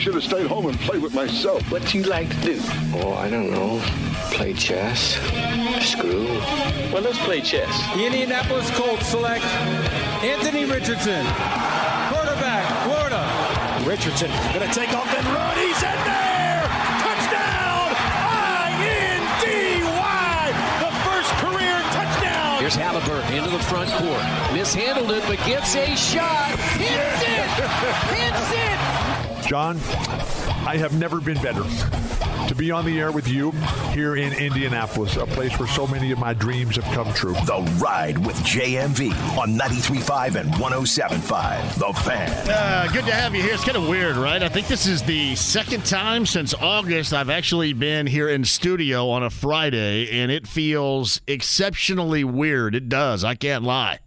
should have stayed home and played with myself. What do you like to do? Oh, I don't know. Play chess, screw. Well, let's play chess. The Indianapolis Colts select Anthony Richardson, quarterback, Florida. Richardson going to take off and run. He's in there. Touchdown! I-N-D-Y. The first career touchdown. Here's Halliburton into the front court. Mishandled it, but gets a shot. Hits it! Hits it! John, I have never been better to be on the air with you here in Indianapolis, a place where so many of my dreams have come true. The Ride with JMV on 93.5 and 107.5. The Fan. Uh, good to have you here. It's kind of weird, right? I think this is the second time since August I've actually been here in studio on a Friday, and it feels exceptionally weird. It does. I can't lie.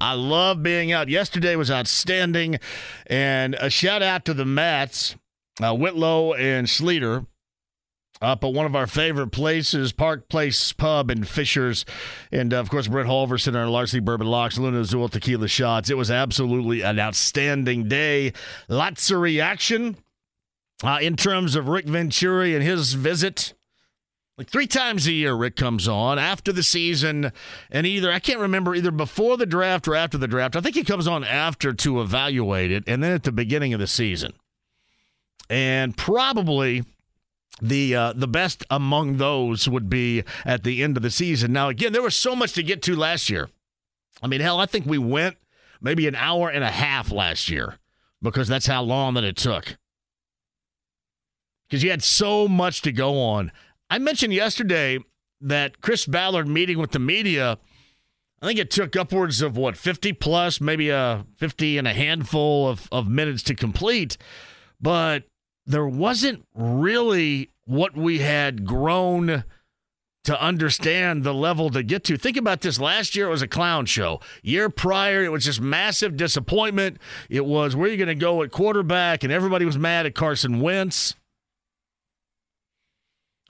I love being out. Yesterday was outstanding. And a shout out to the Mats, uh, Whitlow and Sleeter up at one of our favorite places, Park Place Pub in Fishers. And uh, of course, Brett Halverson, our largely bourbon locks, Luna Azul tequila shots. It was absolutely an outstanding day. Lots of reaction uh, in terms of Rick Venturi and his visit like three times a year, Rick comes on after the season, and either I can't remember either before the draft or after the draft. I think he comes on after to evaluate it, and then at the beginning of the season. And probably the uh, the best among those would be at the end of the season. Now, again, there was so much to get to last year. I mean, hell, I think we went maybe an hour and a half last year because that's how long that it took. Because you had so much to go on. I mentioned yesterday that Chris Ballard meeting with the media, I think it took upwards of what, 50 plus, maybe a 50 and a handful of, of minutes to complete. But there wasn't really what we had grown to understand the level to get to. Think about this. Last year it was a clown show. Year prior it was just massive disappointment. It was where are you going to go at quarterback, and everybody was mad at Carson Wentz.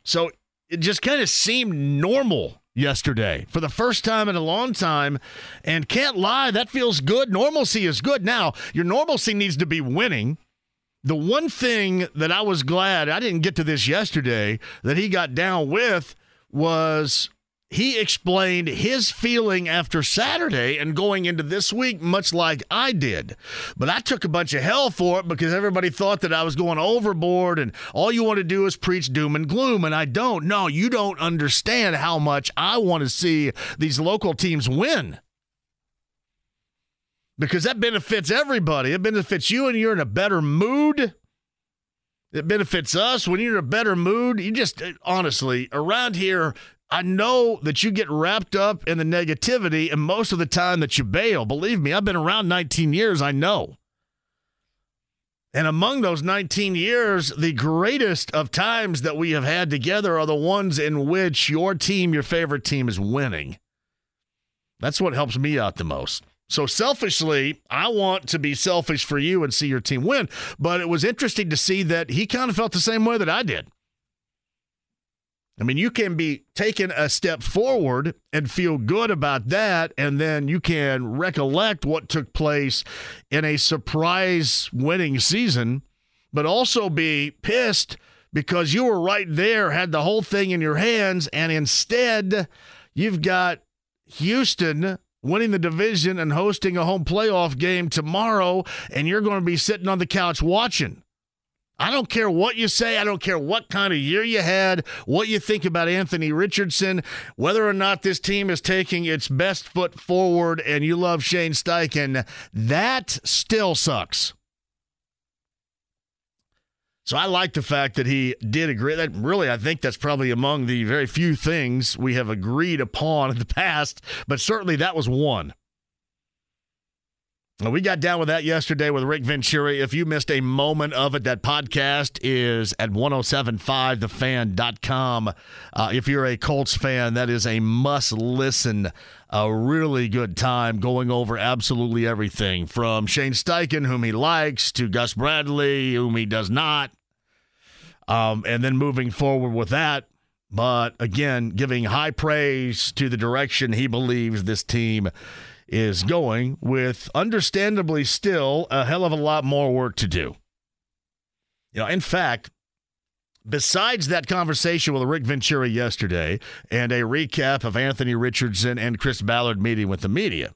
So it just kind of seemed normal yesterday for the first time in a long time. And can't lie, that feels good. Normalcy is good. Now, your normalcy needs to be winning. The one thing that I was glad I didn't get to this yesterday that he got down with was he explained his feeling after Saturday and going into this week, much like I did. But I took a bunch of hell for it because everybody thought that I was going overboard and all you want to do is preach doom and gloom. And I don't. No, you don't understand how much I want to see these local teams win. Because that benefits everybody. It benefits you, and you're in a better mood. It benefits us when you're in a better mood. You just, honestly, around here, I know that you get wrapped up in the negativity, and most of the time that you bail. Believe me, I've been around 19 years, I know. And among those 19 years, the greatest of times that we have had together are the ones in which your team, your favorite team, is winning. That's what helps me out the most. So selfishly, I want to be selfish for you and see your team win. But it was interesting to see that he kind of felt the same way that I did. I mean, you can be taking a step forward and feel good about that, and then you can recollect what took place in a surprise winning season, but also be pissed because you were right there, had the whole thing in your hands, and instead you've got Houston winning the division and hosting a home playoff game tomorrow, and you're going to be sitting on the couch watching. I don't care what you say. I don't care what kind of year you had, what you think about Anthony Richardson, whether or not this team is taking its best foot forward and you love Shane Steichen. That still sucks. So I like the fact that he did agree. That really, I think that's probably among the very few things we have agreed upon in the past, but certainly that was one. We got down with that yesterday with Rick Venturi. If you missed a moment of it, that podcast is at 1075thefan.com. Uh, if you're a Colts fan, that is a must listen. A really good time going over absolutely everything from Shane Steichen, whom he likes, to Gus Bradley, whom he does not. Um, and then moving forward with that. But again, giving high praise to the direction he believes this team is going, with understandably still a hell of a lot more work to do. You know, in fact, besides that conversation with Rick Venturi yesterday and a recap of Anthony Richardson and Chris Ballard meeting with the media,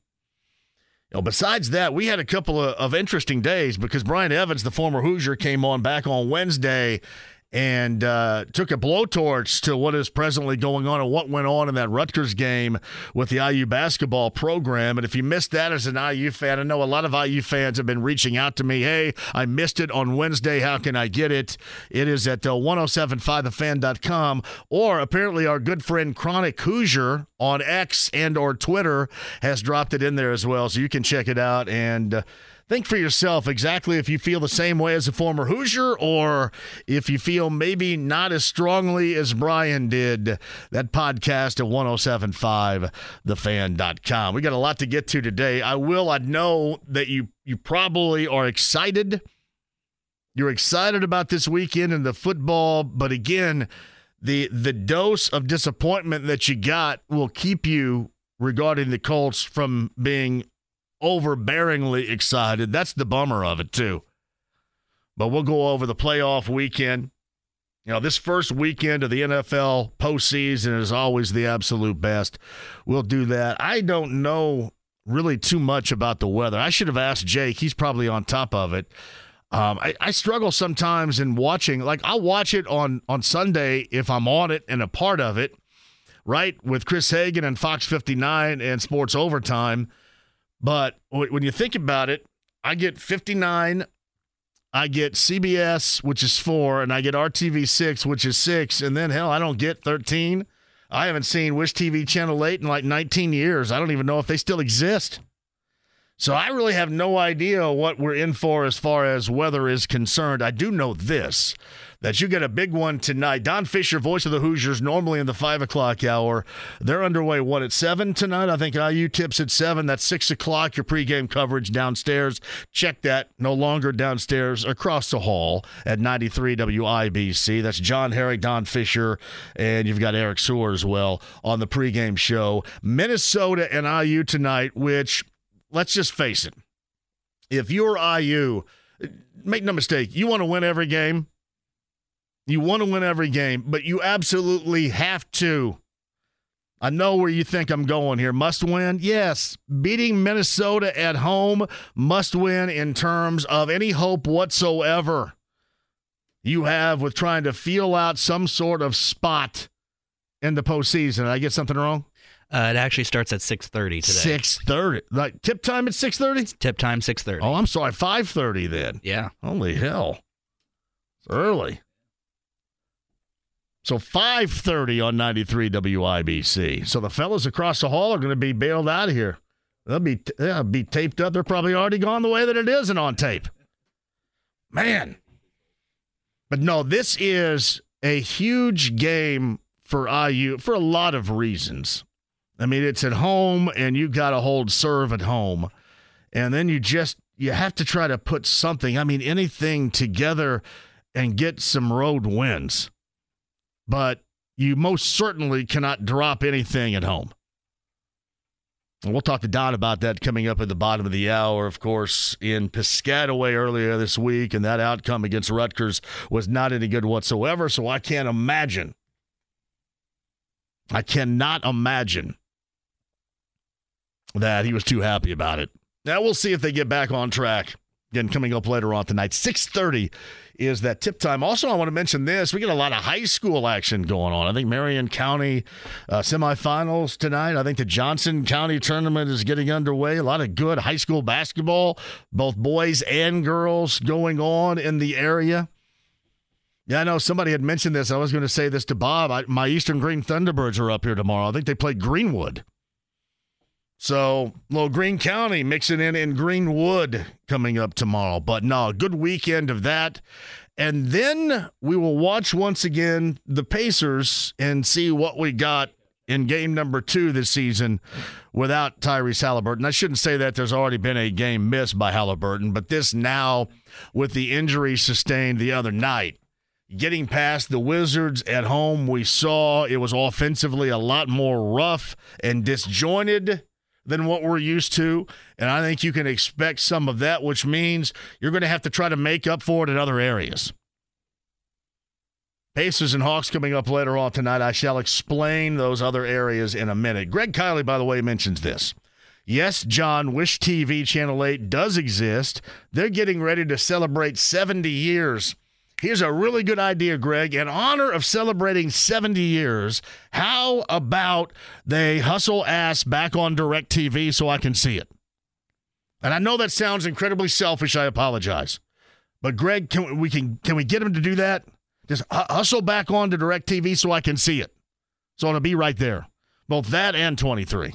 you know, besides that, we had a couple of, of interesting days because Brian Evans, the former Hoosier, came on back on Wednesday and uh, took a blowtorch to what is presently going on and what went on in that Rutgers game with the IU basketball program. And if you missed that as an IU fan, I know a lot of IU fans have been reaching out to me. Hey, I missed it on Wednesday. How can I get it? It is at uh, 1075thefan.com. Or apparently, our good friend Chronic Hoosier on X and or Twitter has dropped it in there as well. So you can check it out and. Uh, think for yourself exactly if you feel the same way as a former Hoosier or if you feel maybe not as strongly as Brian did. That podcast at 1075thefan.com. We got a lot to get to today. I will, I know that you you probably are excited. You're excited about this weekend and the football, but again, the the dose of disappointment that you got will keep you regarding the Colts from being overbearingly excited. That's the bummer of it, too. But we'll go over the playoff weekend. You know, this first weekend of the NFL postseason is always the absolute best. We'll do that. I don't know really too much about the weather. I should have asked Jake. He's probably on top of it. Um, I, I, struggle sometimes in watching. Like I'll watch it on on Sunday if I'm on it and a part of it, right? With Chris Hagan and Fox 59 and Sports Overtime. But when you think about it, I get 59, I get CBS, which is four, and I get RTV six, which is six, and then hell, I don't get 13. I haven't seen Wish TV Channel 8 in like 19 years. I don't even know if they still exist. So I really have no idea what we're in for as far as weather is concerned. I do know this that you get a big one tonight. Don Fischer, voice of the Hoosiers, normally in the five o'clock hour. They're underway, what, at seven tonight? I think IU tips at seven. That's six o'clock, your pregame coverage downstairs. Check that. No longer downstairs, across the hall at 93 WIBC. That's John Herrick, Don Fischer, and you've got Eric Sewer as well on the pregame show. Minnesota and IU tonight, which, let's just face it, if you're IU, make no mistake, you want to win every game. You want to win every game, but you absolutely have to. I know where you think I'm going here. Must win? Yes. Beating Minnesota at home, must win in terms of any hope whatsoever you have with trying to feel out some sort of spot in the postseason. Did I get something wrong? Uh, it actually starts at 6.30 today. 6.30. Like tip time at 6.30? Tip time 6.30. Oh, I'm sorry. 5.30 then. Yeah. Holy hell. It's early. So 5:30 on 93 WIBC. So the fellas across the hall are going to be bailed out of here. They'll be they'll be taped up. They're probably already gone the way that it isn't on tape. Man. But no, this is a huge game for IU for a lot of reasons. I mean, it's at home and you got to hold serve at home. And then you just you have to try to put something, I mean anything together and get some road wins but you most certainly cannot drop anything at home. And we'll talk to Don about that coming up at the bottom of the hour, of course, in Piscataway earlier this week, and that outcome against Rutgers was not any good whatsoever. So I can't imagine. I cannot imagine that he was too happy about it. Now we'll see if they get back on track. Again, coming up later on tonight, 630 is that tip time. Also, I want to mention this. We get a lot of high school action going on. I think Marion County uh, semifinals tonight. I think the Johnson County tournament is getting underway. A lot of good high school basketball, both boys and girls, going on in the area. Yeah, I know somebody had mentioned this. I was going to say this to Bob. I, my Eastern Greene Thunderbirds are up here tomorrow. I think they play Greenwood. So, little Greene County mixing in in Greenwood coming up tomorrow. But no, good weekend of that. And then we will watch once again the Pacers and see what we got in game number two this season without Tyrese Halliburton. I shouldn't say that there's already been a game missed by Halliburton, but this now with the injury sustained the other night. Getting past the Wizards at home, we saw it was offensively a lot more rough and disjointed than what we're used to. And I think you can expect some of that, which means you're going to have to try to make up for it in other areas. Pacers and Hawks coming up later on tonight. I shall explain those other areas in a minute. Greg Kiley, by the way, mentions this. Yes, John, Wish TV Channel 8 does exist. They're getting ready to celebrate 70 years. Here's a really good idea, Greg. In honor of celebrating 70 years, how about they hustle ass back on DirecTV so I can see it? And I know that sounds incredibly selfish. I apologize. But Greg, can we can can we get him to do that? Just hustle back on to DirecTV so I can see it. So it'll be right there. Both that and 23.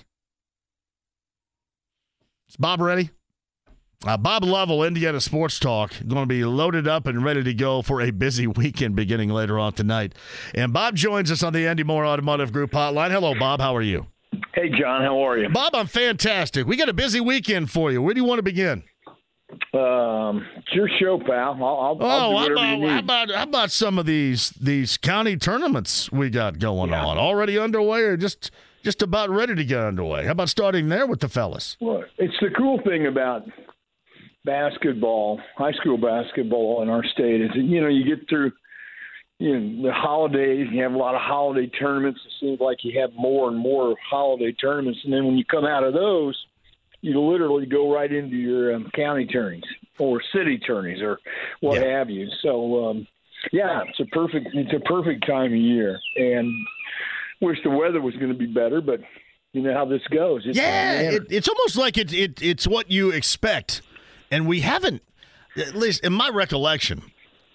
Is Bob ready? Uh, Bob Lovell, Indiana Sports Talk, going to be loaded up and ready to go for a busy weekend beginning later on tonight. And Bob joins us on the Andy Moore Automotive Group hotline. Hello, Bob. How are you? Hey, John. How are you? Bob, I'm fantastic. We got a busy weekend for you. Where do you want to begin? Um, it's your show, pal. I'll, I'll, oh, I'll how about, how about how about some of these these county tournaments we got going yeah. on already underway, or just just about ready to get underway? How about starting there with the fellas? Well, it's the cool thing about basketball, high school basketball in our state is you know you get through you know the holidays, you have a lot of holiday tournaments. It seems like you have more and more holiday tournaments, and then when you come out of those you literally go right into your um, county attorneys or city attorneys or what yeah. have you. So um, yeah, it's a perfect it's a perfect time of year, and wish the weather was going to be better, but you know how this goes. It's yeah, it, it's almost like it, it it's what you expect, and we haven't, at least in my recollection,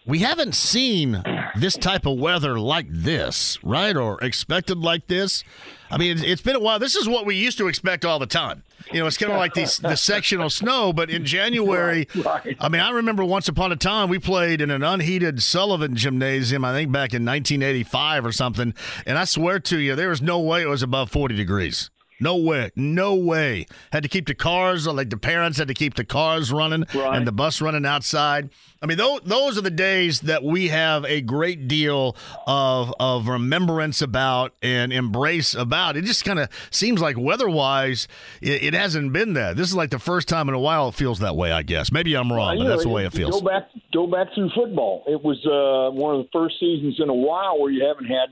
we haven't seen this type of weather like this, right? Or expected like this. I mean, it's been a while. This is what we used to expect all the time. You know, it's kind of like these, the sectional snow, but in January, right, right. I mean, I remember once upon a time we played in an unheated Sullivan gymnasium, I think back in 1985 or something, and I swear to you, there was no way it was above 40 degrees. No way. No way. Had to keep the cars, like the parents had to keep the cars running right. and the bus running outside. I mean, those, those are the days that we have a great deal of, of remembrance about and embrace about. It just kind of seems like weather wise, it, it, hasn't been that. This is like the first time in a while it feels that way, I guess. Maybe I'm wrong, well, but that's know, the way it feels. Go back, go back through football. It was uh, one of the first seasons in a while where you haven't had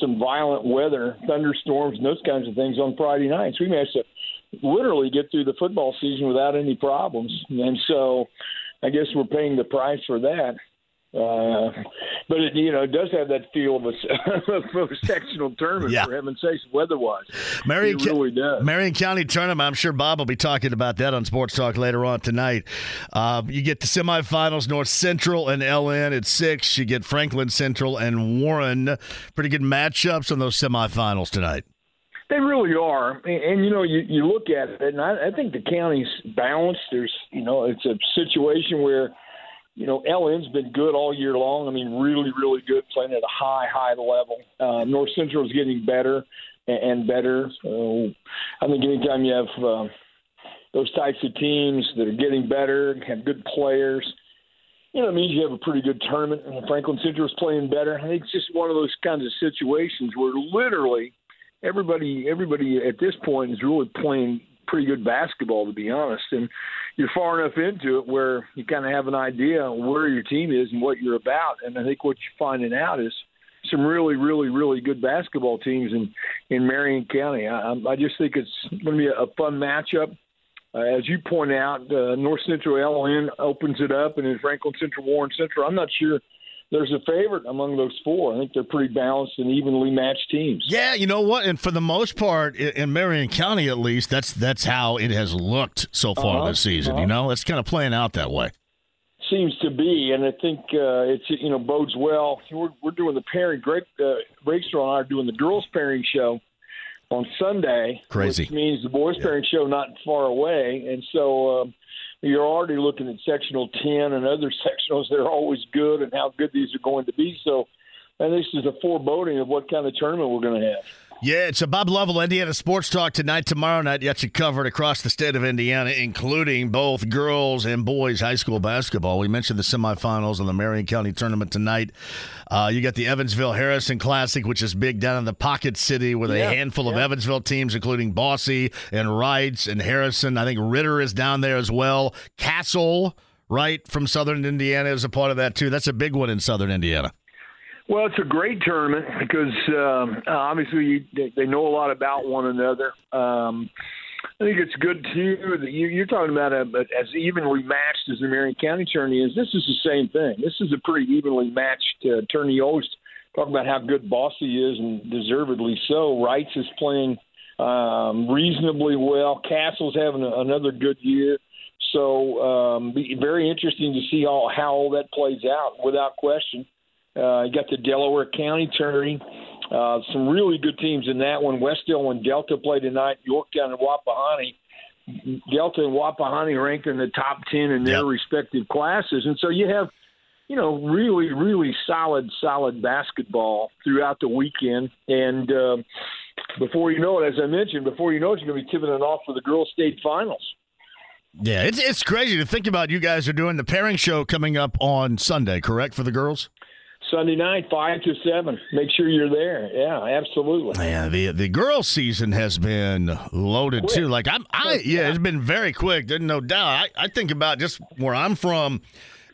some violent weather, thunderstorms, and those kinds of things on Friday nights. We managed to literally get through the football season without any problems, and so I guess we're paying the price for that. Uh, but it, you know, it does have that feel of a, of a sectional tournament yeah. for heaven's sakes, weather-wise. Marion, it really does. Marion County tournament. I'm sure Bob will be talking about that on Sports Talk later on tonight. Uh, you get the semifinals: North Central and LN at six. You get Franklin Central and Warren. Pretty good matchups on those semifinals tonight. They really are, and, and you know, you you look at it, and I, I think the county's balanced. There's, you know, it's a situation where you know, LN's been good all year long. I mean, really, really good, playing at a high, high level. Uh, North Central is getting better and, and better. Uh, I think anytime you have uh, those types of teams that are getting better, have good players, you know, it means you have a pretty good tournament. And Franklin Central is playing better. I think it's just one of those kinds of situations where literally everybody, everybody at this point is really playing pretty good basketball, to be honest. And you're far enough into it where you kind of have an idea where your team is and what you're about. And I think what you're finding out is some really, really, really good basketball teams in in Marion County. I, I just think it's going to be a, fun matchup. Uh, as you point out, uh, North Central LN opens it up, and then Franklin Central, Warren Central. I'm not sure there's a favorite among those four. I think they're pretty balanced and evenly matched teams. Yeah, you know what? And for the most part, in Marion County at least, that's that's how it has looked so far uh-huh, this season. Uh-huh. You know, it's kind of playing out that way. seems to be, and I think uh, it's you know bodes well. We're, we're doing the pairing. Greg uh, and I are doing the girls pairing show on Sunday. Crazy. which means the boys pairing show not far away, and so. Um, you're already looking at sectional 10 and other sectionals that are always good and how good these are going to be. So, and this is a foreboding of what kind of tournament we're going to have. Yeah, it's a Bob Lovell Indiana Sports Talk tonight, tomorrow night. Got you covered across the state of Indiana, including both girls and boys high school basketball. We mentioned the semifinals of the Marion County tournament tonight. Uh, you got the Evansville Harrison Classic, which is big down in the Pocket City with Yeah, a handful of. Evansville teams, including Bosse and Reitz and Harrison. I think Ritter is down there as well. Castle, right, from Southern Indiana, is a part of that too. That's a big one in Southern Indiana. Well, it's a great tournament because um, obviously you, they, know a lot about one another. Um, I think it's good too that you, you're talking about a, as evenly matched as the Marion County tourney is. This is the same thing. This is a pretty evenly matched uh, tourney. Always talk about how good Bosse is, and deservedly so. Reitz is playing um, reasonably well. Castle's having a, another good year. So um, be very interesting to see all, how all that plays out, without question. Uh, you got the Delaware County tourney. Uh, some really good teams in that one. Wes-Del and Delta play tonight. Yorktown and Wapahani. Delta and Wapahani ranked in the top ten in their respective classes, and so you have, you know, really, really solid, solid basketball throughout the weekend. And uh, before you know it, as I mentioned, before you know it, you're going to be tipping it off for the girls' state finals. Yeah, it's it's crazy to think about. You guys are doing the pairing show coming up on Sunday, correct, for the girls? Sunday night, five to seven. Make sure you're there. Yeah, absolutely. Yeah, the the girls season has been loaded Quick. too. Like I'm, I yeah, it's been very quick. There's no doubt. I, I think about just where I'm from,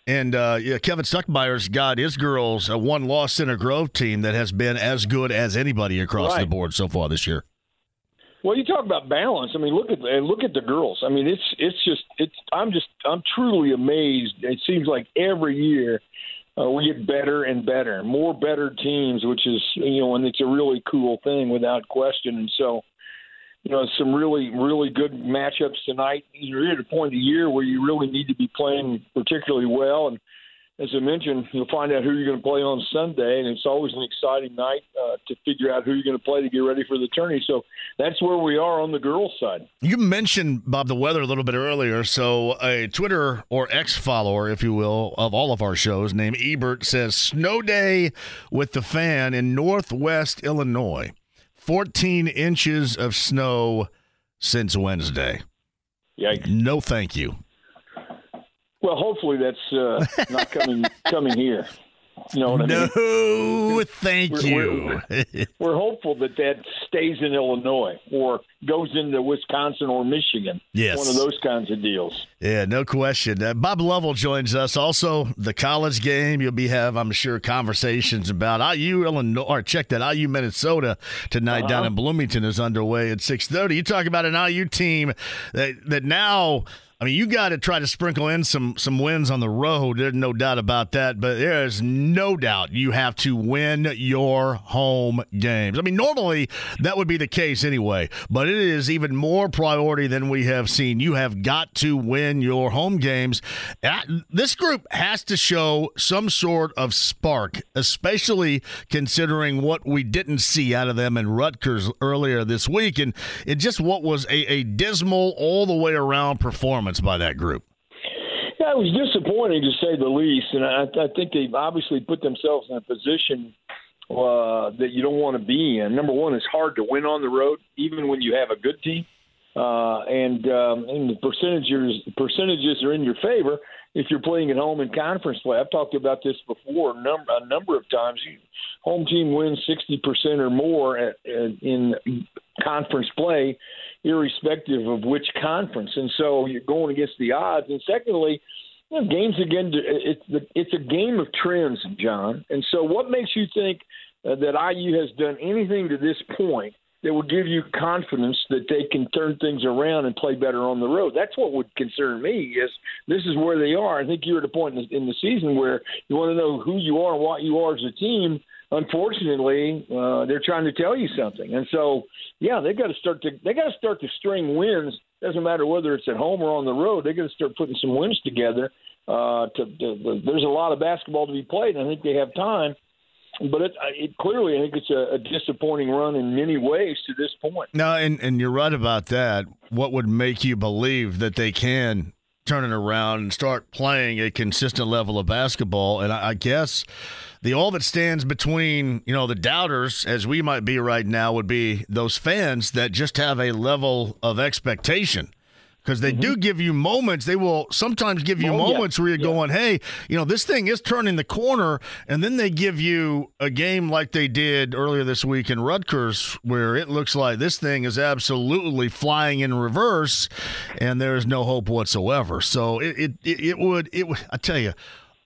and uh, yeah, Kevin Stuckmeyer's got his girls a one loss Center Grove team that has been as good as anybody across the board so far this year. Well, you talk about balance. I mean, look at look at the girls. I mean, it's it's just it's. I'm just I'm truly amazed. It seems like every year uh, we get better and better, more better teams, which is you know, and it's a really cool thing without question. And so, you know, some really really good matchups tonight. You're at a point of the year where you really need to be playing particularly well and. As I mentioned, you'll find out who you're going to play on Sunday, and it's always an exciting night uh, to figure out who you're going to play to get ready for the tourney. So that's where we are on the girls' side. You mentioned Bob the weather a little bit earlier. So a Twitter or X follower, if you will, of all of our shows, named Ebert says snow day with the fan in Northwest Illinois. 14 inches of snow since Wednesday. Yikes. No, thank you. Well, hopefully that's uh, not coming coming here. You know what I mean? No, thank We're- you. we're- We're hopeful that that stays in Illinois or goes into Wisconsin or Michigan. Yes. one of those kinds of deals. Yeah, no question. Uh, Bob Lovell joins us. Also, the college game. You'll be have, I'm sure, conversations about IU Illinois. Or check that IU Minnesota tonight down Uh-huh. in Bloomington is underway at 6:30. You talk about an IU team that that now. I mean, you got to try to sprinkle in some some wins on the road. There's no doubt about that. But there is no doubt you have to win your home games. I mean, normally that would be the case anyway, but it is even more priority than we have seen. You have got to win your home games. Uh, this group has to show some sort of spark, especially considering what we didn't see out of them in Rutgers earlier this week, and it just what was a, a dismal all the way around performance by that group. Yeah, it was disappointing to say the least, and I, I think they've obviously put themselves in a position uh, that you don't want to be in. Number one, it's hard to win on the road, even when you have a good team, uh, and um, and the percentages percentages are in your favor if you're playing at home in conference play. I've talked about this before a number a number of times. Home team wins sixty percent or more at, at, in conference play, irrespective of which conference, and so you're going against the odds. And secondly. You know, games again. It's the, it's a game of trends, John. And so, what makes you think uh, that IU has done anything to this point that would give you confidence that they can turn things around and play better on the road? That's what would concern me. Is this is where they are? I think you're at a point in the, in the season where you want to know who you are and what you are as a team. Unfortunately, uh, they're trying to tell you something, and so yeah, they got to start to they got to start to string wins. Doesn't matter whether it's at home or on the road. They got to start putting some wins together Uh, to, to, there's a lot of basketball to be played, and I think they have time. But it, it clearly, I think it's a, a disappointing run in many ways to this point. No, and and you're right about that. What would make you believe that they can turn it around and start playing a consistent level of basketball? And I, I guess the all that stands between you know the doubters as we might be right now would be those fans that just have a level of expectation because they mm-hmm. do give you moments. They will sometimes give you oh, moments yeah. where you're yeah. going, hey, you know, this thing is turning the corner. And then they give you a game like they did earlier this week in Rutgers, where it looks like this thing is absolutely flying in reverse and there is no hope whatsoever. So it, it, it, it would, it would, I tell you,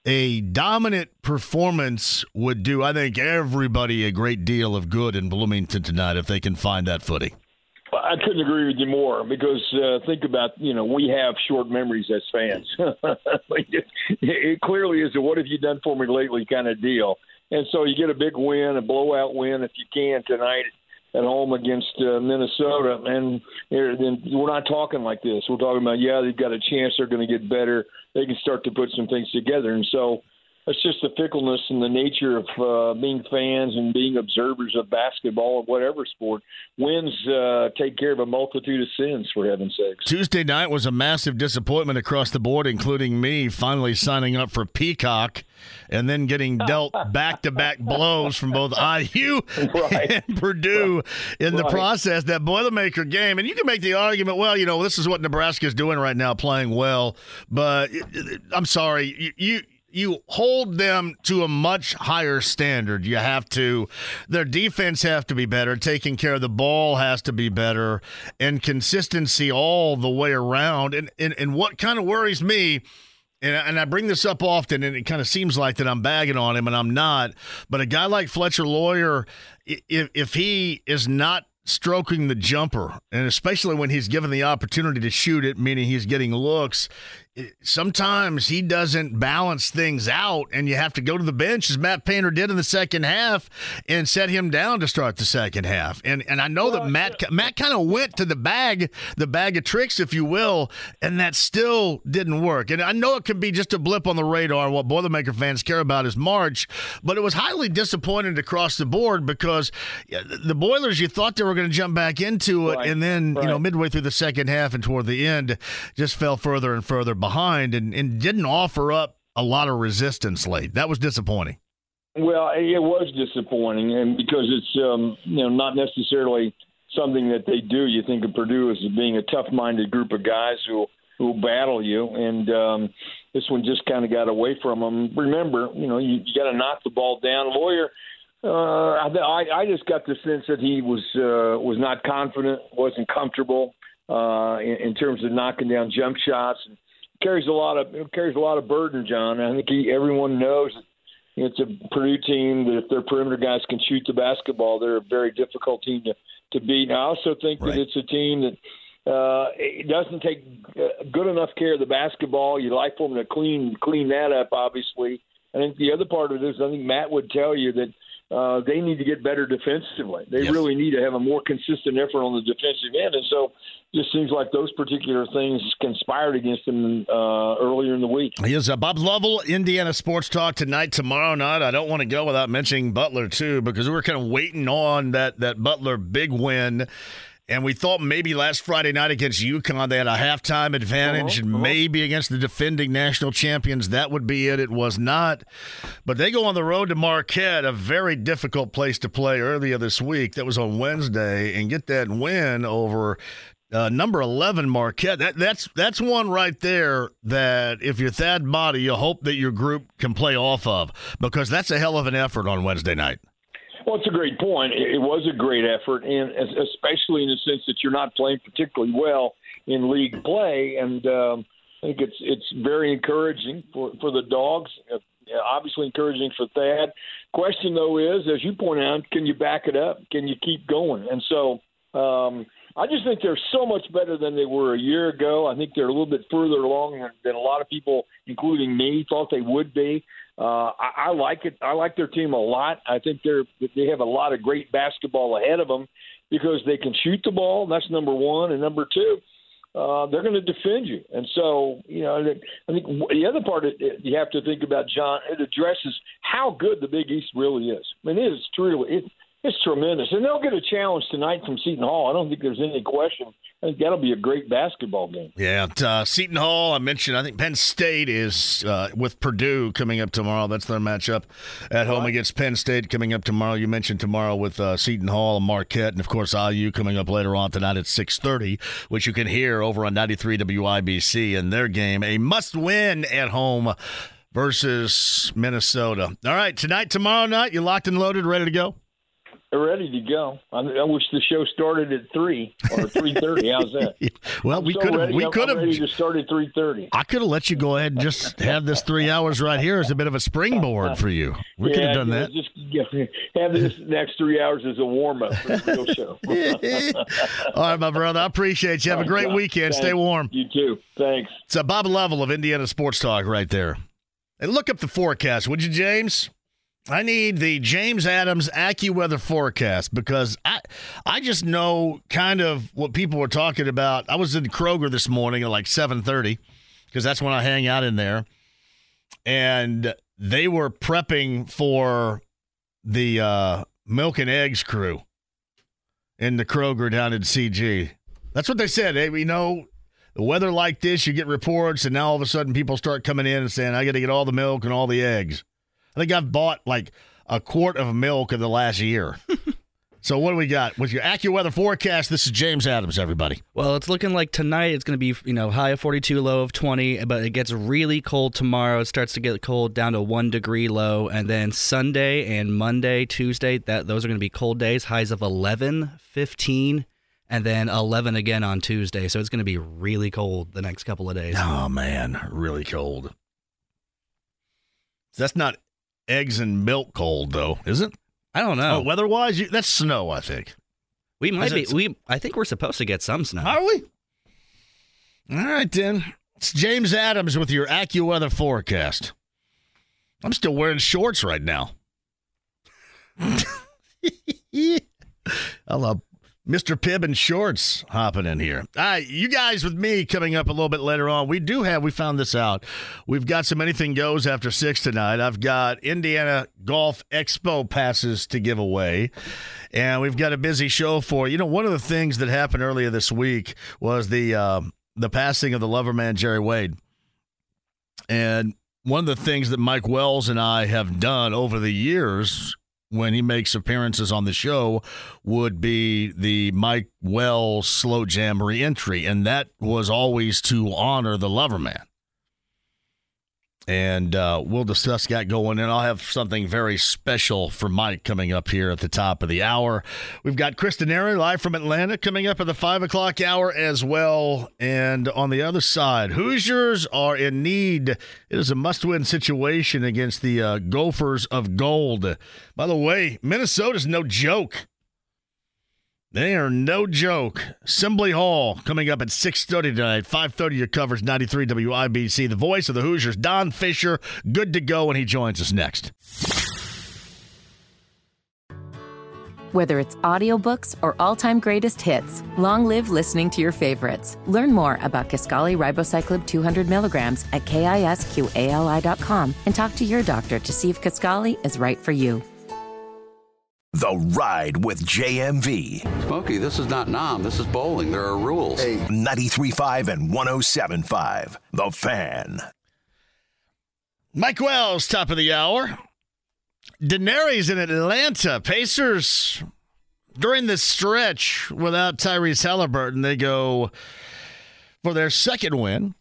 a dominant performance would do, I think, everybody a great deal of good in Bloomington tonight if they can find that footing. I couldn't agree with you more because uh, think about you know we have short memories as fans. it, clearly is a "what have you done for me lately" kind of deal, and so you get a big win, a blowout win if you can tonight at home against uh, Minnesota, and then we're not talking like this. We're talking about yeah, they've got a chance, they're going to get better, they can start to put some things together, and so that's just the fickleness and the nature of uh, being fans and being observers of basketball or whatever sport. Wins uh, take care of a multitude of sins, for heaven's sakes. Tuesday night was a massive disappointment across the board, including me finally signing up for Peacock and then getting dealt back to back blows from both IU right. and Purdue in right. the process. That Boilermaker game, and you can make the argument, well, you know, this is what Nebraska is doing right now, playing well. But I'm sorry, you, you you hold them to a much higher standard. You have to, their defense have to be better. Taking care of the ball has to be better, and consistency all the way around. And and, and what kind of worries me. And, and I bring this up often, and it kind of seems like that I'm bagging on him, and I'm not. But a guy like Fletcher Loyer, if, if he is not stroking the jumper, and especially when he's given the opportunity to shoot it, meaning he's getting looks, sometimes he doesn't balance things out, and you have to go to the bench as Matt Painter did in the second half and set him down to start the second half. And and I know well, that Matt yeah. Matt kind of went to the bag, the bag of tricks, if you will, and that still didn't work. And I know it can be just a blip on the radar. What Boilermaker fans care about is March, but it was highly disappointed across the board because the Boilers, you thought they were going to jump back into it, right. and then right. you know midway through the second half and toward the end, just fell further and further behind behind and, and didn't offer up a lot of resistance late. That was disappointing. Well, it was disappointing, and because it's um, you know not necessarily something that they do. You think of Purdue as being a tough-minded group of guys who who battle you, and um, this one just kind of got away from them. Remember, you know, you, you got to knock the ball down. Loyer, uh, I, I just got the sense that he was uh, was not confident, wasn't comfortable uh, in, in terms of knocking down jump shots. And carries a lot of carries a lot of burden, John. I think he, everyone knows it's a Purdue team that if their perimeter guys can shoot the basketball, they're a very difficult team to to beat. And I also think right. that it's a team that uh, it doesn't take uh, good enough care of the basketball. You like for them to clean clean that up, obviously. I think the other part of it is I think Matt would tell you that uh, they need to get better defensively. They yes. really need to have a more consistent effort on the defensive end, and so just seems like those particular things conspired against them uh, earlier in the week. He is uh, Bob Lovell, Indiana Sports Talk tonight, tomorrow night. I don't want to go without mentioning Butler too, because we were kind of waiting on that that Butler big win and we thought maybe last Friday night against UConn they had a halftime advantage, uh-huh, and uh-huh. maybe against the defending national champions that would be it. It was not. But they go on the road to Marquette, a very difficult place to play earlier this week. That was on Wednesday, and get that win over uh, number 11 Marquette. That, that's that's one right there that if you're Thad Matta, you hope that your group can play off of because that's a hell of an effort on Wednesday night. Well, it's a great point. It was a great effort, and especially in the sense that you're not playing particularly well in league play, and um, I think it's it's very encouraging for for the dogs. Uh, obviously encouraging for Thad. Question though is, as you point out, can you back it up? Can you keep going? And so um, I just think they're so much better than they were a year ago. I think they're a little bit further along than a lot of people, including me, thought they would be. Uh, I, I like it. I like their team a lot. I think they're they have a lot of great basketball ahead of them because they can shoot the ball. That's number one, and number two, uh, they're going to defend you. And so, you know, I think the other part you have to think about, John, it addresses how good the Big East really is. I mean, it is truly, it, it's tremendous. And they'll get a challenge tonight from Seton Hall. I don't think there's any question. I think that'll be a great basketball game. Yeah, uh, Seton Hall. I mentioned. I think Penn State is uh, with Purdue coming up tomorrow. That's their matchup at home right. against Penn State coming up tomorrow. You mentioned tomorrow with uh, Seton Hall and Marquette, and of course IU coming up later on tonight at six thirty, which you can hear over on ninety three WIBC in their game. A must win at home versus Minnesota. All right, tonight, tomorrow night, you locked and loaded, ready to go ready to go. I, I, wish the show started at three or three thirty. How's that? well, I'm we so could have. We could have. Ready to start at three thirty. I could have let you go ahead and just have this three hours right here as a bit of a springboard for you. We yeah, could have done that. Just have this next three hours as a warm up for the real show. All right, my brother. I appreciate you. Have a great weekend. Thanks. Stay warm. You too. Thanks. It's a Bob Lovell of Indiana Sports Talk right there. And look up the forecast, would you, James? I need the James Adams AccuWeather forecast because I I just know kind of what people were talking about. I was in Kroger this morning at like 7:30 because that's when I hang out in there. And they were prepping for the uh, milk and eggs crew in the Kroger down in CG. That's what they said. Hey, we know the weather like this, you get reports, and now all of a sudden people start coming in and saying, I got to get all the milk and all the eggs. I think I've bought like a quart of milk in the last year. so what do we got with your AccuWeather forecast? This is James Adams, everybody. Well, it's looking like tonight it's going to be you know high of 42, low of 20, but it gets really cold tomorrow. It starts to get cold down to one degree low, and then Sunday and Monday, Tuesday, that those are going to be cold days. Highs of 11, 15 and then 11 again on Tuesday. So it's going to be really cold the next couple of days. Oh, man. Really cold. That's not eggs and milk cold though, is it? I don't know. Oh, weather-wise, you, that's snow. I think we might be. We I think we're supposed to get some snow. Are we? All right then. It's James Adams with your AccuWeather forecast. I'm still wearing shorts right now. I love Mr. Pibb and Shorts hopping in here. All right, you guys with me coming up a little bit later on. We do have, we found this out. We've got some anything goes after six tonight. I've got Indiana Golf Expo passes to give away. And we've got a busy show for you. know, one of the things that happened earlier this week was the uh, the passing of the lover man Jerry Wade. And one of the things that Mike Wells and I have done over the years when he makes appearances on the show would be the Mike Wells slow jam reentry, and that was always to honor the lover man and uh, we'll discuss that going in. I'll have something very special for Mike coming up here at the top of the hour. We've got Chris Denari live from Atlanta coming up at the five o'clock hour as well. And on the other side, Hoosiers are in need. It is a must-win situation against the uh, Gophers of Gold. By the way, Minnesota's no joke. They are no joke. Assembly Hall coming up at 6.30 tonight. 5.30 your covers 93 WIBC. The voice of the Hoosiers, Don Fischer, good to go when he joins us next. Whether it's audiobooks or all-time greatest hits, long live listening to your favorites. Learn more about Kisqali Ribociclib 200 milligrams at kisqali.com and talk to your doctor to see if Kisqali is right for you. The Ride with JMV. Smokey, this is not Nam. This is bowling. There are rules. Hey. 93.5 and 107.5. The Fan. Mike Wells, top of the hour. Denari in Atlanta. Pacers, during this stretch without Tyrese Halliburton, they go for their second win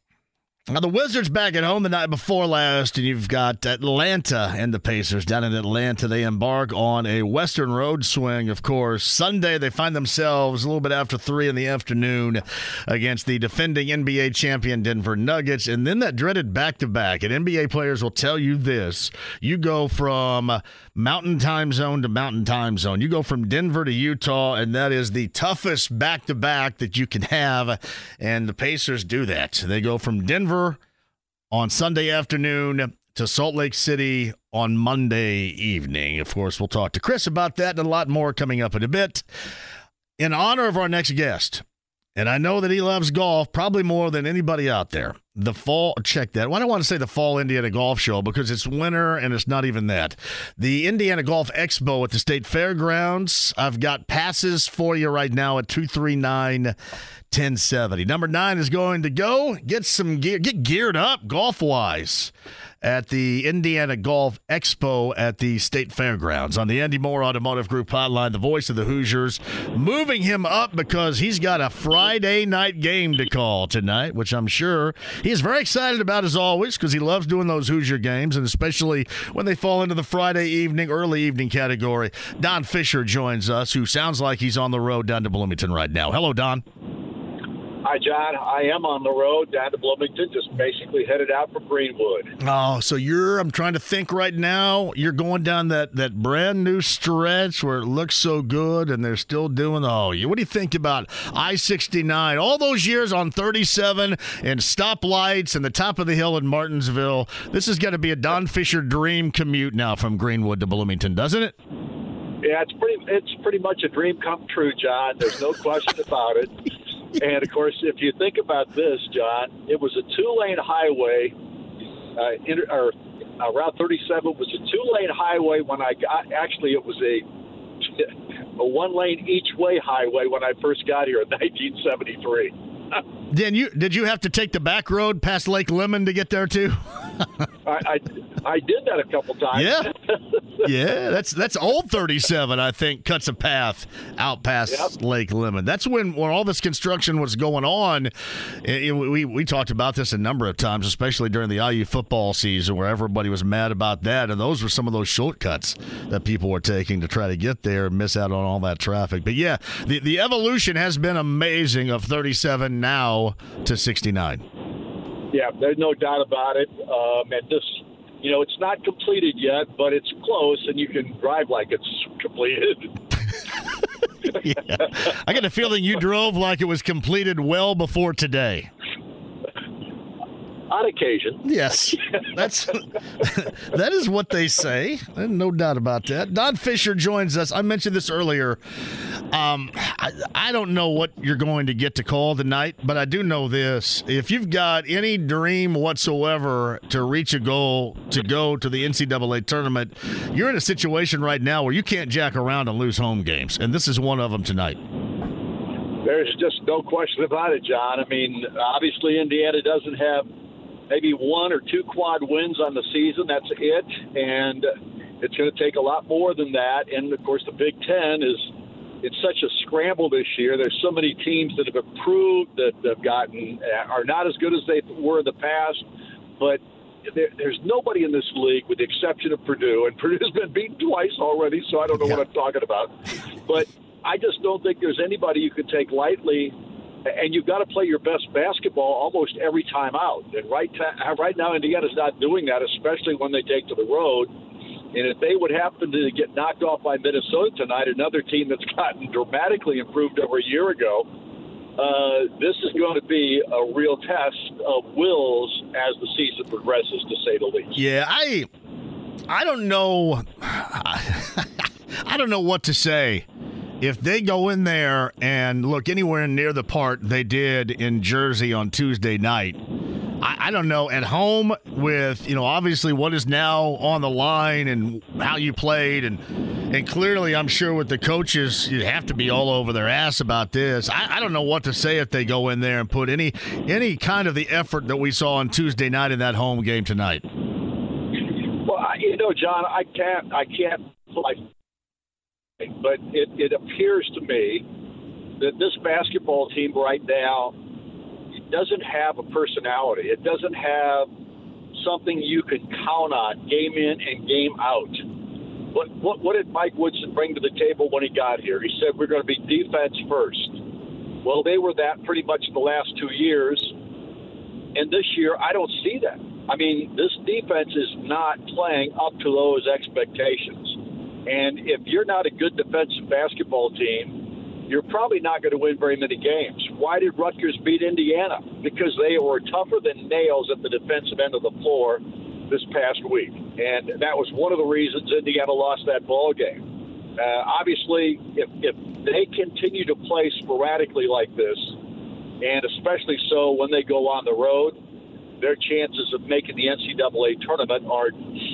now, the Wizards back at home the night before last, and you've got Atlanta and the Pacers down in Atlanta. They embark on a Western road swing, of course. Sunday, they find themselves a little bit after 3 in the afternoon against the defending NBA champion Denver Nuggets. And then that dreaded back to back. And NBA players will tell you this you go from mountain time zone to mountain time zone. You go from Denver to Utah, and that is the toughest back to back that you can have. And the Pacers do that. They go from Denver on Sunday afternoon to Salt Lake City on Monday evening. Of course, we'll talk to Chris about that and a lot more coming up in a bit. In honor of our next guest, and I know that he loves golf probably more than anybody out there. The fall, check that. Do I want to say the Fall Indiana Golf Show? Because it's winter and it's not even that. The Indiana Golf Expo at the State Fairgrounds. I've got passes for you right now at 239 1070. Number nine is going to go. Get some gear, get geared up golf wise at the Indiana Golf Expo at the State Fairgrounds on the Andy Moore Automotive Group hotline, the voice of the Hoosiers, moving him up because he's got a Friday night game to call tonight, which I'm sure he's very excited about as always because he loves doing those Hoosier games, and especially when they fall into the Friday evening, early evening category. Don Fischer joins us, who sounds like he's on the road down to Bloomington right now. Hello, Don. Hi, John. I am on the road down to Bloomington, just basically headed out for Greenwood. Oh, so you're, I'm trying to think right now, you're going down that, that brand new stretch where it looks so good and they're still doing, oh, what do you think about I 69? All those years on 37 and stoplights and the top of the hill in Martinsville. This is going to be a Don Fischer dream commute now from Greenwood to Bloomington, doesn't it? Yeah, it's pretty. It's pretty much a dream come true, John. There's no question about it and of course, if you think about this, John, it was a two-lane highway. Uh, inter, or uh, Route 37 was a two-lane highway when I got. Actually, it was a a one-lane each-way highway when I first got here in 1973. then you did you have to take the back road past Lake Lemon to get there too? I, I, I did that a couple times. Yeah, yeah. That's that's old thirty seven. I think cuts a path out past yep. Lake Lemon. That's when when all this construction was going on. It, we we talked about this a number of times, especially during the IU football season, where everybody was mad about that, and those were some of those shortcuts that people were taking to try to get there and miss out on all that traffic. But yeah, the the evolution has been amazing of thirty seven now to sixty nine. Yeah, there's no doubt about it. Um, and this, you know, it's not completed yet, but it's close, and you can drive like it's completed. yeah. I got a feeling you drove like it was completed well before today on occasion. Yes, that's that is what they say. No doubt about that. Don Fischer joins us. I mentioned this earlier. Um, I, I don't know what you're going to get to call tonight, but I do know this: if you've got any dream whatsoever to reach a goal to go to the NCAA tournament, you're in a situation right now where you can't jack around and lose home games, and this is one of them tonight. There's just no question about it, John. I mean, obviously Indiana doesn't have maybe one or two quad wins on the season. That's it, and it's going to take a lot more than that. And of course, the Big Ten is it's such a scramble this year. There's so many teams that have improved that have gotten uh, are not as good as they were in the past, but there, there's nobody in this league, with the exception of Purdue, and Purdue's been beaten twice already, so I don't know yeah. what I'm talking about. But I just don't think there's anybody you can take lightly and you've got to play your best basketball almost every time out. And right right now, Indiana's not doing that, especially when they take to the road. And if they would happen to get knocked off by Minnesota tonight, another team that's gotten dramatically improved over a year ago, uh, this is going to be a real test of wills as the season progresses, to say the least. Yeah, I, I don't know, I don't know what to say if they go in there and look anywhere near the part they did in Jersey on Tuesday night, I, I, don't know, at home with, you know, obviously what is now on the line and how you played and and clearly I'm sure with the coaches you have to be all over their ass about this. I, I don't know what to say if they go in there and put any any kind of the effort that we saw on Tuesday night in that home game tonight. Well, you know, John, I can't I can't like but it, it appears to me that this basketball team right now doesn't have a personality. It doesn't have something you can count on game in and game out. What, what, what did Mike Woodson bring to the table when he got here? He said we're going to be defense first. Well, they were that pretty much the last two years. And this year, I don't see that. I mean, this defense is not playing up to those expectations. And if you're not a good defensive basketball team, you're probably not going to win very many games. Why did Rutgers beat Indiana? Because they were tougher than nails at the defensive end of the floor this past week, and that was one of the reasons Indiana lost that ball game. Uh, obviously, if, if they continue to play sporadically like this, and especially so when they go on the road their chances of making the NCAA tournament are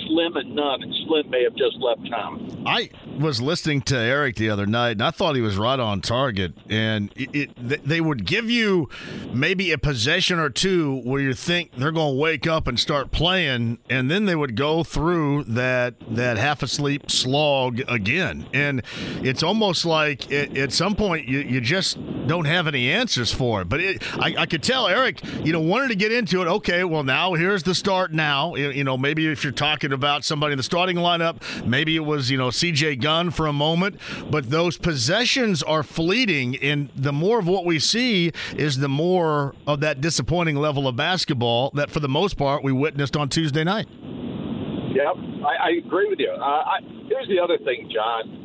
slim and none, and Slim may have just left town. I was listening to Eric the other night, and I thought he was right on target. And it, it, they would give you maybe a possession or two where you think they're going to wake up and start playing, and then they would go through that that half asleep slog again. And it's almost like it, at some point you, you just don't have any answers for it. But I, I could tell Eric, you know, wanted to get into it. Okay okay, well, now here's the start now. You know, maybe if you're talking about somebody in the starting lineup, maybe it was, you know, CJ Gunn for a moment, but those possessions are fleeting. And the more of what we see is the more of that disappointing level of basketball that, for the most part, we witnessed on Tuesday night. Yep, I, I agree with you. Uh, I, here's the other thing, John.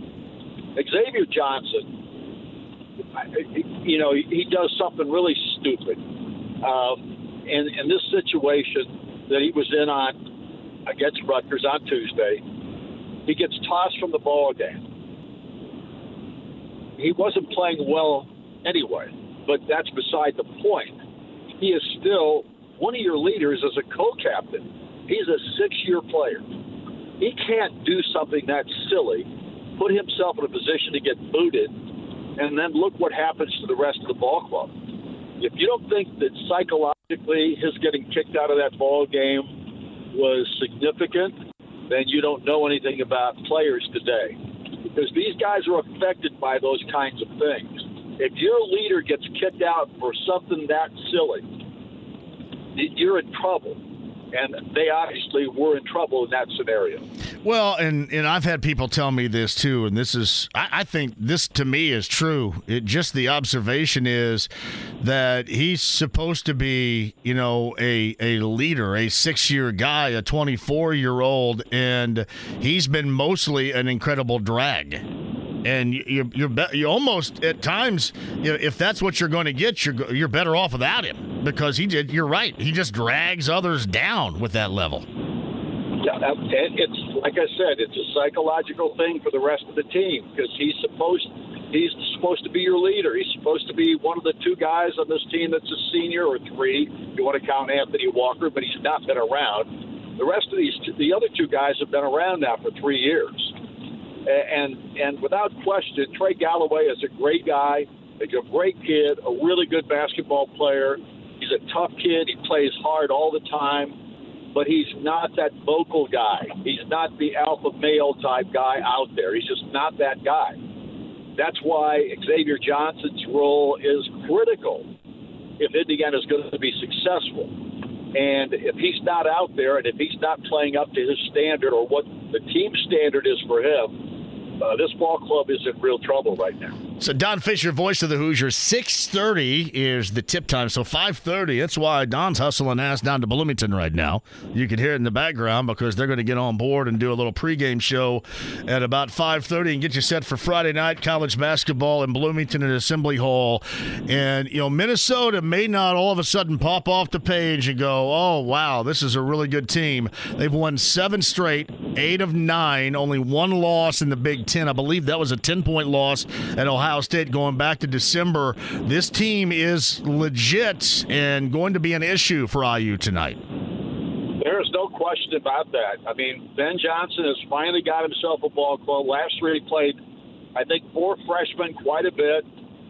Xavier Johnson, you know, he does something really stupid. Um, in, in this situation that he was in on against Rutgers on Tuesday, he gets tossed from the ball game. He wasn't playing well anyway, but that's beside the point. He is still one of your leaders as a co-captain. He's a six-year player. He can't do something that silly, put himself in a position to get booted, and then look what happens to the rest of the ball club. If you don't think that psychologically his getting kicked out of that ball game was significant, then you don't know anything about players today. Because these guys are affected by those kinds of things. If your leader gets kicked out for something that silly, you're in trouble and they obviously were in trouble in that scenario. Well, and and I've had people tell me this too, and this is I, I think this to me is true. It just the observation is that he's supposed to be, you know, a a leader, a six year guy, a twenty four year old, and he's been mostly an incredible drag and you're you're, be- you almost at times if that's what you're going to get you're you're better off without him because he did you're right he just drags others down with that level. Yeah uh, it's like I said it's a psychological thing for the rest of the team because he's supposed he's supposed to be your leader. He's supposed to be one of the two guys on this team that's a senior or three. You want to count Anthony Walker but he's not been around. The rest of these the other two guys have been around now for three years and and without question, Trey Galloway is a great guy, He's a great kid, a really good basketball player. He's a tough kid. He plays hard all the time, but he's not that vocal guy. He's not the alpha male type guy out there. He's just not that guy. That's why Xavier Johnson's role is critical if Indiana is going to be successful. And if he's not out there and if he's not playing up to his standard or what the team standard is for him, uh, this ball club is in real trouble right now. So Don Fischer, voice of the Hoosiers, six thirty is the tip time. So five thirty. That's why Don's hustling ass down to Bloomington right now. You can hear it in the background because they're going to get on board and do a little pregame show at about five thirty and get you set for Friday night college basketball in Bloomington at Assembly Hall. And you know Minnesota may not all of a sudden pop off the page and go, "Oh wow, this is a really good team." They've won seven straight, eight of nine, only one loss in the Big Ten. I believe that was a ten point loss at Ohio. State going back to December. This team is legit and going to be an issue for IU tonight. There is no question about that. I mean, Ben Johnson has finally got himself a ball club. Last year he played, I think, four freshmen quite a bit.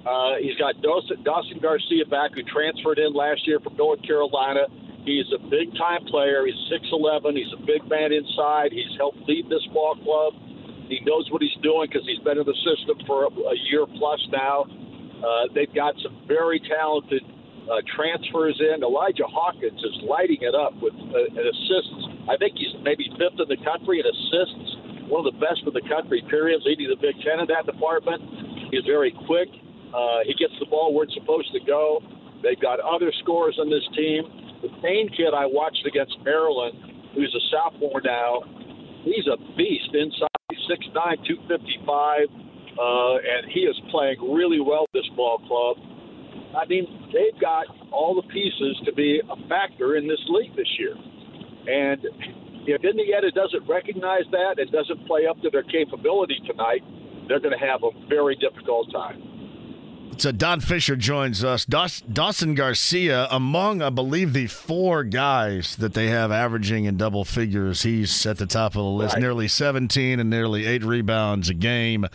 Uh, he's got Dawson Garcia back, who transferred in last year from North Carolina. He's a big time player. He's 6'11. He's a big man inside. He's helped lead this ball club. He knows what he's doing because he's been in the system for a, a year plus now. Uh, they've got some very talented uh, transfers in. Elijah Hawkins is lighting it up with uh, assists. I think he's maybe fifth in the country in assists, one of the best in the country, period, leading the Big Ten in that department. He's very quick. Uh, he gets the ball where it's supposed to go. They've got other scorers on this team. The Payne kid I watched against Maryland, who's a sophomore now, he's a beast inside 6'9", 255, uh, and he is playing really well this ball club. I mean, they've got all the pieces to be a factor in this league this year. And if Indiana doesn't recognize that and doesn't play up to their capability tonight, they're going to have a very difficult time. So Don Fischer joins us. Dawson Garcia, among, I believe, the four guys that they have averaging in double figures, he's at the top of the list, right. nearly 17 and nearly eight rebounds a game.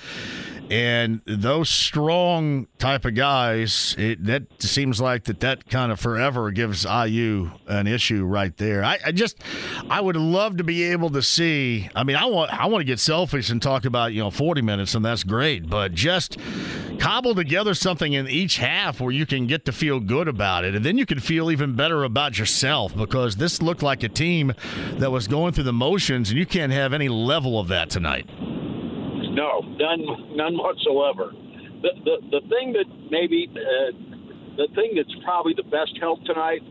And those strong type of guys, it, that seems like that that kind of forever gives IU an issue right there. I, I, just, I would love to be able to see. I mean, I want, I want to get selfish and talk about you know 40 minutes, and that's great. But just cobble together something in each half where you can get to feel good about it, and then you can feel even better about yourself because this looked like a team that was going through the motions, and you can't have any level of that tonight. No, none, none whatsoever. The the, the thing that maybe uh, the thing that's probably the best help tonight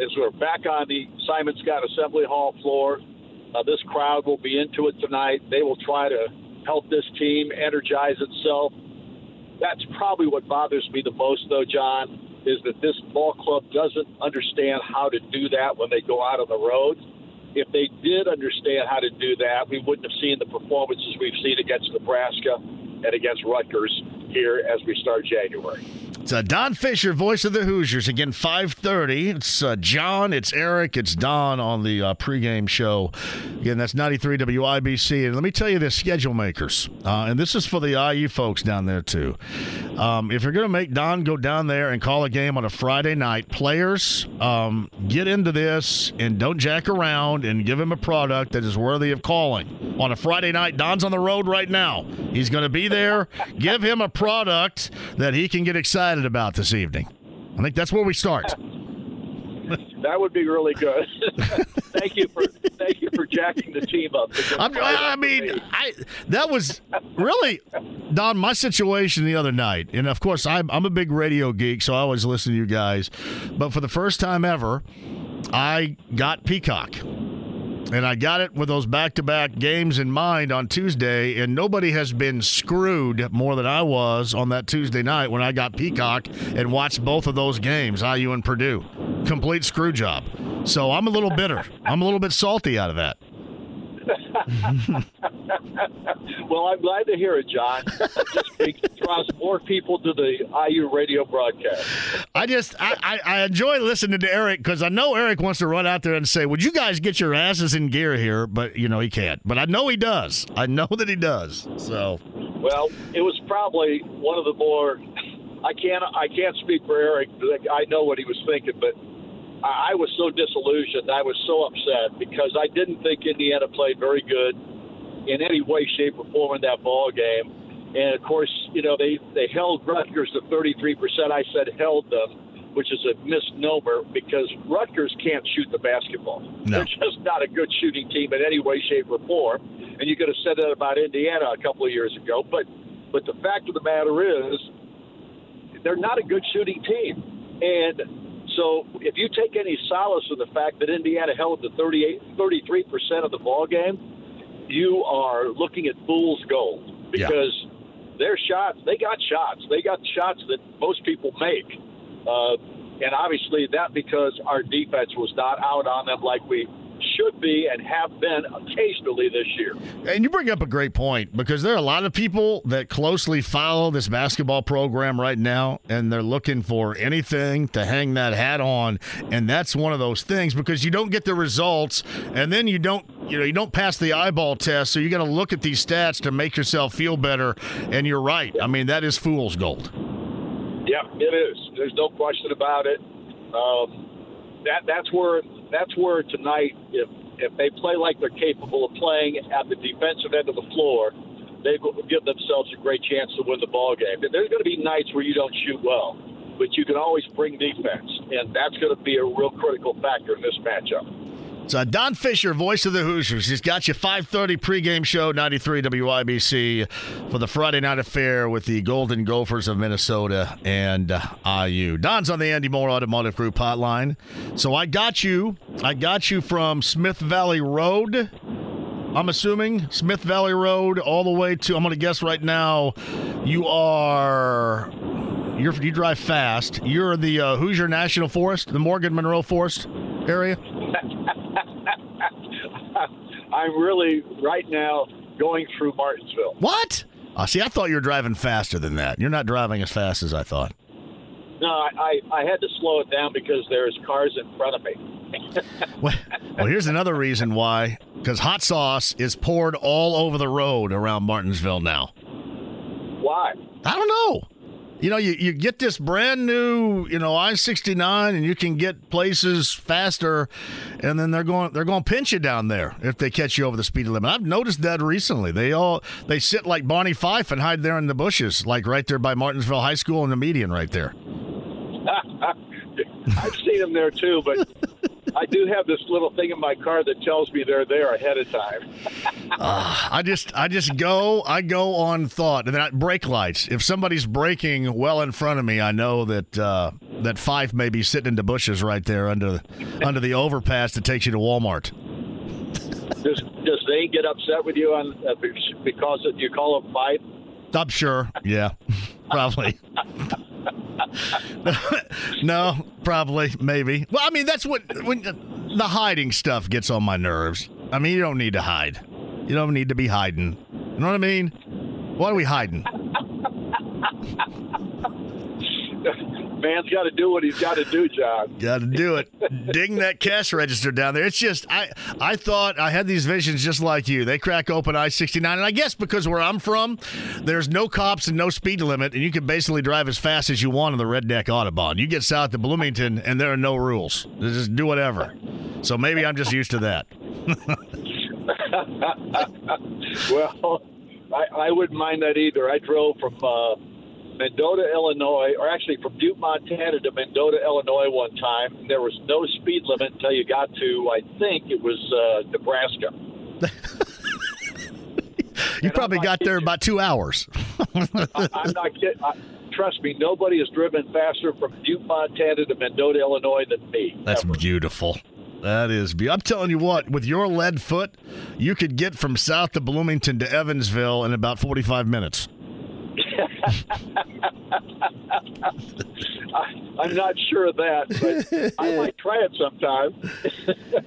is we're back on the Simon Skjodt Assembly Hall floor. Uh, this crowd will be into it tonight. They will try to help this team energize itself. That's probably what bothers me the most, though, John, is that this ball club doesn't understand how to do that when they go out on the road. If they did understand how to do that, we wouldn't have seen the performances we've seen against Nebraska and against Rutgers here as we start January. It's uh, Don Fischer, voice of the Hoosiers. Again, 5.30. It's uh, John, it's Eric, it's Don on the uh, pregame show. Again, that's 93 WIBC. And let me tell you this, schedule makers. Uh, and this is for the IU folks down there, too. Um, if you're going to make Don go down there and call a game on a Friday night, players, um, get into this and don't jack around and give him a product that is worthy of calling. On a Friday night, Don's on the road right now. He's going to be there. give him a that he can get excited about this evening. I think that's where we start. that would be really good. thank you for thank you for jacking the team up. I mean, I that was really Don my situation the other night, and of course I'm I'm a big radio geek, so I always listen to you guys. But for the first time ever, I got Peacock. And I got it with those back to back games in mind on Tuesday, and nobody has been screwed more than I was on that Tuesday night when I got Peacock and watched both of those games, IU and Purdue. Complete screw job. So I'm a little bitter. I'm a little bit salty out of that. well, I'm glad to hear it, John. It draws more people to the IU radio broadcast. I just I, I, I enjoy listening to Eric because I know Eric wants to run out there and say, "Would you guys get your asses in gear here?" But you know he can't. But I know he does. I know that he does. So. Well, it was probably one of the more. I can't I can't speak for Eric. I know what he was thinking, but I was so disillusioned. I was so upset because I didn't think Indiana played very good in any way, shape, or form in that ball game. And of course, you know they they held Rutgers to 33 percent. I said held them, which is a misnomer because Rutgers can't shoot the basketball. No. They're just not a good shooting team in any way, shape, or form. And you could have said that about Indiana a couple of years ago. But but the fact of the matter is, they're not a good shooting team. And so if you take any solace in the fact that Indiana held to 38, 33% of the ball game, you are looking at fool's gold because yeah. their shots, they got shots. They got shots that most people make. Uh, and obviously that because our defense was not out on them like we should be and have been occasionally this year. And you bring up a great point because there are a lot of people that closely follow this basketball program right now, and they're looking for anything to hang that hat on. And that's one of those things because you don't get the results, and then you don't. You know, you don't pass the eyeball test, so you got to look at these stats to make yourself feel better. And you're right. I mean, that is fool's gold. Yeah, it is. There's no question about it. Um, that that's where that's where tonight, if if they play like they're capable of playing at the defensive end of the floor, they will give themselves a great chance to win the ball game. There's going to be nights where you don't shoot well, but you can always bring defense, and that's going to be a real critical factor in this matchup. It's uh, Don Fischer, voice of the Hoosiers. He's got you 5:30 pregame show, 93 WIBC, for the Friday night affair with the Golden Gophers of Minnesota and uh, IU. Don's on the Andy Moore Automotive Group hotline. So I got you. I got you from Smith Valley Road. I'm assuming Smith Valley Road all the way to. I'm going to guess right now. You are. You're, you drive fast. You're the uh, Hoosier National Forest, the Morgan Monroe Forest area. I'm really right now going through Martinsville. What? Uh, see, I thought you were driving faster than that. You're not driving as fast as I thought. No, I, I, I had to slow it down because there's cars in front of me. well, well, here's another reason why. Because hot sauce is poured all over the road around Martinsville now. Why? I don't know. You know, you, you get this brand new, you know, I sixty nine, and you can get places faster, and then they're going they're going to pinch you down there if they catch you over the speed limit. I've noticed that recently. They all they sit like Barney Fife and hide there in the bushes, like right there by Martinsville High School in the median, right there. I've seen them there too, but I do have this little thing in my car that tells me they're there ahead of time. uh, I just I just go I go on thought and then I, brake lights. If somebody's braking well in front of me, I know that uh, that Fife may be sitting in the bushes right there under under the overpass that takes you to Walmart. Does does they get upset with you on uh, because you call them Fife? I'm sure. Yeah, probably. no, probably, maybe. Well, I mean, that's what when the hiding stuff gets on my nerves. I mean, you don't need to hide. You don't need to be hiding. You know what I mean? Why are we hiding? man's got to do what he's got to do, John. Got to do it. Ding that cash register down there. It's just I I thought I had these visions just like you. They crack open I sixty nine, and I guess because where I'm from, there's no cops and no speed limit, and you can basically drive as fast as you want on the Redneck Autobahn. You get south to Bloomington, and there are no rules. Just do whatever. So maybe I'm just used to that. well, I, I wouldn't mind that either. I drove from. Uh, Mendota, Illinois, or actually from Butte, Montana to Mendota, Illinois one time. There was no speed limit until you got to, I think it was uh, Nebraska. you and probably got there about two hours. I, am not kidding. I, trust me, nobody has driven faster from Butte, Montana to Mendota, Illinois than me. That's ever. beautiful. That is beautiful. I'm telling you what, with your lead foot, you could get from south to Bloomington to Evansville in about 45 minutes. I, am not sure of that, but I might try it sometime.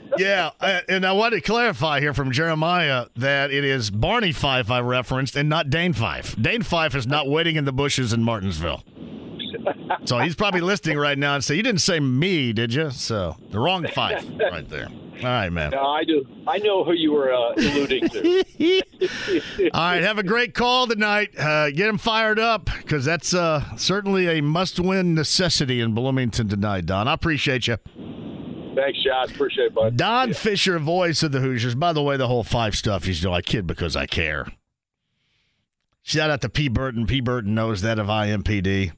yeah, and I want to clarify here from Jeremiah that it is Barney Fife I referenced and not Dane Fife. Dane Fife is not waiting in the bushes in Martinsville. So he's probably listening right now and say, "You didn't say me, did you?" So the wrong Fife right there. All right, man. No, I do. I know who you were uh, alluding to. All right, have a great call tonight. Uh, get them fired up because that's uh, certainly a must-win necessity in Bloomington tonight. Don, I appreciate you. Thanks, John. Appreciate it, bud. Don yeah. Fischer, voice of the Hoosiers. By the way, the whole Fife stuff he's doing, I kid because I care. Shout out to P. Burton. P. Burton knows that of IMPD.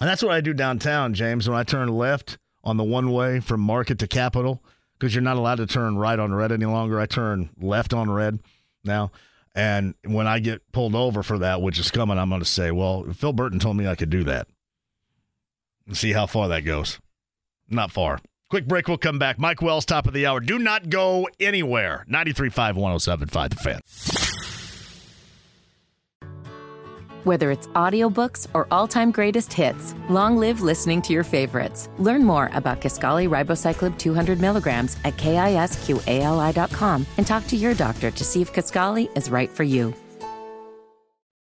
And that's what I do downtown, James. When I turn left on the one way from Market to Capitol, because you're not allowed to turn right on red any longer. I turn left on red now. And when I get pulled over for that, which is coming, I'm going to say, well, Phil Burton told me I could do that. And see how far that goes. Not far. Quick break. We'll come back. Mike Wells, top of the hour. Do not go anywhere. 93.5, 107.5, The Fan. Whether it's audiobooks or all-time greatest hits, long live listening to your favorites. Learn more about Kisqali Ribociclib 200 milligrams at kisqali.com and talk to your doctor to see if Kisqali is right for you.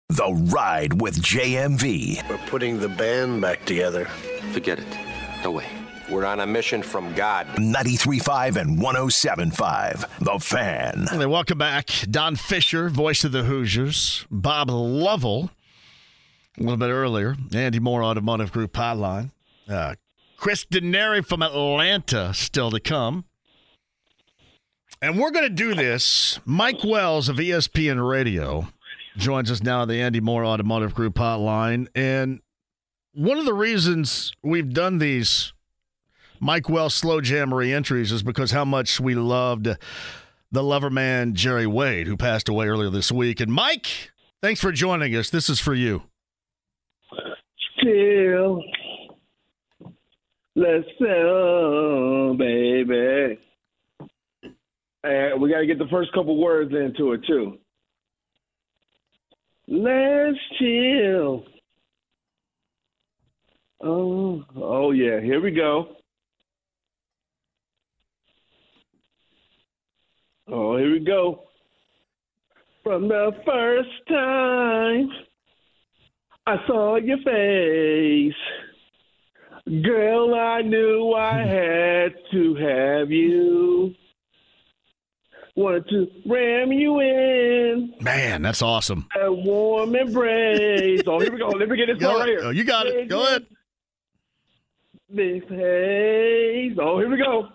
The Ride with JMV. We're putting the band back together. Forget it. No way. We're on a mission from God. 93.5 and 107.5. The Fan. And welcome back. Don Fischer, voice of the Hoosiers. Bob Lovell a little bit earlier. Andy Moore Automotive Group Hotline. Uh, Chris Denari from Atlanta still to come. And we're going to do this. Mike Wells of ESPN Radio joins us now on the Andy Moore Automotive Group Hotline. And one of the reasons we've done these Mike Wells slow jam re-entries is because how much we loved the lover man Jerry Wade, who passed away earlier this week. And Mike, thanks for joining us. This is for you Let's sell, baby. And we got to get the first couple words into it too. Let's chill. Oh, oh yeah. Here we go. Oh, here we go. From the first time I saw your face, girl, I knew I hmm. had to have you. Wanted to ram you in Man, that's awesome. a warm embrace. oh, here we go. Let me get this one right here. oh, you got it. Go ahead. This haze. Oh, here we go.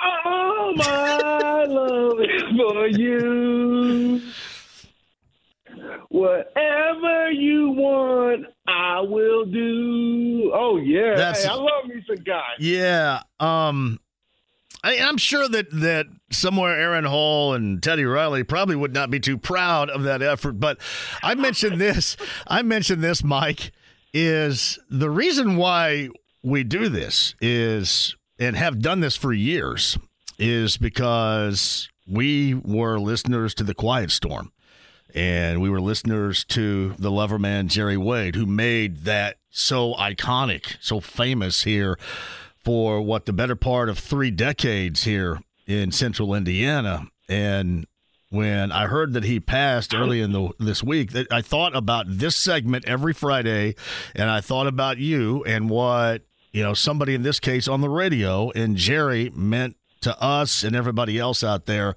Oh, my love is for you. Whatever you want, I will do. Oh yeah, That's- hey, I love me some guy. Yeah. Um I, I'm sure that that somewhere Aaron Hall and Teddy Riley probably would not be too proud of that effort. But I mentioned this. I mentioned this, Mike, is the reason why we do this is and have done this for years is because we were listeners to the Quiet Storm and we were listeners to the lover man Jerry Wade, who made that so iconic, so famous here for what the better part of three decades here in Central Indiana. And when I heard that he passed early in the this week, that I thought about this segment every Friday, and I thought about you and what you know somebody in this case on the radio and Jerry meant to us and everybody else out there.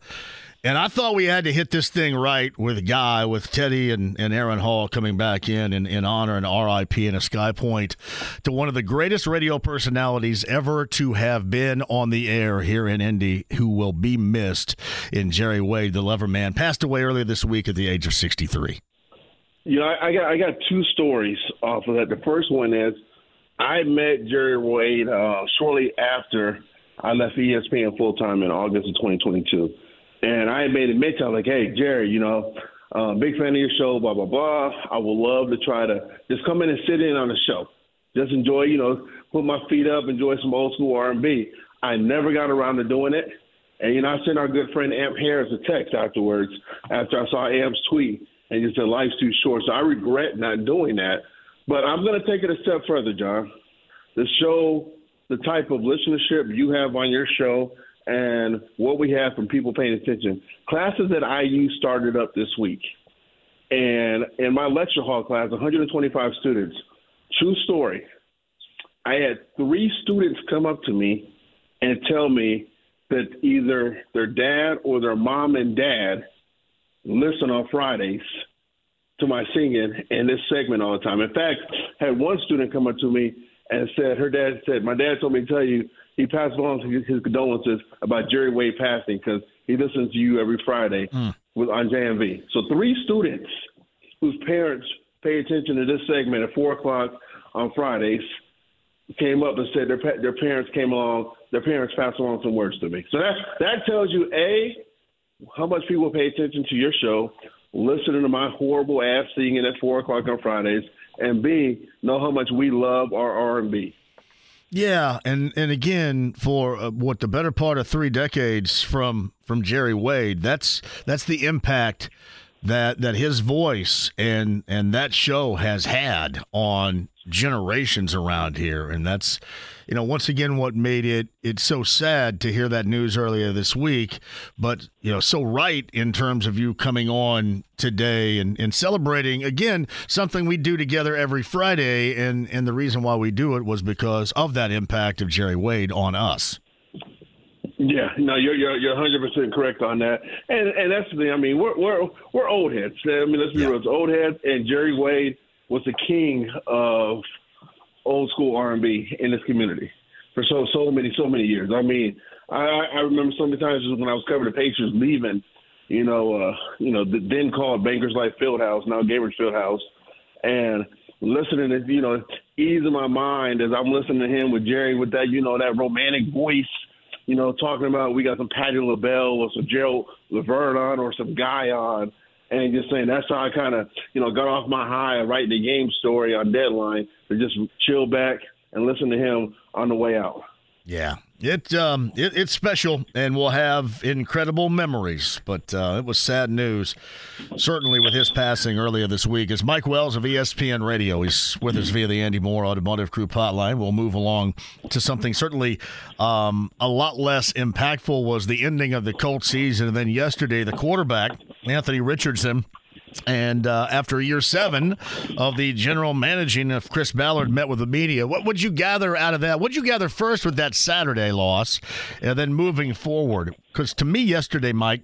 And I thought we had to hit this thing right with Guy, with Teddy and, and Aaron Hall coming back in, in in honor and RIP and a sky point to one of the greatest radio personalities ever to have been on the air here in Indy, who will be missed in Jerry Wade, the lover man, passed away earlier this week at the age of 63. You know, I, I got I got two stories off of that. The first one is I met Jerry Wade uh, shortly after I left ESPN full time in August of 2022, and I made a mention. I was like, "Hey, Jerry, you know, uh, big fan of your show. Blah blah blah. I would love to try to just come in and sit in on the show, just enjoy, you know, put my feet up, enjoy some old school R&B." I never got around to doing it. And you know, I sent our good friend Amp Harris a text afterwards after I saw Amp's tweet, and he said life's too short. So I regret not doing that. But I'm going to take it a step further, John. The show, the type of listenership you have on your show, and what we have from people paying attention. Classes at IU started up this week, and in my lecture hall class, 125 students. True story. I had three students come up to me and tell me that either their dad or their mom and dad listen on Fridays to my singing and this segment all the time. In fact, had one student come up to me and said, her dad said, my dad told me to tell you he passed along his, condolences about Jerry Wade passing because he listens to you every Friday hmm. with on JMV. So three students whose parents pay attention to this segment at four o'clock on Fridays came up and said their pa- their parents came along, their parents passed along some words to me. So that that tells you a how much people pay attention to your show, listening to my horrible ass singing at four o'clock on Fridays, and b know how much we love our R and B. Yeah, and and again, for uh, what the better part of three decades from from Jerry Wade, that's that's the impact that that his voice and and that show has had on generations around here, and that's you know once again what made it it's so sad to hear that news earlier this week, but you know so right in terms of you coming on today and, and celebrating again something we do together every Friday, and and the reason why we do it was because of that impact of Jerry Wade on us. Yeah, no, you're you're you're 100 percent correct on that, and and that's the thing. I mean, we're we're we're old heads. I mean, let's be real, it's old heads, and Jerry Wade was the king of old school R&B in this community for so so many so many years. I mean, I I remember so many times when I was covering the Pacers leaving, you know, uh, you know, the then called Bankers Life Fieldhouse, now Gainbridge Fieldhouse, and listening to you know easing my mind as I'm listening to him with Jerry with that you know that romantic voice you know, talking about we got some Patti LaBelle or some Gerald Levert on or some guy on, and just saying that's how I kind of, you know, got off my high of writing the game story on deadline to just chill back and listen to him on the way out. Yeah, it um it, it's special, and we'll have incredible memories. But uh, it was sad news, certainly with his passing earlier this week. It's Mike Wells of ESPN Radio. He's with us via the Andy Moore Automotive Group hotline. We'll move along to something certainly um, a lot less impactful. Was the ending of the Colts season, and then yesterday the quarterback Anthony Richardson. And uh, after year seven of the general managing of Chris Ballard met with the media, what would you gather out of that? What would you gather first with that Saturday loss and then moving forward? Because to me, yesterday, Mike,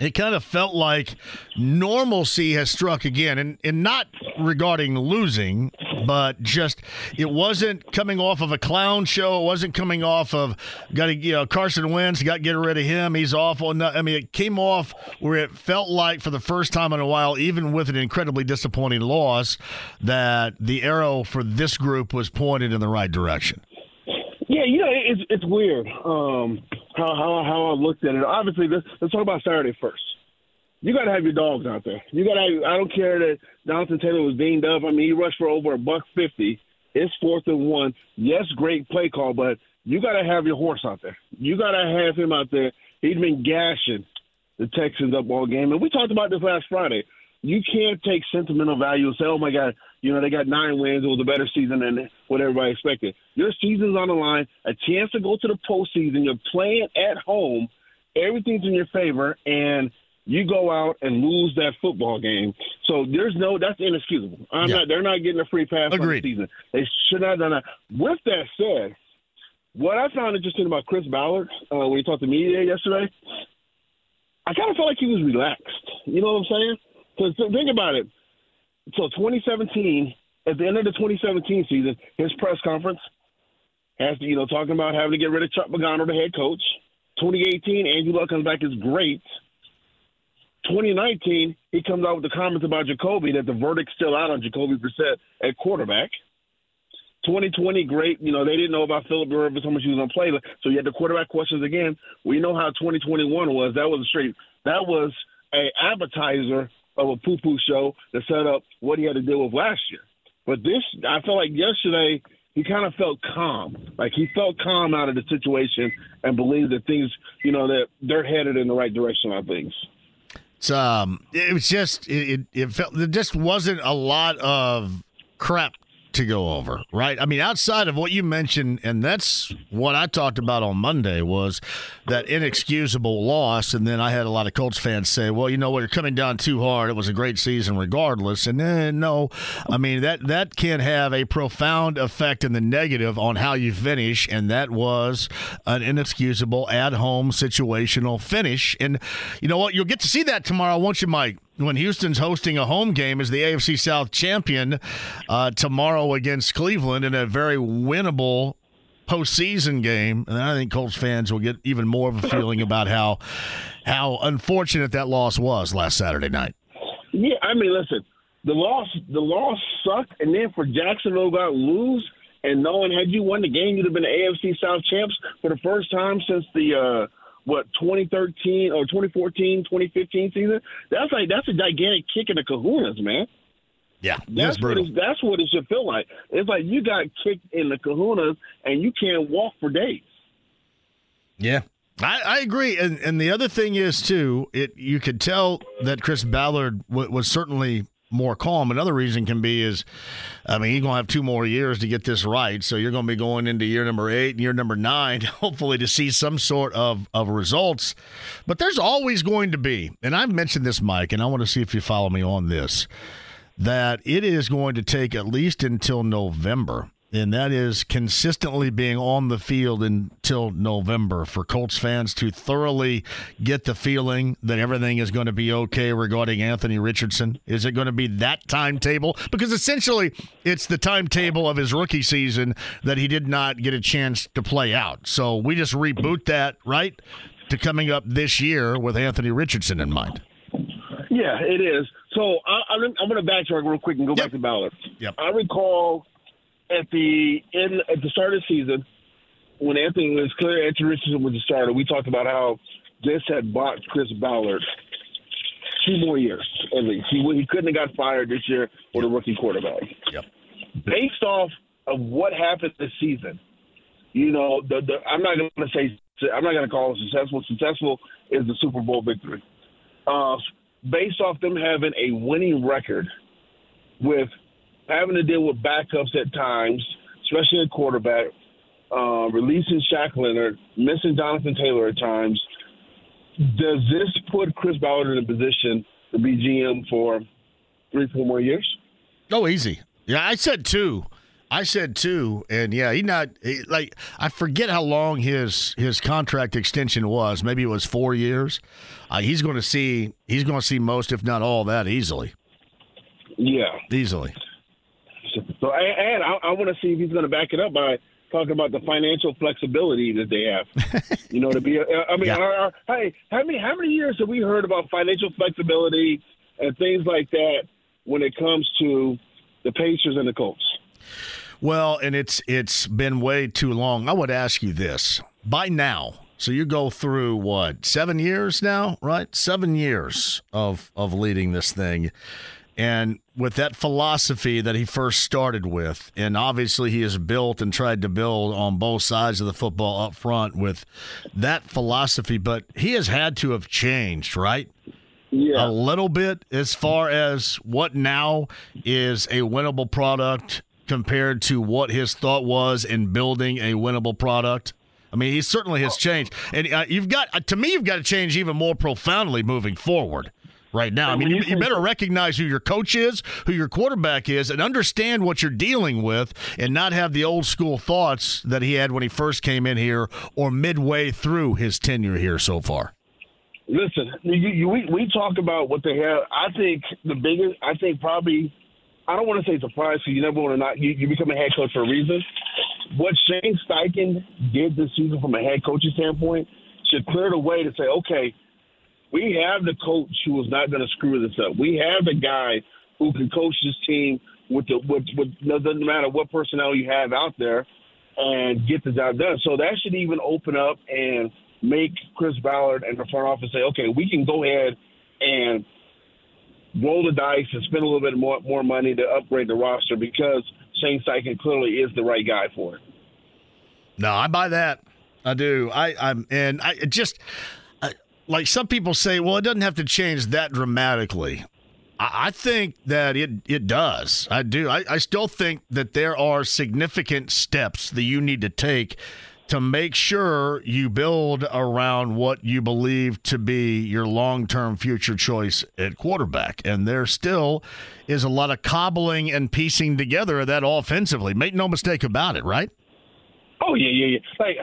it kind of felt like normalcy has struck again, and, and not regarding losing, but just it wasn't coming off of a clown show. It wasn't coming off of got to you know Carson Wentz got to get rid of him. He's awful. I mean, it came off where it felt like for the first time in a while, even with an incredibly disappointing loss, that the arrow for this group was pointed in the right direction. Yeah, you know, it's it's weird um, how how how I looked at it. Obviously, let's let's talk about Saturday first. You got to have your dogs out there. You got to. I don't care that Jonathan Taylor was dinged up. I mean, he rushed for over a buck fifty. It's fourth and one. Yes, great play call, but you got to have your horse out there. You got to have him out there. He's been gashing the Texans up all game, and we talked about this last Friday. You can't take sentimental value and say, "Oh my God, you know they got nine wins. It was a better season than what everybody expected." Your season's on the line. A chance to go to the postseason. You're playing at home. Everything's in your favor, and you go out and lose that football game. So there's no that's inexcusable. I'm yeah. not they're not getting a free pass Agreed. the season. They should not have done that. With that said, what I found interesting about Chris Ballard uh, when he talked to media yesterday, I kind of felt like he was relaxed. You know what I'm saying? Because think about it. So 2017, at the end of the 2017 season, his press conference has to, you know, talking about having to get rid of Chuck Pagano, the head coach. 2018, Andrew Luck comes back is great. 2019, he comes out with the comments about Jacoby that the verdict's still out on Jacoby Brissett at quarterback. 2020, great. You know, they didn't know about Philip Rivers, how much he was to play. So you had the quarterback questions again. We know how 2021 was. That was a straight, that was a appetizer of a poo-poo show that set up what he had to deal with last year. But this, I felt like yesterday, he kind of felt calm. Like he felt calm out of the situation and believed that things, you know, that they're headed in the right direction on things. It's, um, it was just it, it felt there just wasn't a lot of crap to go over, right? I mean, outside of what you mentioned, and that's what I talked about on Monday was that inexcusable loss. And then I had a lot of Colts fans say, "Well, you know what? You're coming down too hard. It was a great season, regardless." And no, I mean that that can have a profound effect in the negative on how you finish, and that was an inexcusable at-home situational finish. And you know what? You'll get to see that tomorrow, won't you, Mike? When Houston's hosting a home game as the AFC South champion uh, tomorrow against Cleveland in a very winnable postseason game, and I think Colts fans will get even more of a feeling about how how unfortunate that loss was last Saturday night. Yeah, I mean, listen, the loss the loss sucked, and then for Jacksonville to lose, and knowing had you won the game, you'd have been the AFC South champs for the first time since the. Uh, what 2013 or 2014, 2015 season. That's like that's a gigantic kick in the Kahunas, man. Yeah, that's what it, that's what it should feel like. It's like you got kicked in the Kahunas and you can't walk for days. Yeah, I, I, agree, and and the other thing is too, it you could tell that Chris Ballard w- was certainly more calm. Another reason can be is, I mean, he's going to have two more years to get this right. So you're going to be going into year number eight and year number nine, hopefully to see some sort of, of results. But there's always going to be, and I've mentioned this, Mike, and I want to see if you follow me on this, that it is going to take at least until November and that is consistently being on the field until November for Colts fans to thoroughly get the feeling that everything is going to be okay regarding Anthony Richardson. Is it going to be that timetable? Because essentially, it's the timetable of his rookie season that he did not get a chance to play out. So we just reboot that, right, to coming up this year with Anthony Richardson in mind. Yeah, it is. So I, am going to backtrack real quick and go yep. back to Ballard. Yep. I recall at the in at the start of the season, when Anthony was clear Anthony Richardson was the starter, we talked about how this had bought Chris Ballard two more years at least. He he couldn't have got fired this year with a rookie quarterback. Yep. Based off of what happened this season, you know, the, the I'm not going to say I'm not going to call it successful. Successful is the Super Bowl victory. Uh, based off them having a winning record with having to deal with backups at times, especially at quarterback, uh, releasing Shaq Leonard, missing Jonathan Taylor at times. does this put Chris Ballard in a position to be GM for three, four more years? Oh, easy. Yeah, I said two. I said two, and yeah, he not he, like I forget how long his his contract extension was. Maybe it was four years. Uh, he's going to see he's going to see most, if not all, that easily. Yeah, easily. So, and I, I want to see if he's going to back it up by talking about the financial flexibility that they have. you know, to be. Uh, I mean, Yeah. are, are, hey, how many how many years have we heard about financial flexibility and things like that when it comes to the Pacers and the Colts? Well, and it's it's been way too long. I would ask you this by now. So you go through what seven years now, right? Seven years of of leading this thing, and with that philosophy that he first started with, and obviously he has built and tried to build on both sides of the football up front with that philosophy. But he has had to have changed, right? Yeah. a little bit as far as what now is a winnable product compared to what his thought was in building a winnable product. I mean, he certainly has changed, and uh, you've got uh, to me, you've got to change even more profoundly moving forward. Right now, I mean, you, you better recognize who your coach is, who your quarterback is, and understand what you're dealing with, and not have the old school thoughts that he had when he first came in here or midway through his tenure here so far. Listen, you, you, we we talk about what they have. I think the biggest. I think probably. I don't want to say surprise because you never want to not. You, you become a head coach for a reason. What Shane Steichen did this season from a head coaching standpoint should clear the way to say, okay, we have the coach who is not going to screw this up. We have the guy who can coach this team with the with, with doesn't matter what personnel you have out there and get the job done. So that should even open up and make Chris Ballard and the front office say, okay, we can go ahead and roll the dice and spend a little bit more more money to upgrade the roster because Shane Steichen clearly is the right guy for it. No, I buy that. I do. I, I'm and I just like some people say. Well, it doesn't have to change that dramatically. I, I think that it it does. I do. I, I still think that there are significant steps that you need to take to make sure you build around what you believe to be your long-term future choice at quarterback. And there still is a lot of cobbling and piecing together of that offensively. Make no mistake about it, right? Oh yeah, yeah, yeah. Like,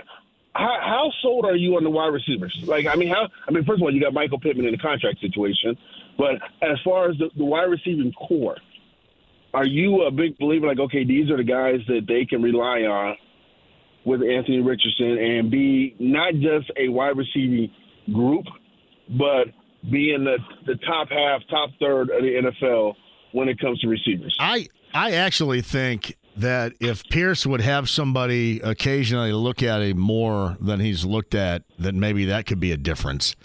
how, how sold are you on the wide receivers? Like, I mean, how? I mean, first of all, you got Michael Pittman in the contract situation, but as far as the, the wide receiving core, are you a big believer? Like, okay, these are the guys that they can rely on with Anthony Richardson and be not just a wide receiving group, but be in the the top half, top third of the NFL when it comes to receivers. I I actually think that if Pierce would have somebody occasionally look at him more than he's looked at, then maybe that could be a difference.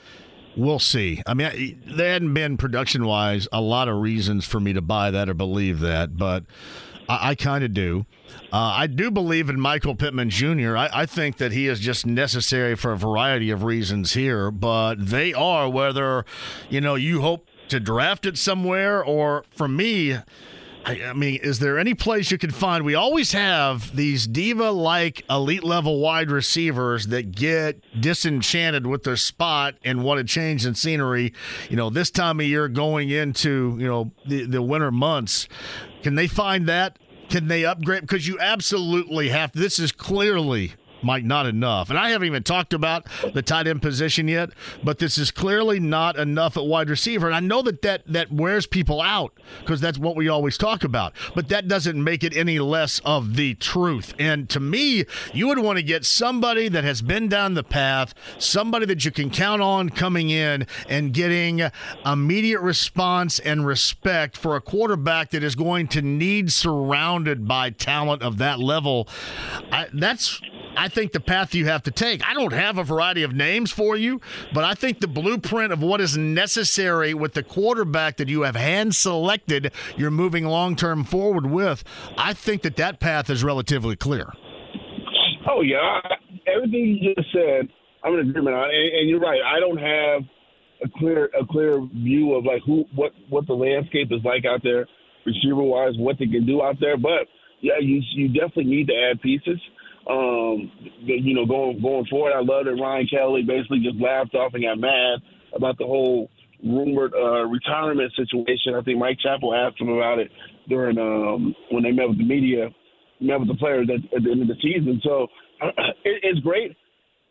We'll see. I mean, there hadn't been production wise a lot of reasons for me to buy that or believe that, but I, I kind of do. Uh, I do believe in Michael Pittman Jr. I, I think that he is just necessary for a variety of reasons here, but they are whether, you know, you hope to draft it somewhere or for me, I, I mean, is there any place you can find? We always have these diva like elite level wide receivers that get disenchanted with their spot and want to change in scenery. You know, this time of year going into, you know, the, the winter months. Can they find that? Can they upgrade? Because you absolutely have. This is clearly Mike, not enough. And I haven't even talked about the tight end position yet, but this is clearly not enough at wide receiver. And I know that that, that wears people out because that's what we always talk about, but that doesn't make it any less of the truth. And to me, you would want to get somebody that has been down the path, somebody that you can count on coming in and getting immediate response and respect for a quarterback that is going to need surrounded by talent of that level. I, that's I think the path you have to take. I don't have a variety of names for you, but I think the blueprint of what is necessary with the quarterback that you have hand selected, you're moving long term forward with. I think that that path is relatively clear. Oh yeah, everything you just said, I'm in agreement on, and, and you're right. I don't have a clear a clear view of like who what what the landscape is like out there, receiver wise, what they can do out there. But yeah, you you definitely need to add pieces. Um, you know, going going forward, I love that Ryan Kelly basically just laughed off and got mad about the whole rumored uh, retirement situation. I think Mike Chappell asked him about it during um, when they met with the media, met with the players at, at the end of the season. So it, it's great.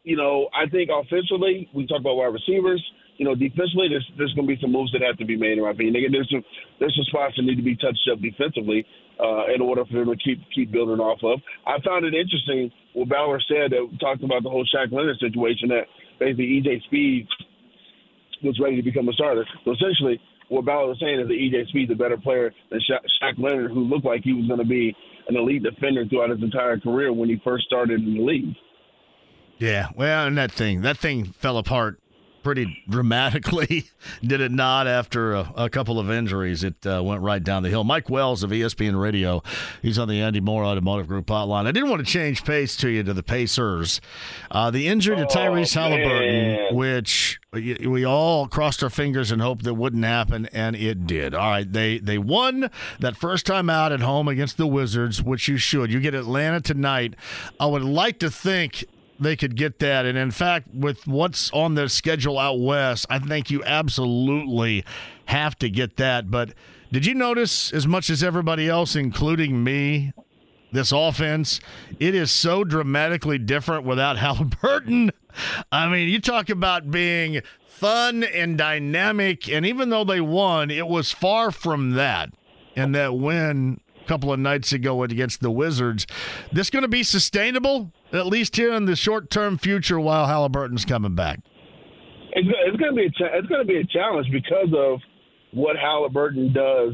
You know, I think offensively, we talk about wide receivers. You know, defensively, there's there's going to be some moves that have to be made. In my opinion, there's some there's some spots that need to be touched up defensively uh, in order for them to keep keep building off of. I found it interesting what Ballard said that talked about the whole Shaq Leonard situation that basically EJ Speed was ready to become a starter. So essentially, what Ballard was saying is that EJ Speed's a better player than Sha- Shaq Leonard, who looked like he was going to be an elite defender throughout his entire career when he first started in the league. Yeah, well, and that thing, that thing fell apart pretty dramatically, did it not? After a, a couple of injuries, it uh, went right down the hill. Mike Wells of ESPN Radio, he's on the Andy Moore Automotive Group hotline. I didn't want to change pace to you to the Pacers. Uh, the injury to Tyrese oh, Halliburton, which we all crossed our fingers and hoped that wouldn't happen, and it did. All right, they they won that first time out at home against the Wizards, which you should. You get Atlanta tonight. I would like to think they could get that. And in fact, with what's on the schedule out west, I think you absolutely have to get that. But did you notice, as much as everybody else, including me, this offense, it is so dramatically different without Halliburton. I mean, you talk about being fun and dynamic, and even though they won, it was far from that. And that win a couple of nights ago against the Wizards, this going to be sustainable? At least here in the short term future while Halliburton's coming back? It's, it's going to be a cha- it's going to be a challenge because of what Halliburton does.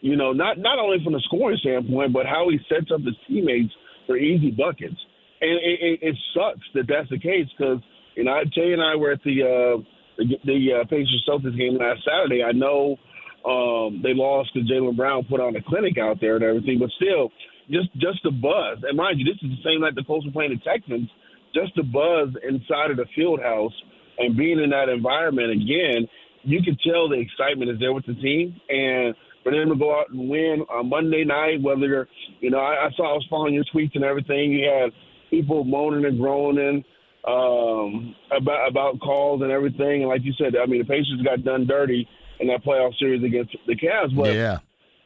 You know, not not only from the scoring standpoint, but how he sets up his teammates for easy buckets. And it, it, it sucks that that's the case because you know Jay and I were at the uh, the, the uh, Pacers Celtics game last Saturday. I know um, they lost because Jaylen Brown put on a clinic out there and everything, but still, just just the buzz. And mind you, this is the same night the Colts were playing the Texans. Just the buzz inside of the field house and being in that environment again, you can tell the excitement is there with the team. And for them to go out and win on Monday night, whether you know, I, I saw I was following your tweets and everything. You had people moaning and groaning um, about about calls and everything. And like you said, I mean, the Pacers got done dirty in that playoff series against the Cavs. But yeah.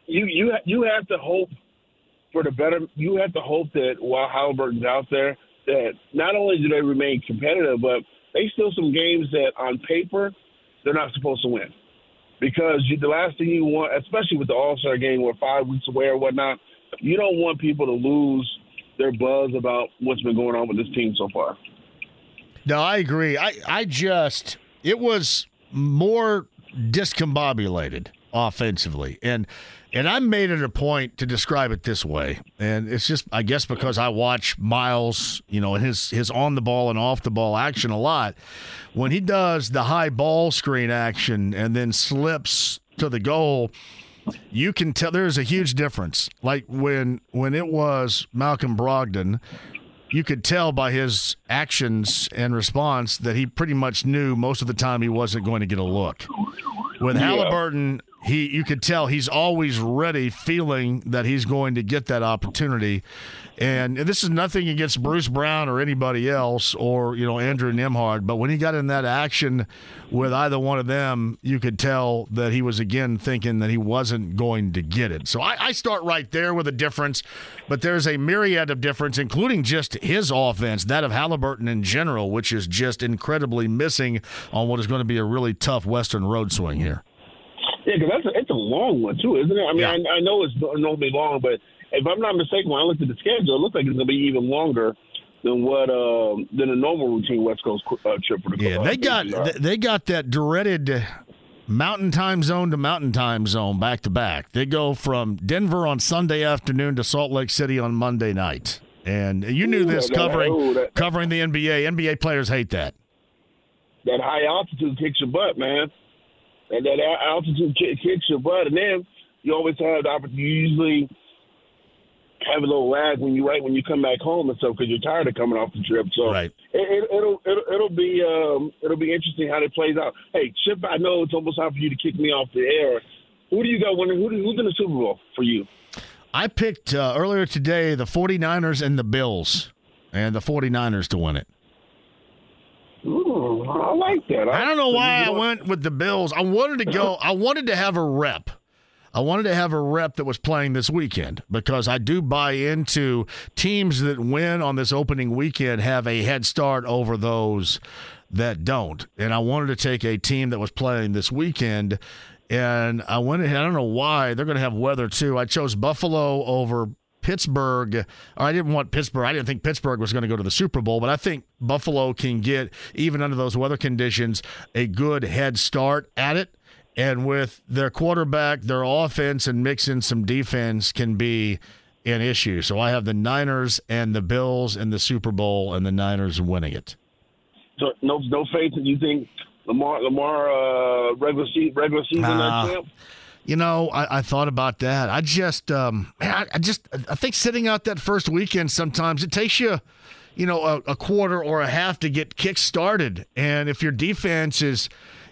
you you you have to hope for the better. You have to hope that while Halliburton's out there, that not only do they remain competitive, but they still some games that on paper they're not supposed to win. Because you, the last thing you want, especially with the All Star game, where five weeks away or whatnot, you don't want people to lose their buzz about what's been going on with this team so far. No, I agree. I, I just it was more discombobulated offensively. And and I made it a point to describe it this way. And it's just I guess because I watch Miles, you know, his his on the ball and off the ball action a lot. When he does the high ball screen action and then slips to the goal, you can tell there's a huge difference. Like when when it was Malcolm Brogdon, you could tell by his actions and response that he pretty much knew most of the time he wasn't going to get a look. With yeah. Halliburton, he you could tell he's always ready, feeling that he's going to get that opportunity. And this is nothing against Bruce Brown or anybody else or, you know, Andrew Nembhard, but when he got in that action with either one of them, you could tell that he was again thinking that he wasn't going to get it. So I, I start right there with a difference, but there's a myriad of difference, including just his offense, that of Halliburton in general, which is just incredibly missing on what is going to be a really tough Western road swing here. Yeah, because that's a, it's a long one too, isn't it? I mean, yeah. I, I know it's normally long, but if I'm not mistaken, when I looked at the schedule, it looks like it's going to be even longer than what uh, than a normal routine West Coast uh, trip for the. Yeah, they got they got that dreaded mountain time zone to mountain time zone back to back. They go from Denver on Sunday afternoon to Salt Lake City on Monday night. And you knew ooh, this that, covering ooh, that, covering the NBA. NBA players hate that. That high altitude kicks your butt, man and that altitude kicks your butt, and then you always have the opportunity. You usually have a little lag when you right when you come back home and stuff because you're tired of coming off the trip. So right. it, will it, it'll it'll be um, it'll be interesting how it plays out. Hey, Chip, I know it's almost time for you to kick me off the air. Who do you got winning? Who, who's in the Super Bowl for you? I picked uh, earlier today the 49ers and the Bills. and the 49ers to win it. I like that. I don't know why I went with the Bills. I wanted to go. I wanted to have a rep. I wanted to have a rep that was playing this weekend because I do buy into teams that win on this opening weekend have a head start over those that don't. And I wanted to take a team that was playing this weekend. And I went ahead, I don't know why. They're going to have weather too. I chose Buffalo over Pittsburgh, or I didn't want Pittsburgh. I didn't think Pittsburgh was going to go to the Super Bowl, but I think Buffalo can get, even under those weather conditions, a good head start at it. And with their quarterback, their offense, and mixing some defense can be an issue. So I have the Niners and the Bills in the Super Bowl, and the Niners winning it. So no, no faith that you think Lamar, Lamar, uh, regular season, regular season uh, champ. You know, I, I, thought about that. I just, um, I, I, just, I think sitting out that first weekend sometimes it takes you, you know, a, a quarter or a half to get kick started, and if your defense is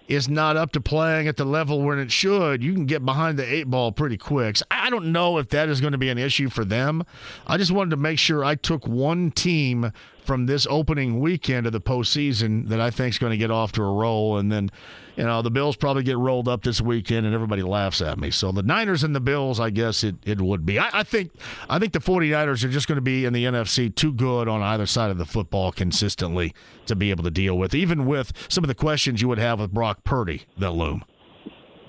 is not up to playing at the level when it should, you can get behind the eight ball pretty quick. So I don't know if that is going to be an issue for them. I just wanted to make sure I took one team from this opening weekend of the postseason that I think is going to get off to a roll. And then, you know, the Bills probably get rolled up this weekend and everybody laughs at me. So the Niners and the Bills, I guess it, it would be. I, I think I think the 49ers are just going to be in the NFC too good on either side of the football consistently to be able to deal with, even with some of the questions you would have with Brock Purdy that loom.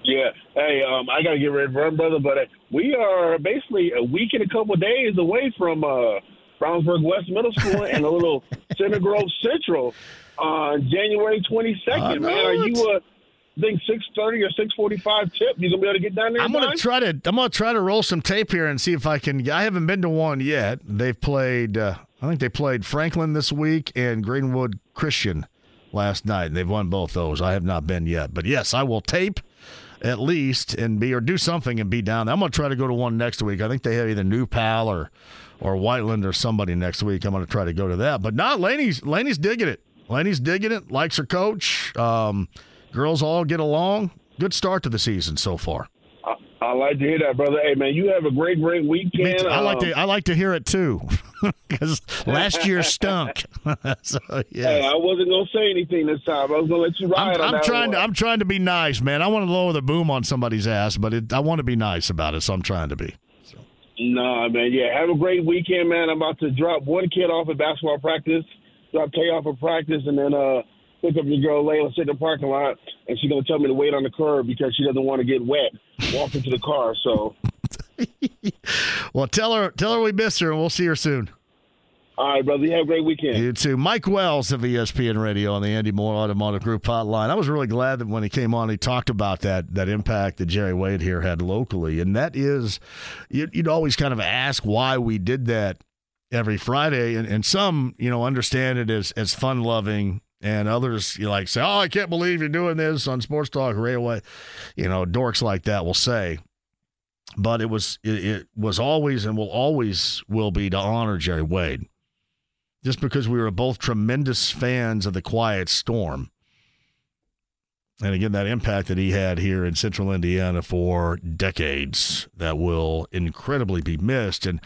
Yeah. Hey, um, I got to get ready for him, brother, but uh, we are basically a week and a couple of days away from uh, – Brownsburg West Middle School and a little Center Grove Central on January 22nd. Man, are you a I think six thirty or six forty five tip. You gonna be able to get down there? I'm gonna try to. I'm gonna try to roll some tape here and see if I can. I haven't been to one yet. They've played. Uh, I think they played Franklin this week and Greenwood Christian last night. And they've won both those. I have not been yet, but yes, I will tape at least and be or do something and be down. I'm gonna try to go to one next week. I think they have either New Pal or or Whiteland or somebody next week. I'm going to try to go to that. But not Laney's. Laney's digging it. Laney's digging it. Likes her coach. Um, girls all get along. Good start to the season so far. I, I, like to hear that, brother. Hey, man, you have a great, great weekend. I like um, to. I like to hear it too, because last year stunk. so yes. Hey, I wasn't gonna say anything this time. I was gonna let you ride. I'm, I'm trying one. to. I'm trying to be nice, man. I want to lower the boom on somebody's ass, but it, I want to be nice about it, so I'm trying to be. Nah, man. Yeah, have a great weekend, man. I'm about to drop one kid off at basketball practice, drop Tay off at practice, and then uh pick up your girl Layla, sit in the parking lot, and she's gonna tell me to wait on the curb because she doesn't want to get wet walking to the car. So, well, tell her tell her we miss her, and we'll see her soon. All right, brother. You have a great weekend. You too. Mike Wells of ESPN Radio on the Andy Moore Automotive Group hotline. I was really glad that when he came on, he talked about that that impact that Jerry Wade here had locally, and that is, you'd always kind of ask why we did that every Friday, and, and some you know understand it as as fun loving. And others, you like say, "Oh, I can't believe you're doing this on Sports Talk Railway." You know, dorks like that will say, but it was it, it, was always and will always will be to honor Jerry Wade just because we were both tremendous fans of the Quiet Storm. And again, that impact that he had here in central Indiana for decades that will incredibly be missed. And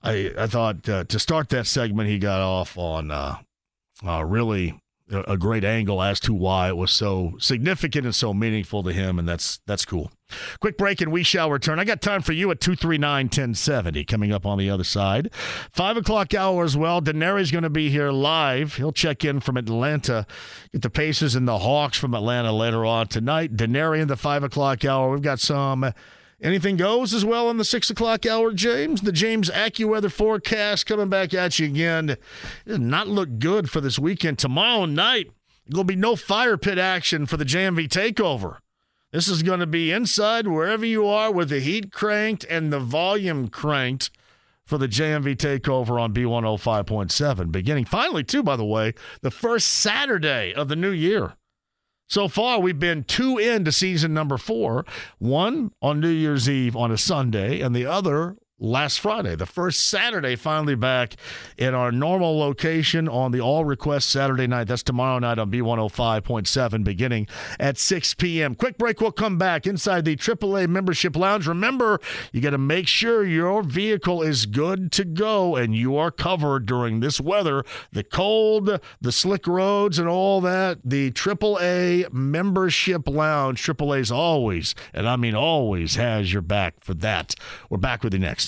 I, I thought uh, to start that segment, he got off on uh, uh, really a great angle as to why it was so significant and so meaningful to him, and that's that's cool. Quick break and we shall return. I got time for you at 239 1070 coming up on the other side. Five o'clock hour as well. Denari's going to be here live. He'll check in from Atlanta. Get the Pacers and the Hawks from Atlanta later on tonight. Denari in the five o'clock hour. We've got some Anything goes as well on the six o'clock hour, James. The James AccuWeather forecast coming back at you again. Does not look good for this weekend. Tomorrow night, there'll be no fire pit action for the JMV takeover. This is going to be inside wherever you are with the heat cranked and the volume cranked for the JMV takeover on B105.7. Beginning finally, too, by the way, the first Saturday of the new year. So far, we've been two into season number four. One on New Year's Eve on a Sunday, and the other last Friday, the first Saturday finally back in our normal location on the All Request Saturday night. That's tomorrow night on B105.7 beginning at 6 p.m. Quick break, we'll come back inside the AAA membership lounge. Remember, you got to make sure your vehicle is good to go and you are covered during this weather, the cold, the slick roads and all that. The AAA membership lounge, AAA's always, and I mean always has your back for that. We're back with you next.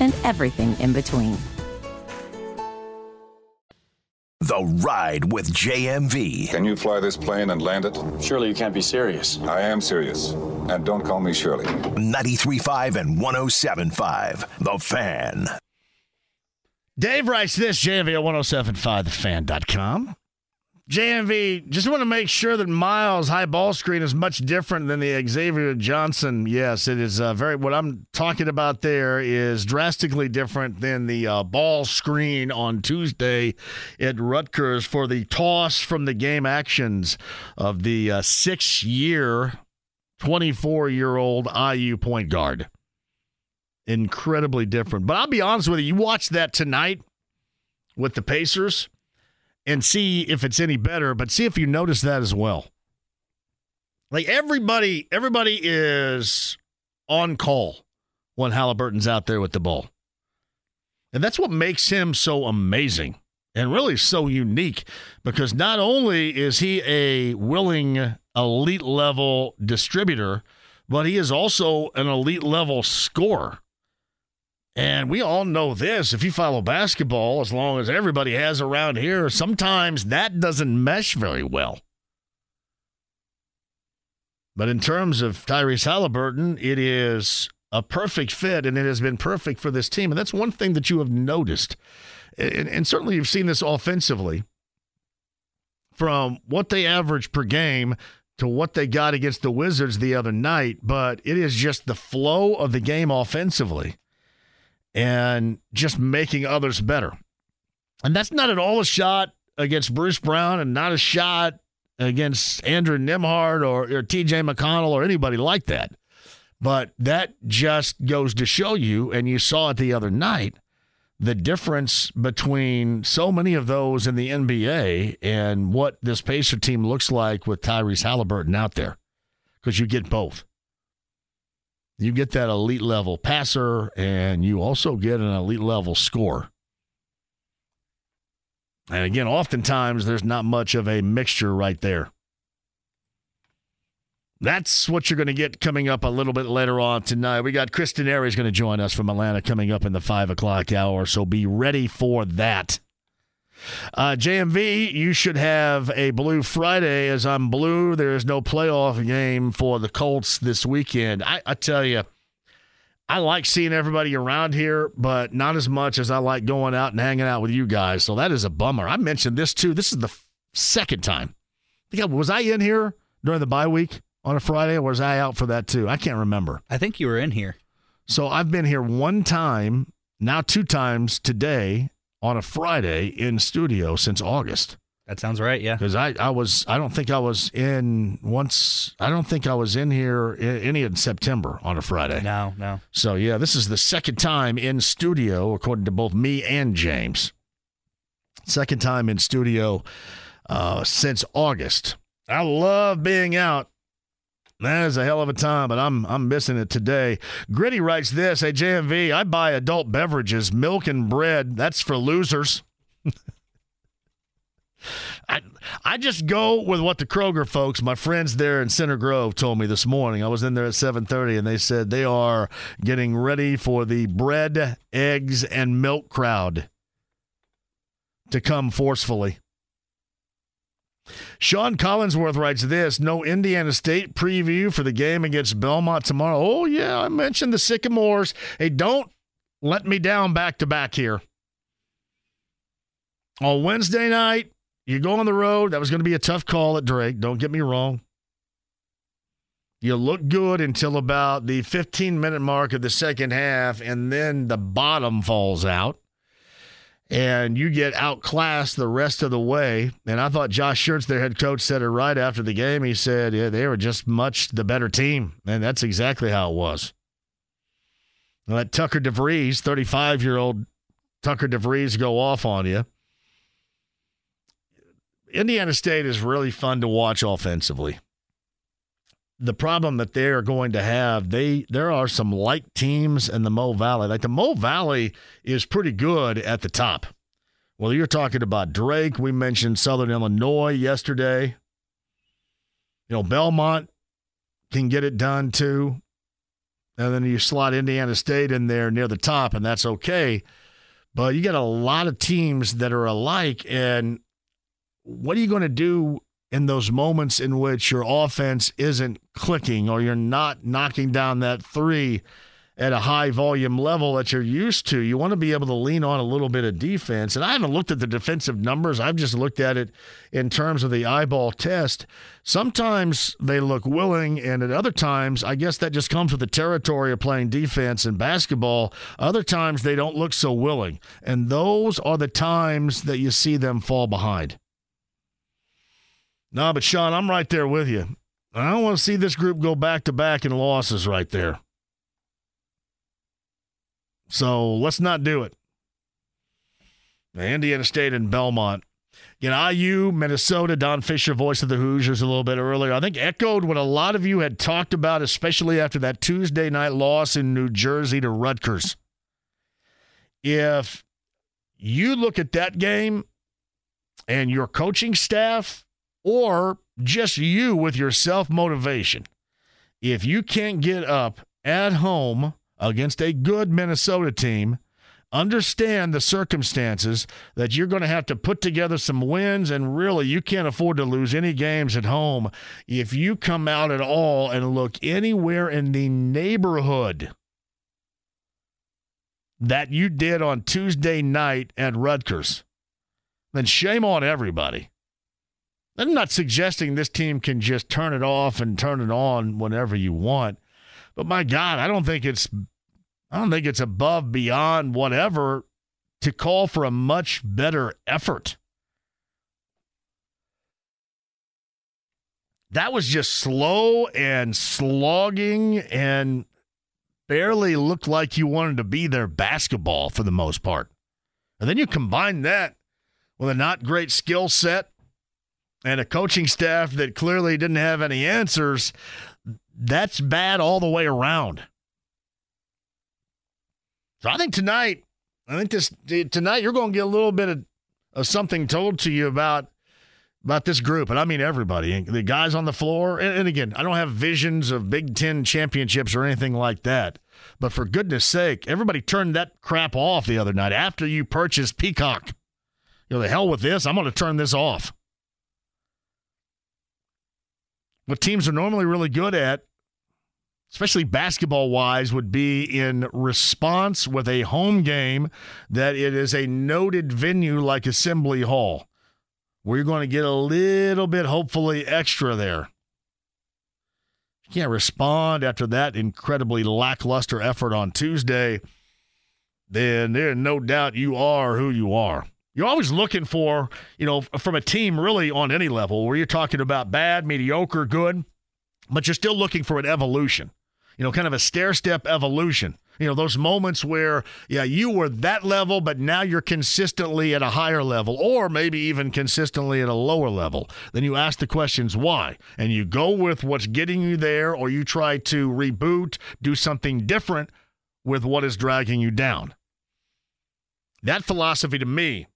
and everything in between. The Ride with JMV. Can you fly this plane and land it? Surely you can't be serious. I am serious. And don't call me Shirley. 93.5 and 107.5. The Fan. Dave writes this, JMV at 1075thefan.com. JMV, just want to make sure that Miles' high ball screen is much different than the Xavier Johnson. Yes, it is uh, very. What I'm talking about there is drastically different than the uh, ball screen on Tuesday at Rutgers for the toss from the game actions of the uh, six year, 24 year old IU point guard. Incredibly different. But I'll be honest with you, you watch that tonight with the Pacers and see if it's any better, but see if you notice that as well. Like everybody, everybody is on call when Halliburton's out there with the ball. And that's what makes him so amazing and really so unique because not only is he a willing elite level distributor, but he is also an elite level scorer. And we all know this. If you follow basketball, as long as everybody has around here, sometimes that doesn't mesh very well. But in terms of Tyrese Halliburton, it is a perfect fit, and it has been perfect for this team. And that's one thing that you have noticed. And, and certainly you've seen this offensively from what they average per game to what they got against the Wizards the other night. But it is just the flow of the game offensively and just making others better. And that's not at all a shot against Bruce Brown and not a shot against Andrew Nembhard or, or TJ McConnell or anybody like that. But that just goes to show you, and you saw it the other night, the difference between so many of those in the NBA and what this Pacer team looks like with Tyrese Halliburton out there. Because you get both. You get that elite level passer, and you also get an elite level score. And again, oftentimes there's not much of a mixture right there. That's what you're going to get coming up a little bit later on tonight. We got Chris Denari going to join us from Atlanta coming up in the five o'clock hour, so be ready for that. Uh, JMV, you should have a Blue Friday. As I'm blue, there is no playoff game for the Colts this weekend. I, I tell you, I like seeing everybody around here, but not as much as I like going out and hanging out with you guys. So that is a bummer. I mentioned this too. This is the second time. Was I in here during the bye week on a Friday, or was I out for that too? I can't remember. I think you were in here. So I've been here one time, now two times today on a Friday in studio since August. That sounds right. Yeah. Because I, I was, I don't think I was in once, I don't think I was in here in, any in September on a Friday. No, no. So, yeah, this is the second time in studio, according to both me and James. Second time in studio uh, since August. I love being out. That is a hell of a time, but I'm I'm missing it today. Gritty writes this: Hey JMV, I buy adult beverages, milk and bread. That's for losers. I I just go with what the Kroger folks, my friends there in Center Grove, told me this morning. I was in there at 7:30, and they said they are getting ready for the bread, eggs, and milk crowd to come forcefully. Sean Collinsworth writes this No Indiana State preview for the game against Belmont tomorrow. Oh, yeah, I mentioned the Sycamores. Hey, don't let me down back to back here. On Wednesday night, you go on the road. That was going to be a tough call at Drake. Don't get me wrong. You look good until about the 15 minute mark of the second half, and then the bottom falls out and you get outclassed the rest of the way. And I thought Josh Schertz, their head coach, said it right after the game. He said, yeah, they were just much the better team. And that's exactly how it was. Let Tucker DeVries, 35 year old Tucker DeVries, go off on you. Indiana State is really fun to watch offensively. The problem that they are going to have, they there are some light teams in the Mo Valley. Like the Mo Valley is pretty good at the top. Well, you're talking about Drake. We mentioned Southern Illinois yesterday. You know, Belmont can get it done too. And then you slot Indiana State in there near the top, and that's okay. But you got a lot of teams that are alike. And what are you going to do in those moments in which your offense isn't clicking or you're not knocking down that three at a high volume level that you're used to. You want to be able to lean on a little bit of defense. And I haven't looked at the defensive numbers, I've just looked at it in terms of the eyeball test. Sometimes they look willing, and at other times, I guess that just comes with the territory of playing defense in basketball. Other times, they don't look so willing. And those are the times that you see them fall behind. No, but Sean, I'm right there with you. I don't want to see this group go back to back in losses right there. So let's not do it. Indiana State and Belmont. You know, IU, Minnesota, Don Fischer, voice of the Hoosiers, a little bit earlier, I think echoed what a lot of you had talked about, especially after that Tuesday night loss in New Jersey to Rutgers. If you look at that game and your coaching staff, or just you with your self motivation, if you can't get up at home against a good Minnesota team, understand the circumstances that you're going to have to put together some wins and really you can't afford to lose any games at home. If you come out at all and look anywhere in the neighborhood that you did on Tuesday night at Rutgers then shame on everybody I'm not suggesting this team can just turn it off and turn it on whenever you want but my God, I don't think it's I don't think it's above beyond whatever to call for a much better effort. That was just slow and slogging and barely looked like you wanted to be their basketball for the most part. And then you combine that with a not great skill set and a coaching staff that clearly didn't have any answers that's bad all the way around. So I think tonight, I think this tonight you're going to get a little bit of, of something told to you about about this group, and I mean everybody, the guys on the floor. And, and again, I don't have visions of Big Ten championships or anything like that. But for goodness sake, everybody turned that crap off the other night after you purchased Peacock. You know, the hell with this. I'm going to turn this off. What teams are normally really good at especially basketball wise, would be in response with a home game that it is a noted venue like Assembly Hall, you're going to get a little bit, hopefully, extra there. You can't respond after that incredibly lackluster effort on Tuesday, then there's no doubt you are who you are. You're always looking for, you know, from a team really on any level where you're talking about bad, mediocre, good, but you're still looking for an evolution you know, kind of a stair step evolution. You know, those moments where, yeah, you were that level, but now you're consistently at a higher level, or maybe even consistently at a lower level. Then you ask the questions why, and you go with what's getting you there, or you try to reboot, do something different with what is dragging you down. That philosophy to me,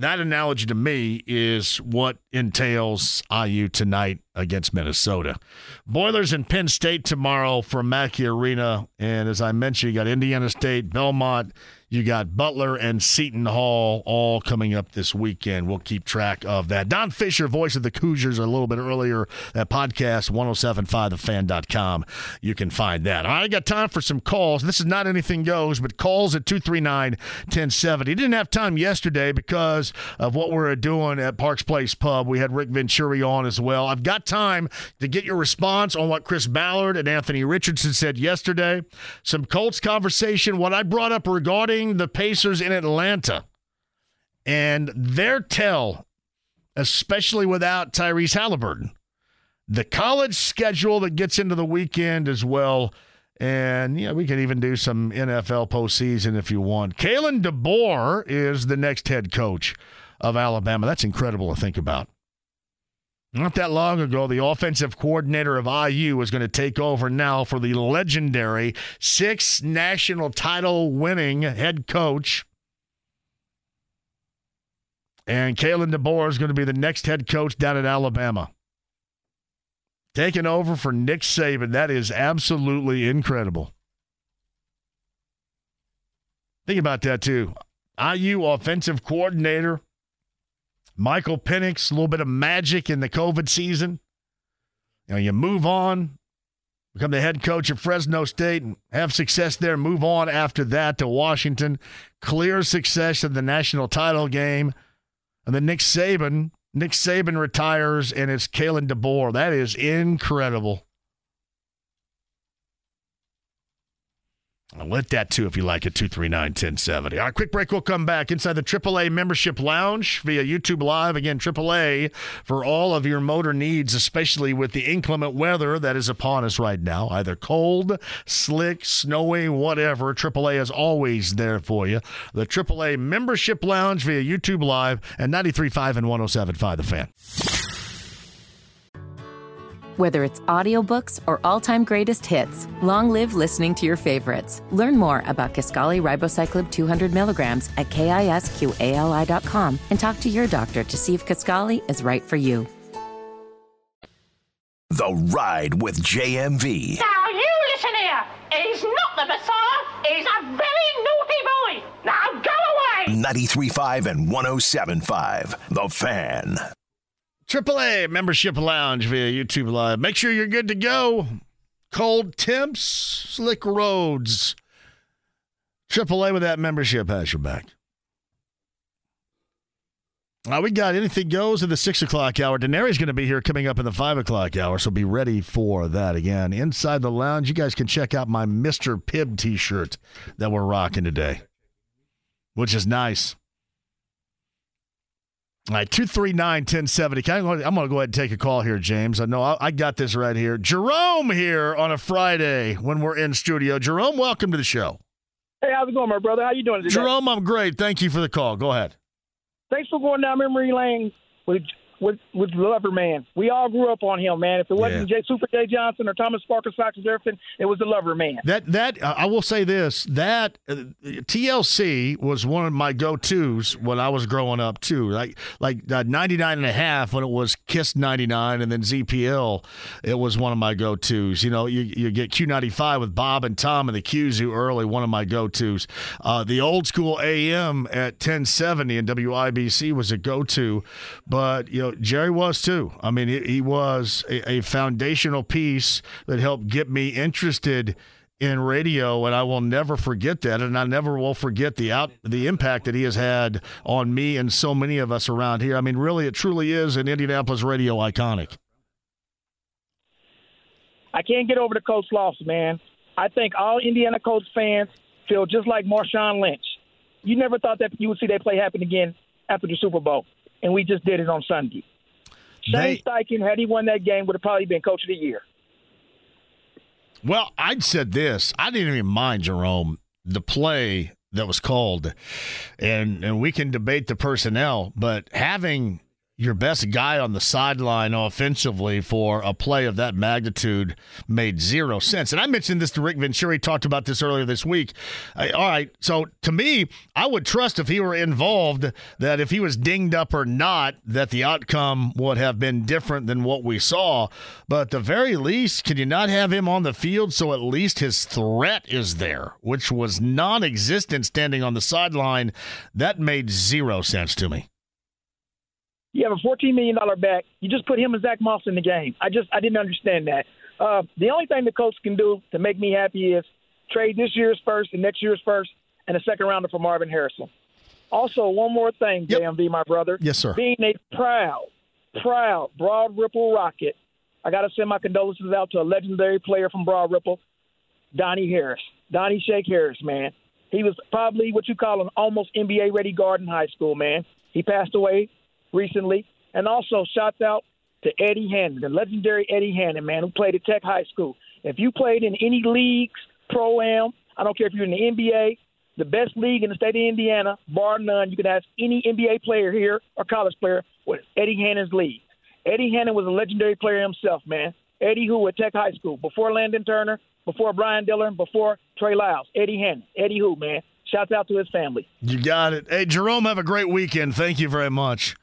that analogy to me is what entails IU tonight against Minnesota. Boilers in Penn State tomorrow from Mackey Arena. And as I mentioned, you got Indiana State, Belmont, you got Butler and Seton Hall all coming up this weekend. We'll keep track of that. Don Fischer, voice of the Cougars, a little bit earlier. That podcast, 1075thefan.com. You can find that. All right, I got time for some calls. This is not anything goes, but calls at 239 1070. Didn't have time yesterday because of what we we're doing at Parks Place Pub. We had Rick Venturi on as well. I've got time to get your response on what Chris Ballard and Anthony Richardson said yesterday. Some Colts conversation, what I brought up regarding the Pacers in Atlanta and their tell, especially without Tyrese Halliburton. The college schedule that gets into the weekend as well. And, yeah, we can even do some NFL postseason if you want. Kalen DeBoer is the next head coach of Alabama. That's incredible to think about. Not that long ago, the offensive coordinator of IU was going to take over now for the legendary six national title winning head coach. And Kalen DeBoer is going to be the next head coach down at Alabama. Taking over for Nick Saban. That is absolutely incredible. Think about that, too. IU offensive coordinator Michael Penix, a little bit of magic in the COVID season. You know, you move on, become the head coach at Fresno State and have success there. Move on after that to Washington. Clear success in the national title game. And then Nick Saban, Nick Saban retires, and it's Kalen DeBoer. That is incredible. I'll let that too if you like it. 239 1070. All right, quick break. We'll come back inside the AAA membership lounge via YouTube Live. Again, AAA for all of your motor needs, especially with the inclement weather that is upon us right now. Either cold, slick, snowy, whatever. AAA is always there for you. The AAA membership lounge via YouTube Live and 93.5 and 107.5 The Fan. Whether it's audiobooks or all-time greatest hits, long live listening to your favorites. Learn more about Kisqali Ribociclib 200 milligrams at kisqali.com and talk to your doctor to see if Kisqali is right for you. The Ride with JMV. Now you listen here. He's not the Messiah. He's a very naughty boy. Now go away. 93.5 and 107.5. The Fan. AAA membership lounge via YouTube Live. Make sure you're good to go. Cold temps, slick roads. AAA with that membership has your back. Uh, we got anything goes in the six o'clock hour. Denari's going to be here coming up in the five o'clock hour, so be ready for that again. Inside the lounge, you guys can check out my Mr. Pibb t shirt that we're rocking today, which is nice. All right, 239 1070. I'm going to go ahead and take a call here, James. I know I got this right here. Jerome here on a Friday when we're in studio. Jerome, welcome to the show. Hey, how's it going, my brother? How you doing today? Jerome, I'm great. Thank you for the call. Go ahead. Thanks for going down memory lane with with with Lover Man. We all grew up on him, man. If it wasn't yeah. J, Super Jay Johnson or Thomas Sparkle Fox Jefferson, it was the Lover Man. That that uh, I will say this that uh, TLC was one of my go tos when I was growing up too. Like like uh, 99 and a half when it was Kiss 99 and then ZPL, it was one of my go tos. You know, you you get Q95 with Bob and Tom and the Qzu early, one of my go tos. Uh, the old school AM at 1070 and WIBC was a go to, but you know Jerry was too. I mean, he, he was a, a, foundational piece that helped get me interested in radio, and I will never forget that, and I never will forget the out the impact that he has had on me and so many of us around here. I mean, really, it truly is an Indianapolis radio iconic. I can't get over the Colts loss, man. I think all Indiana Colts fans feel just like Marshawn Lynch. You never thought that you would see that play happen again after the Super Bowl and we just did it on Sunday. Shane Steichen, had he won that game, would have probably been coach of the year. Well, I'd said this. I didn't even mind, Jerome, the play that was called, and and we can debate the personnel, but having your best guy on the sideline offensively for a play of that magnitude made zero sense. And I mentioned this to Rick Venturi, talked about this earlier this week. Uh, all right, so to me, I would trust if he were involved that if he was dinged up or not, that the outcome would have been different than what we saw. But at the very least, can you not have him on the field so at least his threat is there, which was non existent standing on the sideline? That made zero sense to me. You have a $14 million back. You just put him and Zach Moss in the game. I just I didn't understand that. Uh, the only thing the coach can do to make me happy is trade this year's first and next year's first and a second rounder for Marvin Harrison. Also, one more thing, yep. JMV, my brother. Yes, sir. Being a proud, proud Broad Ripple Rocket, I got to send my condolences out to a legendary player from Broad Ripple, Donnie Harris. Donnie Shake Harris, man. He was probably what you call an almost NBA ready guard in high school, man. He passed away recently. And also, shouts out to Eddie Hannon, the legendary Eddie Hannon, man, who played at Tech High School. If you played in any leagues, pro am, I don't care if you're in the NBA, the best league in the state of Indiana, bar none. You can ask any NBA player here or college player what Eddie Hannon's league. Eddie Hannon was a legendary player himself, man. Eddie who at Tech High School, before Landon Turner, before Brian Dillon, before Trey Lyles. Eddie Hannon. Eddie who, man. Shouts out to his family. You got it. Hey, Jerome, have a great weekend. Thank you very much.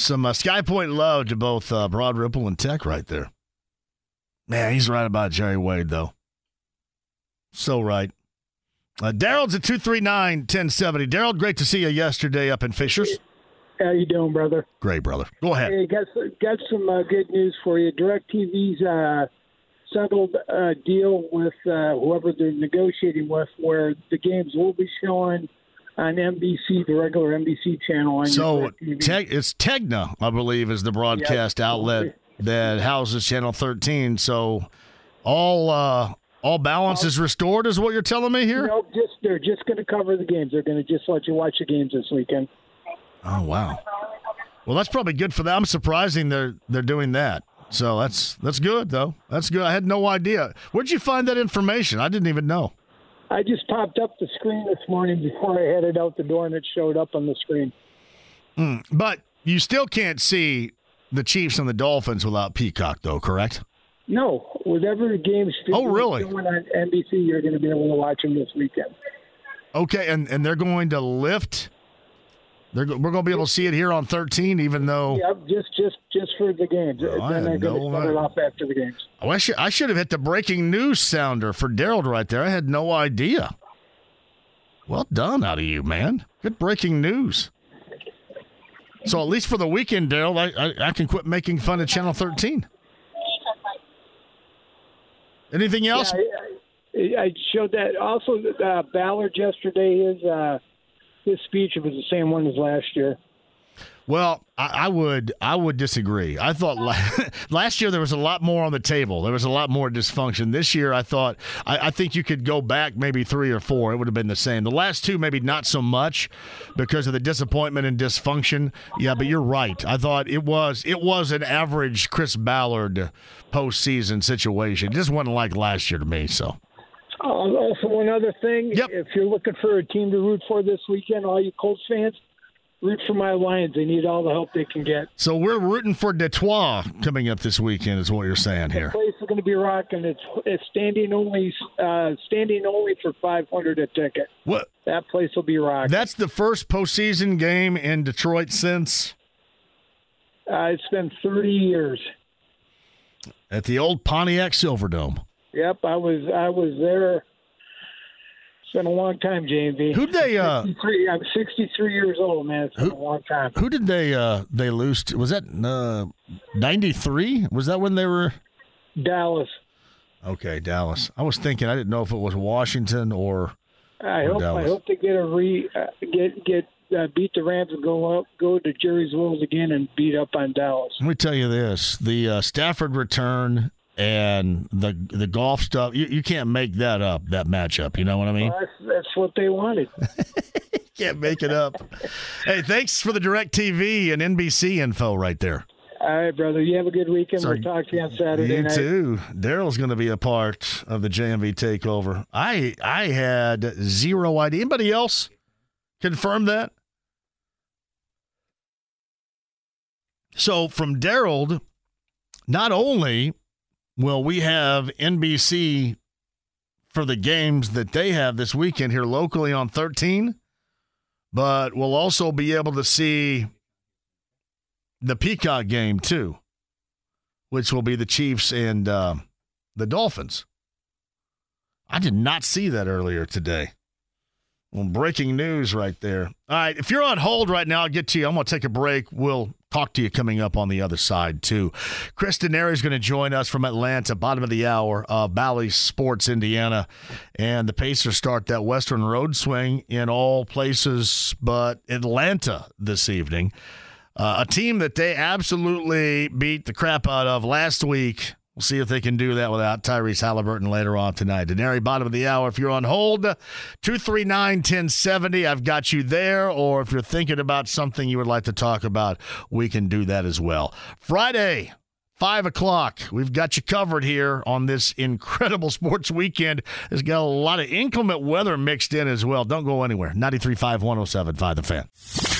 Some uh, Sky Point love to both uh, Broad Ripple and Tech right there. Man, he's right about Jerry Wade, though. So right. Uh, Daryl's at 239 1070. Daryl, great to see you yesterday up in Fishers. How you doing, brother? Great, brother. Go ahead. Hey, got, got some uh, good news for you. DirecTV's uh, settled a deal with uh, whoever they're negotiating with where the games will be showing – on NBC, the regular NBC channel. so te- it's Tegna, I believe, is the broadcast yep. outlet that houses Channel 13. So all uh, all balance is restored, is what you're telling me here? No, just they're just going to cover the games. They're going to just let you watch the games this weekend. Oh wow! Well, that's probably good for them. I'm surprising they're they're doing that. So that's that's good though. That's good. I had no idea. Where'd you find that information? I didn't even know. I just popped up the screen this morning before I headed out the door, and it showed up on the screen. Mm, but you still can't see the Chiefs and the Dolphins without Peacock, though, correct? No, whatever the games. Oh, really? on NBC, you're going to be able to watch them this weekend. Okay, and and they're going to lift they're, we're going to be able to see it here on 13, even though. Yeah, just just just for the games. Oh, then they're going to start it off after the games. Oh, I should I should have hit the breaking news sounder for Daryl right there. I had no idea. Well done out of you, man. Good breaking news. So at least for the weekend, Daryl, I, I, I can quit making fun of Channel 13. Anything else? Yeah, I, I, showed that. Also, uh, Ballard yesterday is. Uh, his speech it was the same one as last year. Well, I, I, would I would disagree. I thought la- last year there was a lot more on the table. There was a lot more dysfunction. This year, I thought I, I, think you could go back maybe three or four. It would have been the same. The last two, maybe not so much because of the disappointment and dysfunction. Yeah, but you're right. I thought it was it was an average Chris Ballard postseason situation. It just wasn't like last year to me. So. Uh, also, one other thing. Yep. If you're looking for a team to root for this weekend, all you Colts fans, root for my Lions. They need all the help they can get. So we're rooting for Detroit coming up this weekend, is what you're saying here. The place is going to be rocking. It's it's standing only, uh, standing only for 500 a ticket. What? That place will be rocking. That's the first postseason game in Detroit since. Uh, it's been 30 years. At the old Pontiac Silverdome. Yep, I was I was there. It's been a long time, JMV. Who they? Uh, 63, I'm 63 years old, man. It's been who, a long time. Who did they? Uh, they lose? To? Was that uh, 93? Was that when they were? Dallas. Okay, Dallas. I was thinking. I didn't know if it was Washington or. I or hope Dallas. I hope they get a re uh, get get uh, beat the Rams and go up go to Jerry's World again and beat up on Dallas. Let me tell you this: the uh, Stafford return and the the golf stuff. You, you can't make that up. That matchup. You know what I mean? Well, that's, that's what they wanted. can't make it up. hey, thanks for the DirecTV and NBC info right there. All right, brother. You have a good weekend. Sorry. We'll talk to you on Saturday you night. too. Daryl's going to be a part of the JMV takeover. I I had zero idea. Anybody else confirm that? So from Daryl, not only will we have NBC for the games that they have this weekend here locally on 13, but we'll also be able to see the Peacock game too, which will be the Chiefs and uh, the Dolphins. I did not see that earlier today. Well, breaking news right there. All right, if you're on hold right now, I'll get to you. I'm going to take a break. We'll talk to you coming up on the other side, too. Chris Denari is going to join us from Atlanta, bottom of the hour, uh, Bally Sports, Indiana. And the Pacers start that Western Road swing in all places but Atlanta this evening. Uh, a team that they absolutely beat the crap out of last week We'll see if they can do that without Tyrese Halliburton later on tonight. Denari, bottom of the hour. If you're on hold, 239 1070, I've got you there. Or if you're thinking about something you would like to talk about, we can do that as well. Friday, 5 o'clock. We've got you covered here on this incredible sports weekend. It's got a lot of inclement weather mixed in as well. Don't go anywhere. 93.5, 107.5 The Fan.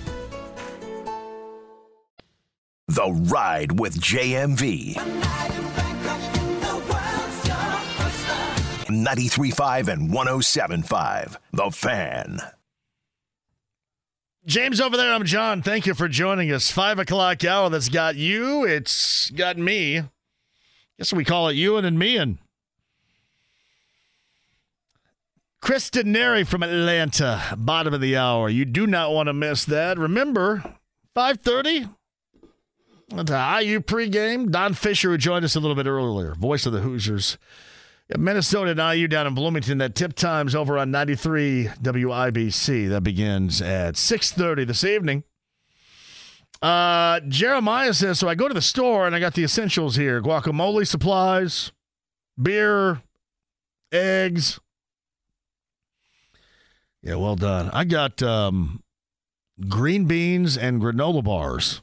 The Ride with JMV. 93.5 and 107.5. The Fan. James over there, I'm John. Thank you for joining us. Five o'clock hour that's got you. It's got me. Guess we call it you and me and Chris Denari from Atlanta, bottom of the hour. You do not want to miss that. Remember, 530 the IU pregame. Don Fischer, who joined us a little bit earlier, voice of the Hoosiers. Minnesota and IU down in Bloomington. That tip time's over on 93 WIBC. That begins at 6.30 this evening. Uh, Jeremiah says, so I go to the store and I got the essentials here. Guacamole supplies, beer, eggs. Yeah, well done. I got um, green beans and granola bars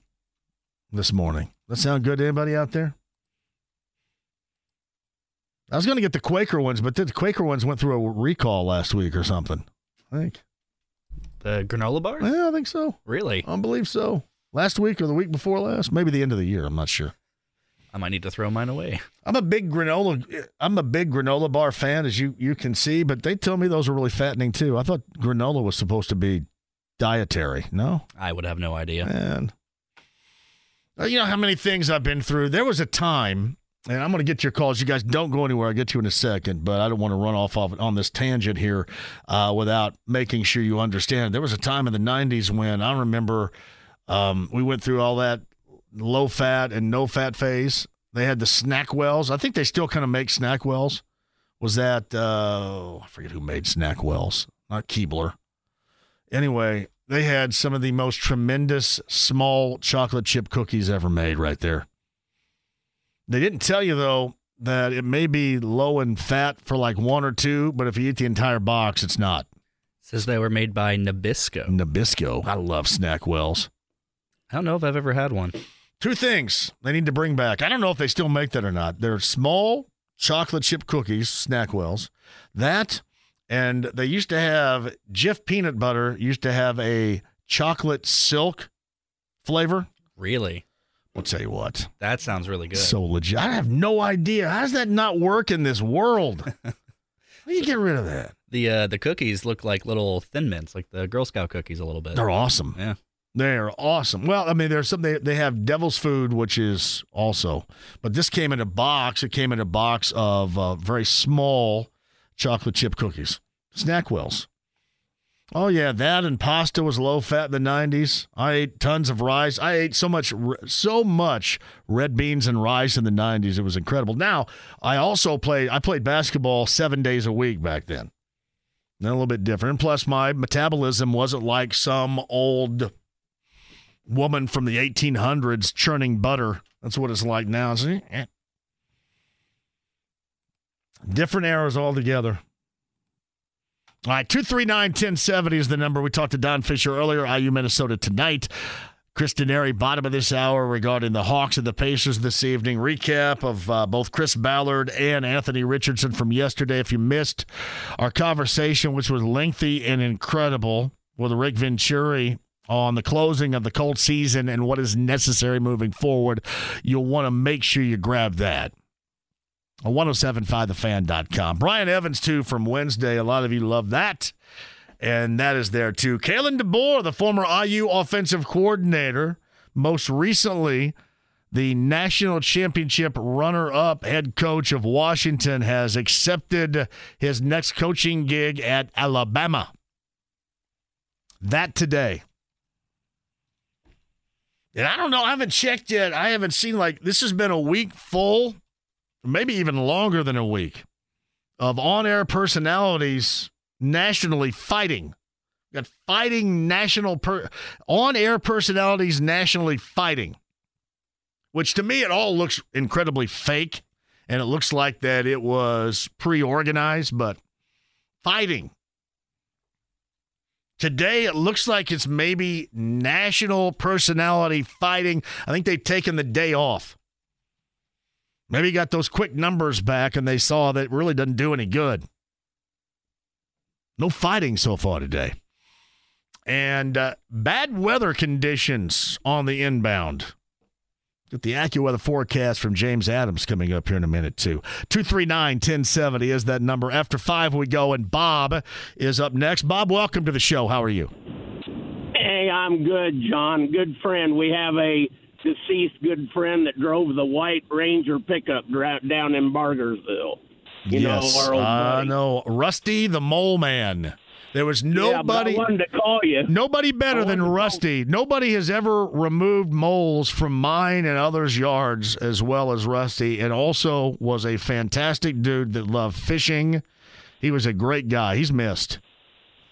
this morning. That sound good to anybody out there? I was going to get the Quaker ones, but the Quaker ones went through a recall last week or something. I think. The granola bars? Yeah, I think so. Really? I believe so. Last week or the week before last? Maybe the end of the year. I'm not sure. I might need to throw mine away. I'm a big granola. I'm a big granola bar fan, as you you can see. But they tell me those are really fattening too. I thought granola was supposed to be dietary. No, I would have no idea. Man, you know how many things I've been through. There was a time, and I'm going to get your calls. You guys don't go anywhere. I'll get you in a second, but I don't want to run off on this tangent here uh, without making sure you understand. There was a time in the 90s when I remember um, we went through all that low fat and no fat phase. They had the SnackWells. I think they still kind of make SnackWells. Was that, uh, I forget who made SnackWells, not Keebler. Anyway, they had some of the most tremendous small chocolate chip cookies ever made right there. They didn't tell you, though, that it may be low in fat for like one or two, but if you eat the entire box, it's not. says they were made by Nabisco. Nabisco. I love SnackWells. I don't know if I've ever had one. Two things they need to bring back. I don't know if they still make that or not. They're small chocolate chip cookies, SnackWells. That and they used to have Jif peanut butter used to have a chocolate silk flavor. Really? I'll tell you what. That sounds really good. So legit. I have no idea. How does that not work in this world? How do you get rid of that? The uh, the cookies look like little thin mints, like the Girl Scout cookies a little bit. They're awesome. Yeah. They're awesome. Well, I mean, there's some they, they have devil's food, which is also, but this came in a box. It came in a box of uh, very small chocolate chip cookies. SnackWells. Oh yeah, that and pasta was low fat in the '90s. I ate tons of rice. I ate so much, so much red beans and rice in the '90s. It was incredible. Now I also played. I played basketball seven days a week back then. a little bit different. Plus, my metabolism wasn't like some old woman from the 1800s churning butter. That's what it's like now. See? Eh. Different eras altogether. All right, 239 1070 is the number. We talked to Don Fischer earlier, IU Minnesota tonight. Chris Denari, bottom of this hour regarding the Hawks and the Pacers this evening. Recap of uh, both Chris Ballard and Anthony Richardson from yesterday. If you missed our conversation, which was lengthy and incredible with Rick Venturi on the closing of the cold season and what is necessary moving forward, you'll want to make sure you grab that. 1075thefan.com. Brian Evans, too, from Wednesday. A lot of you love that. And that is there, too. Kalen DeBoer, the former IU offensive coordinator, most recently the national championship runner up head coach of Washington, has accepted his next coaching gig at Alabama. That today. And I don't know, I haven't checked yet. I haven't seen, like, this has been a week full maybe even longer than a week of on air personalities nationally fighting. Got fighting national per- on air personalities nationally fighting, which to me it all looks incredibly fake, and it looks like that it was pre organized, but fighting. Today it looks like it's maybe national personality fighting. I think they've taken the day off. Maybe got those quick numbers back and they saw that really doesn't do any good. No fighting so far today. And uh, bad weather conditions on the inbound. Get the AccuWeather forecast from James Adams coming up here in a minute, too. 239 1070 is that number. After five, we go, and Bob is up next. Bob, welcome to the show. How are you? Hey, I'm good, John. Good friend. We have a deceased good friend that drove the white Ranger pickup down in Bargersville. You yes, know, I uh, know. Rusty the Mole Man. There was nobody. Yeah, to call you. Nobody better than Rusty. Nobody has ever removed moles from mine and others' yards as well as Rusty, and also was a fantastic dude that loved fishing. He was a great guy. He's missed.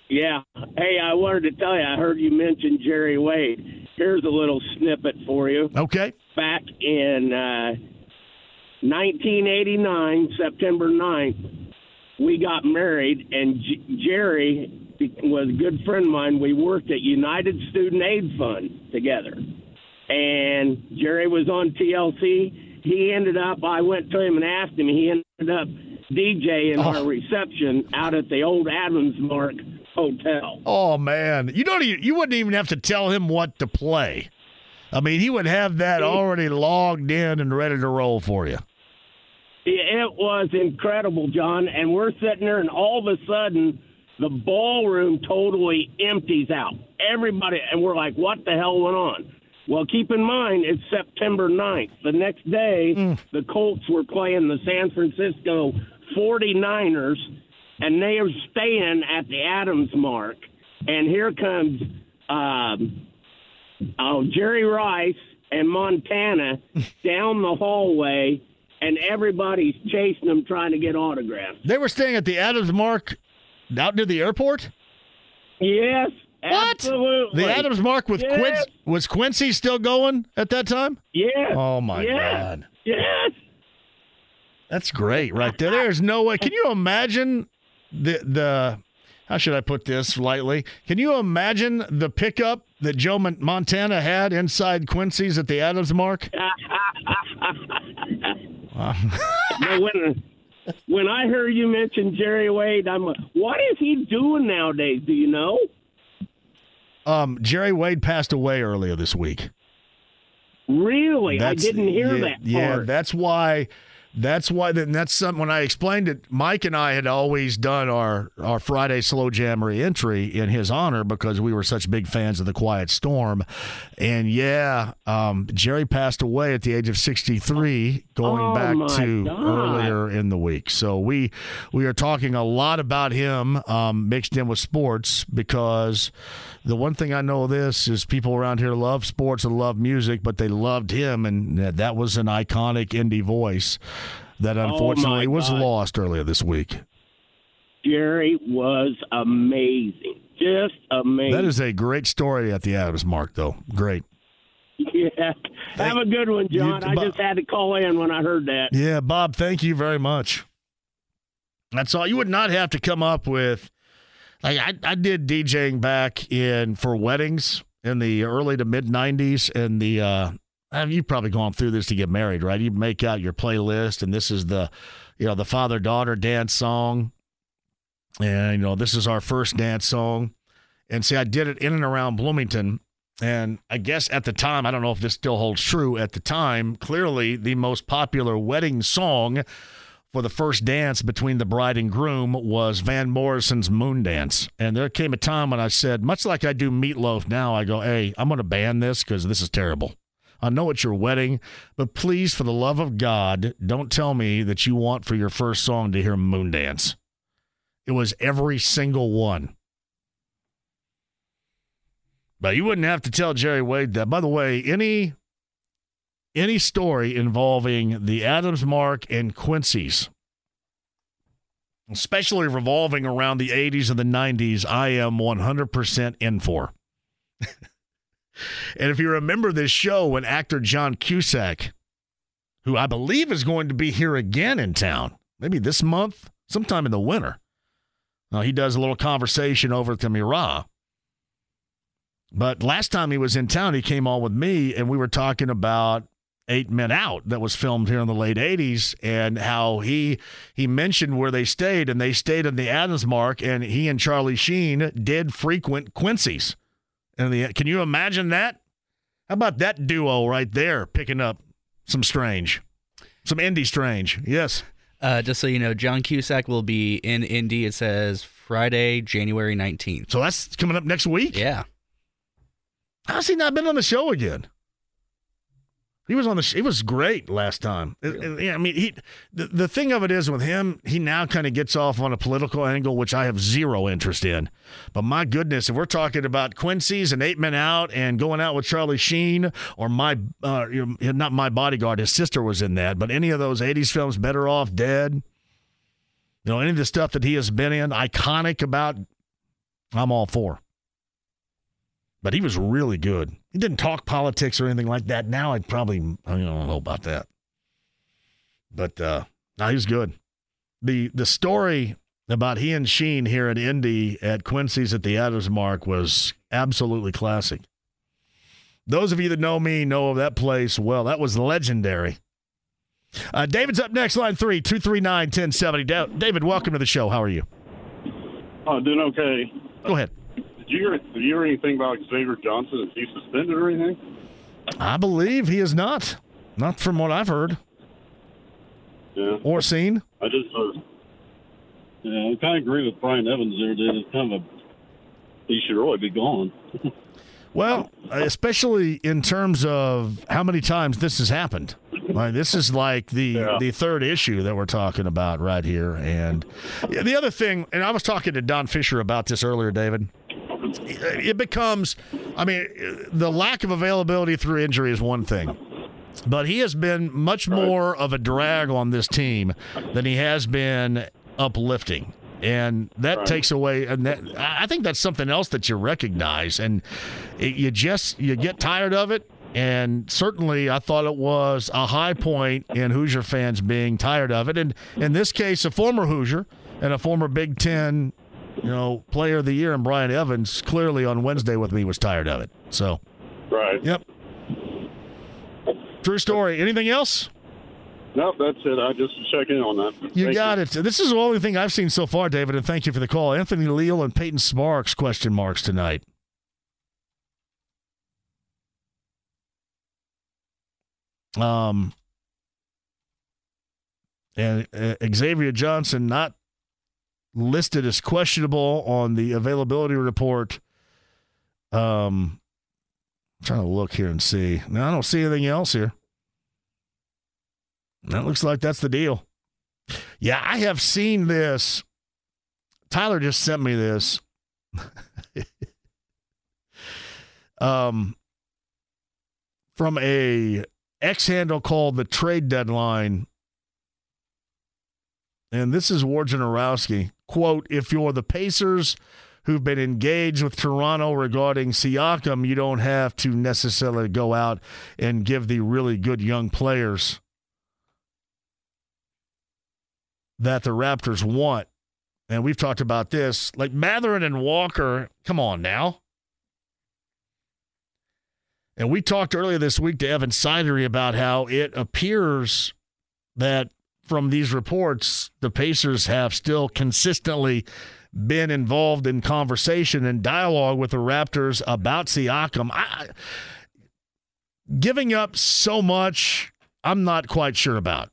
Yeah. Hey, I wanted to tell you, I heard you mention Jerry Wade. Here's a little snippet for you. Okay. Back in uh, 1989, September 9th, we got married, and J- Jerry was a good friend of mine. We worked at United Student Aid Fund together. And Jerry was on TLC. He ended up, I went to him and asked him, he ended up DJing oh. our reception out at the old Adams Mark hotel. Oh man, you don't even, you wouldn't even have to tell him what to play. I mean, he would have that already logged in and ready to roll for you. It was incredible, John. And we're sitting there, and all of a sudden, the ballroom totally empties out. Everybody, and we're like, what the hell went on? Well, keep in mind, it's September 9th. The next day, mm. the Colts were playing the San Francisco 49ers and they are staying at the Adams Mark. And here comes um, oh, Jerry Rice and Montana down the hallway, and everybody's chasing them trying to get autographs. They were staying at the Adams Mark out near the airport? Yes. What? Absolutely. The Adams Mark with yes. Quincy was Quincy still going at that time? Yes. Oh my yes. God. Yes. That's great right there. There's no way. Can you imagine the the how should I put this lightly? Can you imagine the pickup that Joe Montana had inside Quincy's at the Adams Mark? no, when, when I heard you mention Jerry Wade, I'm like, what is he doing nowadays? Do you know? Um, Jerry Wade passed away earlier this week. Really? That's, I didn't hear yeah, that part. Yeah, that's why that's why then that's something when I explained it, Mike and I had always done our our Friday slow jam entry in his honor because we were such big fans of the Quiet Storm. And yeah, um, Jerry passed away at the age of 63 going oh back to God. earlier in the week. So we we are talking a lot about him um, mixed in with sports because the one thing I know this is people around here love sports and love music, but they loved him and that was an iconic indie voice that Oh, unfortunately my was lost earlier this week. Jerry was amazing. Just amazing. That is a great story at the Adams Mark, though. Great. Yeah. Have a good one, John. I just had to call in when I heard that. Yeah, Bob, thank you very much. That's all. You would not have to come up with. Like I, I did DJing back in for weddings in the early to mid '90s, and the uh, you've probably gone through this to get married, right? You make out your playlist, and this is the, you know, the father daughter dance song, and you know this is our first dance song, and see, I did it in and around Bloomington, and I guess at the time, I don't know if this still holds true. At the time, clearly the most popular wedding song for the first dance between the bride and groom was Van Morrison's Moon Dance. And there came a time when I said, much like I do Meatloaf now, I go, hey, I'm going to ban this because this is terrible. I know it's your wedding, but please, for the love of God, don't tell me that you want for your first song to hear Moon Dance. It was every single one. But you wouldn't have to tell Jerry Wade that. By the way, any any story involving the Adams Mark and Quincy's, especially revolving around the 80s and the 90s, I am 100% in for. and if you remember this show when actor John Cusack, who I believe is going to be here again in town, maybe this month, sometime in the winter, uh, he does a little conversation over at the Murat but last time he was in town, he came on with me, and we were talking about Eight Men Out that was filmed here in the late '80s, and how he he mentioned where they stayed, and they stayed in the Adams Mark, and he and Charlie Sheen did frequent Quincy's. And the can you imagine that? How about that duo right there picking up some strange, some indie strange? Yes. Uh, just so you know, John Cusack will be in Indy. It says Friday, January nineteenth. So that's coming up next week. Yeah. How's he not been on the show again? He was on the. He was great last time. Yeah, I mean, he. The, the thing of it is with him, he now kind of gets off on a political angle, which I have zero interest in. But my goodness, if we're talking about Quincy's and Eight Men Out and going out with Charlie Sheen or my, uh, not my bodyguard, his sister was in that. But any of those '80s films, Better Off Dead. You know, any of the stuff that he has been in, iconic about, I'm all for but he was really good. He didn't talk politics or anything like that. Now I'd probably I don't know about that, but uh, now he's good. the The story about he and Sheen here at Indy at Quincy's at the Adams Mark was absolutely classic. Those of you that know me know of that place well. That was legendary. Uh, David's up next, line three, 239 1070. David, welcome to the show. How are you? Oh, doing okay. Go ahead. Did you hear? Did you hear anything about Xavier Johnson? Is he suspended or anything? I believe he is not. Not from what I've heard. Yeah. Or seen. I just. Uh, yeah, I kind of agree with Brian Evans there. That it's kind of a. He should really be gone. well, especially in terms of how many times this has happened. Like this is like the yeah. the third issue that we're talking about right here, and the other thing. And I was talking to Don Fischer about this earlier, David it becomes, I mean, the lack of availability through injury is one thing. But he has been much more of a drag on this team than he has been uplifting and that right. takes away and that i think that's something else that you recognize and it, you just you get tired of it and certainly i thought it was a high point in hoosier fans being tired of it and in this case a former hoosier and a former big ten you know, player of the year and Brian Evans clearly on Wednesday with me was tired of it. So, right. Yep. True story. Anything else? No, that's it. I just check in on that. You thank got you. it. This is the only thing I've seen so far, David, and thank you for the call. Anthony Leal and Peyton Sparks question marks tonight. Um, and uh, Xavier Johnson not listed as questionable on the availability report. Um, I'm trying to look here and see. Now I don't see anything else here. That looks like that's the deal. Yeah, I have seen this. Tyler just sent me this. um, from a X handle called the Trade Deadline and this is Ward. Quote, if you're the Pacers who've been engaged with Toronto regarding Siakam, you don't have to necessarily go out and give the really good young players that the Raptors want. And we've talked about this. Like Mathurin and Walker, come on now. And we talked earlier this week to Evan Sidery about how it appears that from these reports, the Pacers have still consistently been involved in conversation and dialogue with the Raptors about Siakam. I, giving up so much, I'm not quite sure about.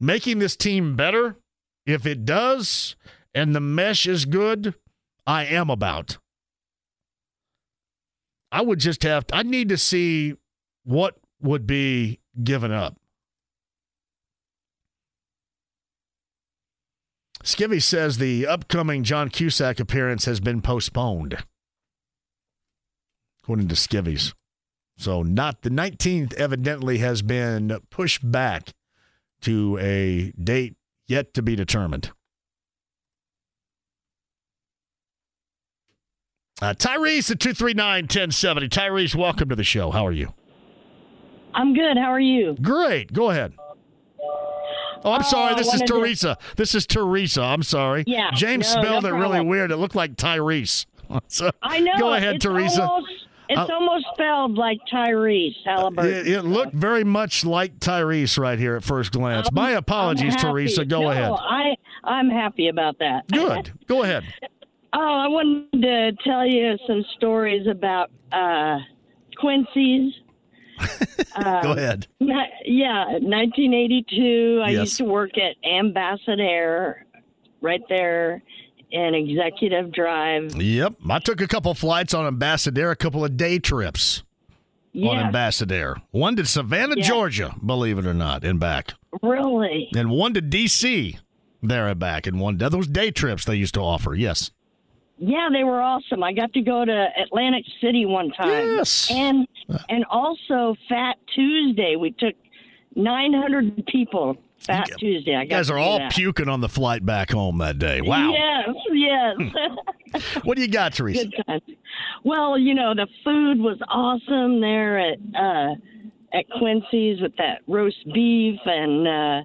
Making this team better, if it does, and the mesh is good, I am about. I would just have, I need to see what would be given up. Skivvy says the upcoming John Cusack appearance has been postponed, according to Skivvy's. So, not the 19th, evidently, has been pushed back to a date yet to be determined. Uh, Tyrese at 239 1070. Tyrese, welcome to the show. How are you? I'm good. How are you? Great. Go ahead. Oh, I'm Uh, sorry. This is Teresa. This is Teresa. I'm sorry. Yeah, James no, spelled no it really weird. It looked like Tyrese. So, I know. Go ahead, it's Teresa. Almost, it's Uh, almost spelled like Tyrese Halliburton. It, it looked very much like Tyrese right here at first glance. My apologies, I'm. Teresa. Go No, ahead. I I'm happy about that. Good. Go ahead. Oh, I wanted to tell you some stories about uh, Quincy's. Uh, Go ahead. ni- Yeah, 1982. I Yes. used to work at Ambassador, right there in Executive Drive. Yep. I took a couple flights on Ambassador, a couple of day trips on Yes. Ambassador. One to Savannah, Yeah. Georgia, believe it or not, and back. Really? And one to D.C. there and back. And one those day trips they used to offer. Yes. Yeah, they were awesome. I got to go to Atlantic City one time. Yes. And and also Fat Tuesday. We took 900 people Fat Tuesday. I You guys are all that. puking on the flight back home that day. Wow. Yes, yes. What do you got, Teresa? Well, you know, the food was awesome there at uh at Quincy's with that roast beef and uh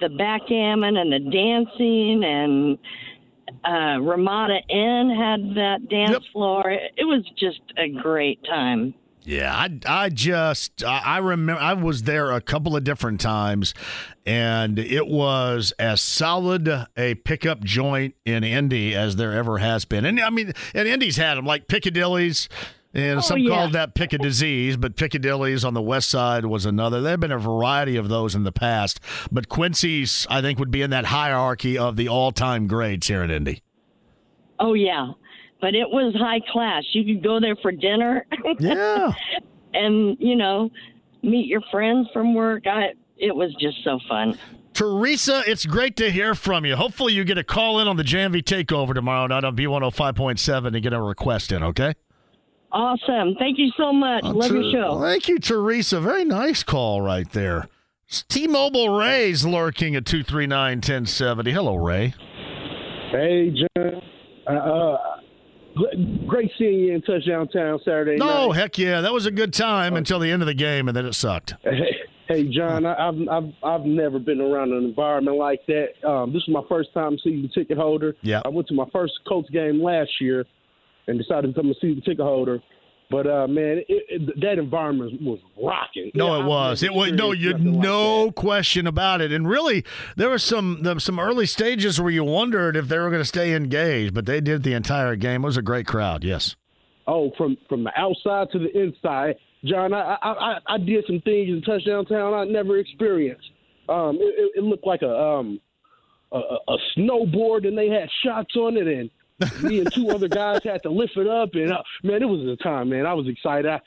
the backgammon and the dancing and uh Ramada Inn had that dance floor. It, it was just a great time. Yeah, I, I just I remember I was there a couple of different times, and it was as solid a pickup joint in Indy as there ever has been. And I mean, and Indy's had them like Piccadilly's. And Oh, some yeah. called that pick a disease, but Piccadilly's on the west side was another. There have been a variety of those in the past, but Quincy's, I think, would be in that hierarchy of the all time grades here in Indy. Oh yeah. But it was high class. You could go there for dinner. Yeah. and, you know, meet your friends from work. I it was just so fun. Teresa, it's great to hear from you. Hopefully, you get a call in on the JMV takeover tomorrow night on B105.7 and get a request in, okay? Awesome. Thank you so much. Love your show. Thank you, Teresa. Very nice call right there. T Mobile Ray's lurking at 239 1070. Hello, Ray. Hey, John. Uh, uh, gl- great seeing you in Touchdown Town Saturday No, night. heck yeah. That was a good time until the end of the game, and then it sucked. Hey, John, I, I've, I've I've never been around an environment like that. Um, this is my first time season ticket holder. Yeah. I went to my first Colts game last year and decided to become a season ticket holder. But uh, man, it, it, that environment was rocking. No, Yeah, it was. It was no, you nothing like no question about it. And really, there were some there were some early stages where you wondered if they were going to stay engaged, but they did the entire game. It was a great crowd. Yes. Oh, from from the outside to the inside, John. I I, I, I did some things in touchdown town I never experienced. Um, it, it, looked like a um a a snowboard, and they had shots on it, and me and two other guys had to lift it up. And uh, man, it was a time, man. I was excited. I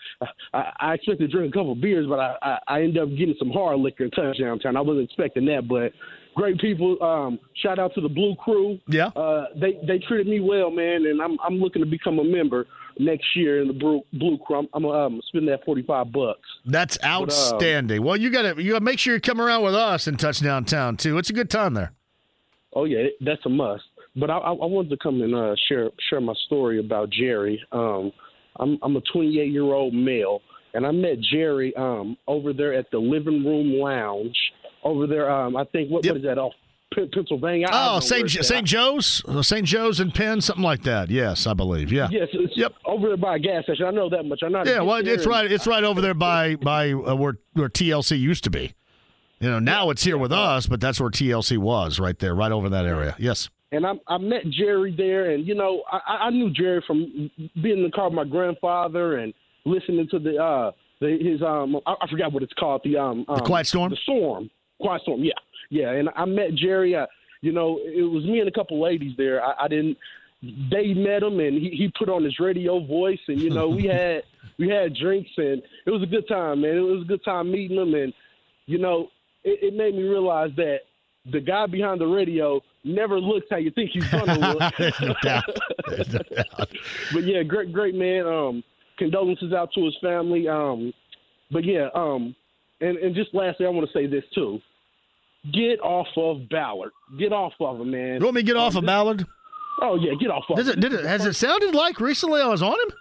I, I expected to drink a couple of beers, but I, I I ended up getting some hard liquor in touchdown town. I wasn't expecting that, but great people. Um, shout out to the Blue Crew. Yeah. Uh, they they treated me well, man, and I'm I'm looking to become a member next year in the Blue, Blue Crew. I'm, I'm um, spending that forty five bucks. That's um, outstanding. well, you got to you got to make sure you come around with us in Touchdown Town too. It's a good time there. Oh yeah, that's a must. But I, I wanted to come and uh, share share my story about Jerry. Um, I'm I'm a 28 year old male, and I met Jerry um, over there at the living room lounge over there. Um, I think what, what is that off P- Pennsylvania? Oh, St. J- St. Joe's, Uh, St. Joe's and Penn, something like that. Yes, I believe. Yeah. Yes, it's Yep. over there by a gas station. I know that much. I know. Yeah, well, it's right. It's right over there by by uh, where where TLC used to be. You know, now it's here with us, but that's where TLC was, right there, right over that area. Yes. And I, I met Jerry there, and you know, I, I knew Jerry from being in the car with my grandfather and listening to the uh the, his um I, I forgot what it's called the um, um Quiet Storm? the storm. Quiet storm yeah. Yeah and I met Jerry uh, you know it was me and a couple ladies there. I, I didn't they met him and he, he put on his radio voice and you know we had we had drinks and it was a good time man. It was a good time meeting him and you know it, it made me realize that the guy behind the radio never looks how you think he's gonna look. There's no doubt. There's no doubt. but yeah, great, great man. Um, condolences out to his family. Um, but yeah, um, and and just lastly, I want to say this too. Get off of Ballard. Get off of him, man. You want me to get off of Ballard? Oh yeah, get off of Does him. it, has it sounded like recently I was on him?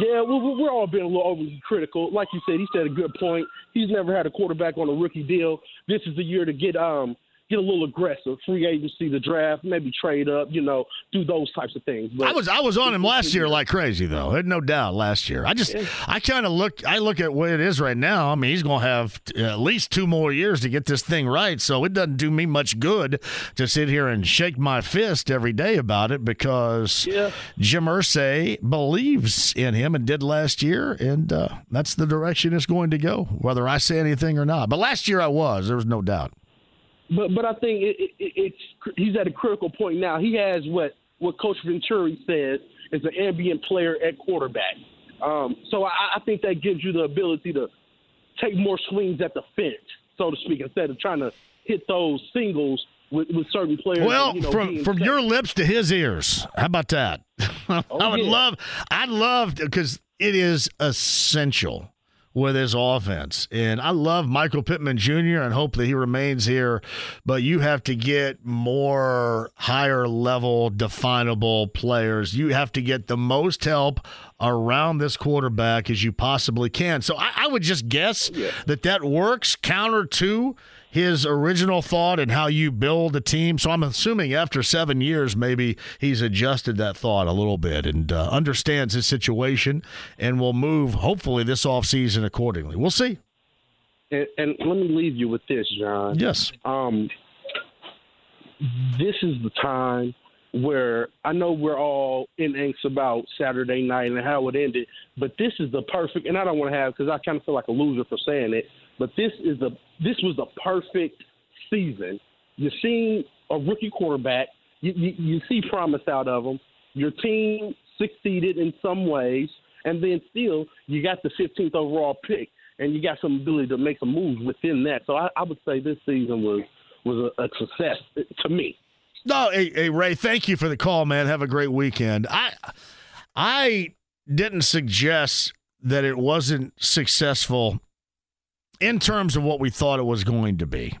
Yeah, we, we- we're all being a little overly critical. Like you said, he said a good point. He's never had a quarterback on a rookie deal. This is the year to get um get a little aggressive, free agency, the draft, maybe trade up, you know, do those types of things. But I was I was on him last year like crazy though. There's no doubt last year. I just I kind of look I look at what it is right now. I mean, he's going to have t- at least two more years to get this thing right. So it doesn't do me much good to sit here and shake my fist every day about it because Jim Irsay believes in him and did last year, and uh, that's the direction it's going to go, whether I say anything or not. But last year I was. There was no doubt. But but I think it, it, it's he's at a critical point now. He has what what Coach Venturi says is an ambient player at quarterback. Um, so I, I think that gives you the ability to take more swings at the fence, so to speak, instead of trying to hit those singles with, with certain players. Well, you know, from from safe. your lips to his ears. How about that? I would Oh, yeah. love, I'd love because it is essential with his offense, and I love Michael Pittman Jr. and hope that he remains here. But you have to get more higher level, definable players. You have to get the most help around this quarterback as you possibly can. So I, I would just guess that that works counter to his original thought and how you build a team. So I'm assuming after seven years, maybe he's adjusted that thought a little bit and uh, understands his situation and will move, hopefully, this offseason accordingly. We'll see. And, and let me leave you with this, John. Yes. Um, this is the time where I know we're all in angst about Saturday night and how it ended, but this is the perfect. And I don't want to have because I kind of feel like a loser for saying it, but this is the this was the perfect season. You're seeing a rookie quarterback. You, you, you see promise out of him. Your team succeeded in some ways, and then still you got the 15th overall pick, and you got some ability to make some moves within that. So I, I would say this season was was a, a success to me. No, hey, hey, Ray, thank you for the call, man. Have a great weekend. I I didn't suggest that it wasn't successful in terms of what we thought it was going to be.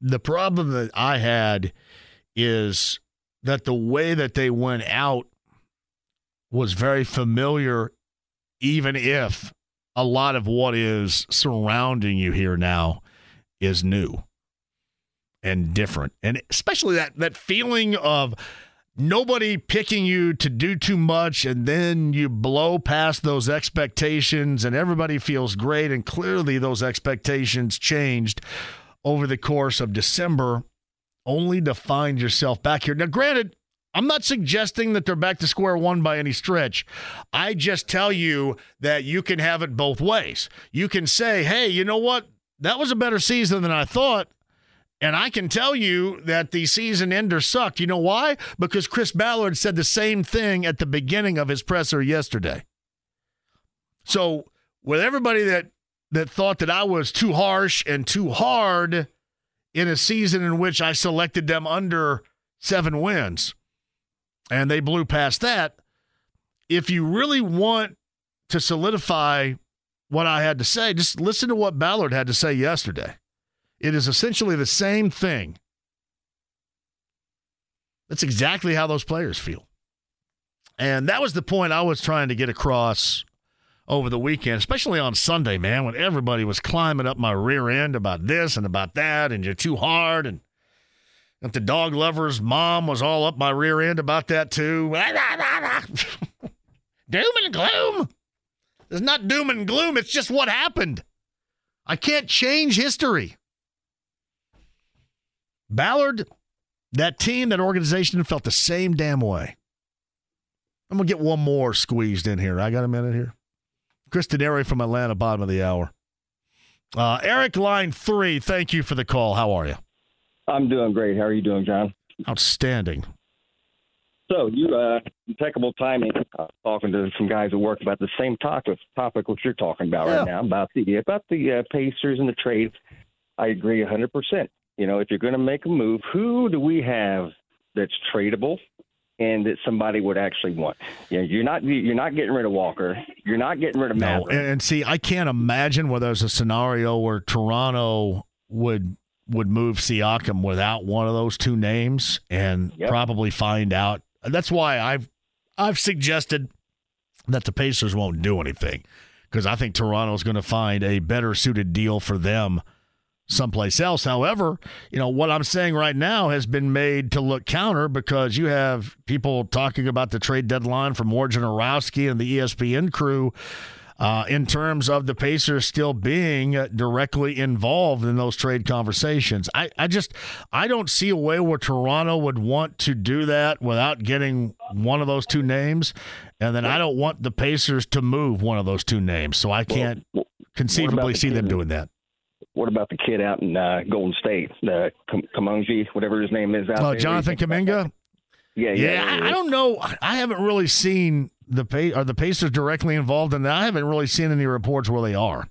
The problem that I had is that the way that they went out was very familiar, even if a lot of what is surrounding you here now is new and different. And especially that that feeling of nobody picking you to do too much and then you blow past those expectations and everybody feels great and clearly those expectations changed over the course of December only to find yourself back here. Now granted, I'm not suggesting that they're back to square one by any stretch. I just tell you that you can have it both ways. You can say, "Hey, you know what? That was a better season than I thought." And I can tell you that the season ender sucked. You know why? Because Chris Ballard said the same thing at the beginning of his presser yesterday. So, with everybody that that thought that I was too harsh and too hard in a season in which I selected them under 7 wins and they blew past that, if you really want to solidify what I had to say, just listen to what Ballard had to say yesterday. It is essentially the same thing That's exactly how those players feel. And that was the point I was trying to get across over the weekend, especially on Sunday, man, when everybody was climbing up my rear end about this and about that, and you're too hard. And if the dog lover's mom was all up my rear end about that too. doom and gloom. It's not doom and gloom, it's just what happened. I can't change history. Ballard, that team, that organization felt the same damn way. I'm going to get one more squeezed in here. I got a minute here. Chris Denari from Atlanta, bottom of the hour. Uh, Eric, line three, thank you for the call. How are you? I'm doing great. How are you doing, John? Outstanding. So you uh, impeccable timing. Uh, talking to some guys at work about the same topic, topic which you're talking about Yeah. right now about the about the uh, Pacers and the trade. I agree 100. percent You know, if you're going to make a move, who do we have that's tradable and that somebody would actually want? You know, you're not you're not getting rid of Walker. You're not getting rid of No, Maverick. and, and see, I can't imagine where there's a scenario where Toronto would would move Siakam without one of those two names, and probably find out. That's why I've I've suggested that the Pacers won't do anything because I think Toronto's going to find a better suited deal for them someplace else. However, you know, what I'm saying right now has been made to look counter because you have people talking about the trade deadline from Wojnarowski and the ESPN crew uh, in terms of the Pacers still being directly involved in those trade conversations. I, I just I don't see a way where Toronto would want to do that without getting one of those two names, and then I don't want the Pacers to move one of those two names. So I can't conceivably the see them doing that. What about the kid out in uh, Golden State, uh, Kamungi, whatever his name is out Oh, there? Jonathan Kuminga. Yeah, yeah. I, I don't know. I haven't really seen the pay are the Pacers directly involved in that. I haven't really seen any reports where they are.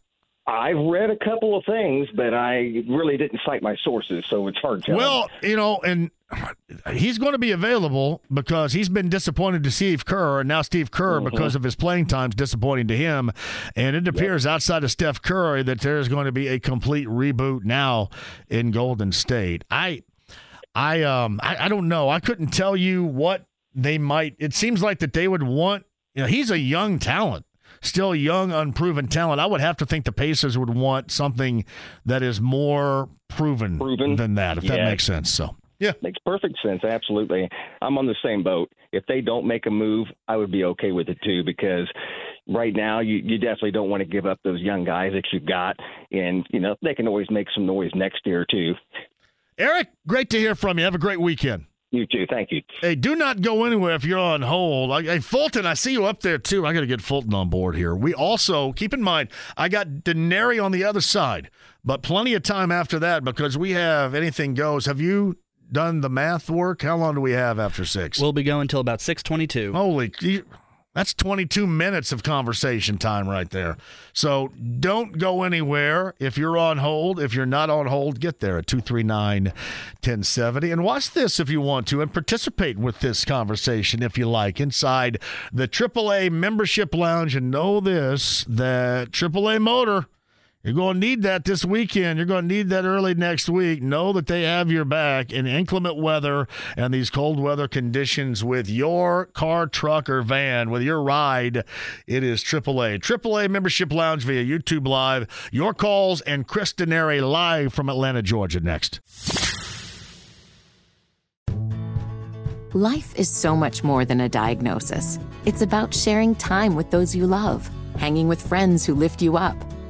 I've read a couple of things, but I really didn't cite my sources, so it's hard to. Well, you know, and he's going to be available because he's been disappointed to Steve Kerr, and now Steve Kerr, Mhm. because of his playing time, is disappointing to him. And it appears outside of Steph Curry that there's going to be a complete reboot now in Golden State. I, I, um, I, I don't know. I couldn't tell you what they might. It seems like that they would want. You know, he's a young talent. Still young, unproven talent. I would have to think the Pacers would want something that is more proven, than that, if that makes sense. So, yeah. Makes perfect sense. Absolutely. I'm on the same boat. If they don't make a move, I would be okay with it too because right now you, you definitely don't want to give up those young guys that you've got. And, you know, they can always make some noise next year too. Eric, great to hear from you. Have a great weekend. You too. Thank you. Hey, do not go anywhere if you're on hold. I, hey, Fulton, I see you up there too. I got to get Fulton on board here. We also keep in mind I got Denari on the other side, but plenty of time after that because we have anything goes. Have you done the math work? How long do we have after six? We'll be going until about 622. Holy, you- that's 22 minutes of conversation time right there. So don't go anywhere. If you're on hold, if you're not on hold, get there at 239 1070 and watch this if you want to and participate with this conversation if you like inside the AAA membership lounge. And know this that AAA Motor. You're going to need that this weekend. You're going to need that early next week. Know that they have your back in inclement weather and these cold weather conditions with your car, truck, or van, with your ride. It is AAA. AAA Membership Lounge via YouTube Live. Your calls and Chris Denari live from Atlanta, Georgia next. Life is so much more than a diagnosis. It's about sharing time with those you love, hanging with friends who lift you up,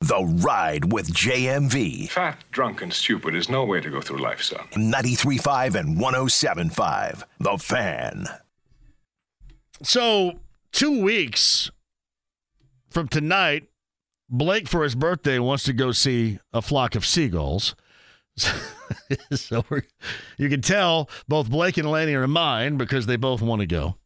The Ride with JMV. Fat, drunk, and stupid is no way to go through life, son. 93.5 and 107.5. The Fan. So, two weeks from tonight, Blake, for his birthday, wants to go see a flock of seagulls. so we're, you can tell both Blake and Laney are in mine because they both want to go.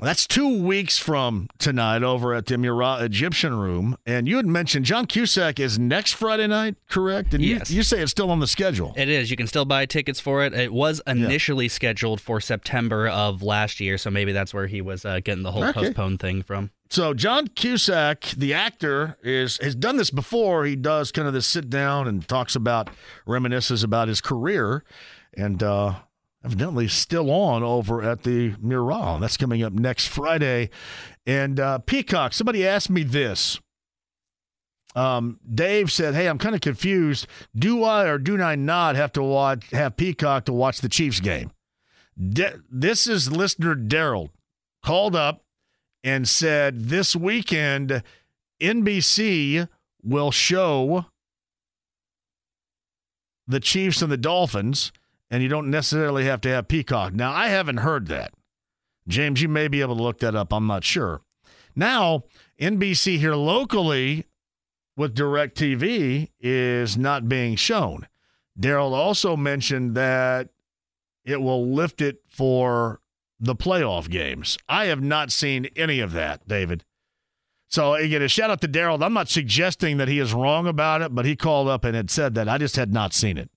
That's two weeks from tonight over at the Murat Egyptian Room. And you had mentioned John Cusack is next Friday night, correct? And Yes. you, you say it's still on the schedule. It is. You can still buy tickets for it. It was initially scheduled for September of last year, so maybe that's where he was uh, getting the whole Okay. postponed thing from. So John Cusack, the actor, is has done this before. He does kind of this sit down and talks about reminisces about his career, and uh, evidently still on over at the Murat. That's coming up next Friday. And uh, Peacock. Somebody asked me this. Um, Dave said, "Hey, I'm kind of confused. Do I or do I not have to watch have Peacock to watch the Chiefs game?" De- this is listener Daryl called up and said this weekend NBC will show the Chiefs and the Dolphins, and you don't necessarily have to have Peacock. Now, I haven't heard that. James, you may be able to look that up. I'm not sure. Now, NBC here locally with DirecTV is not being shown. Daryl also mentioned that it will lift it for the playoff games. I have not seen any of that, David. So again, a shout out to Daryl. I'm not suggesting that he is wrong about it, but he called up and had said that. I just had not seen it.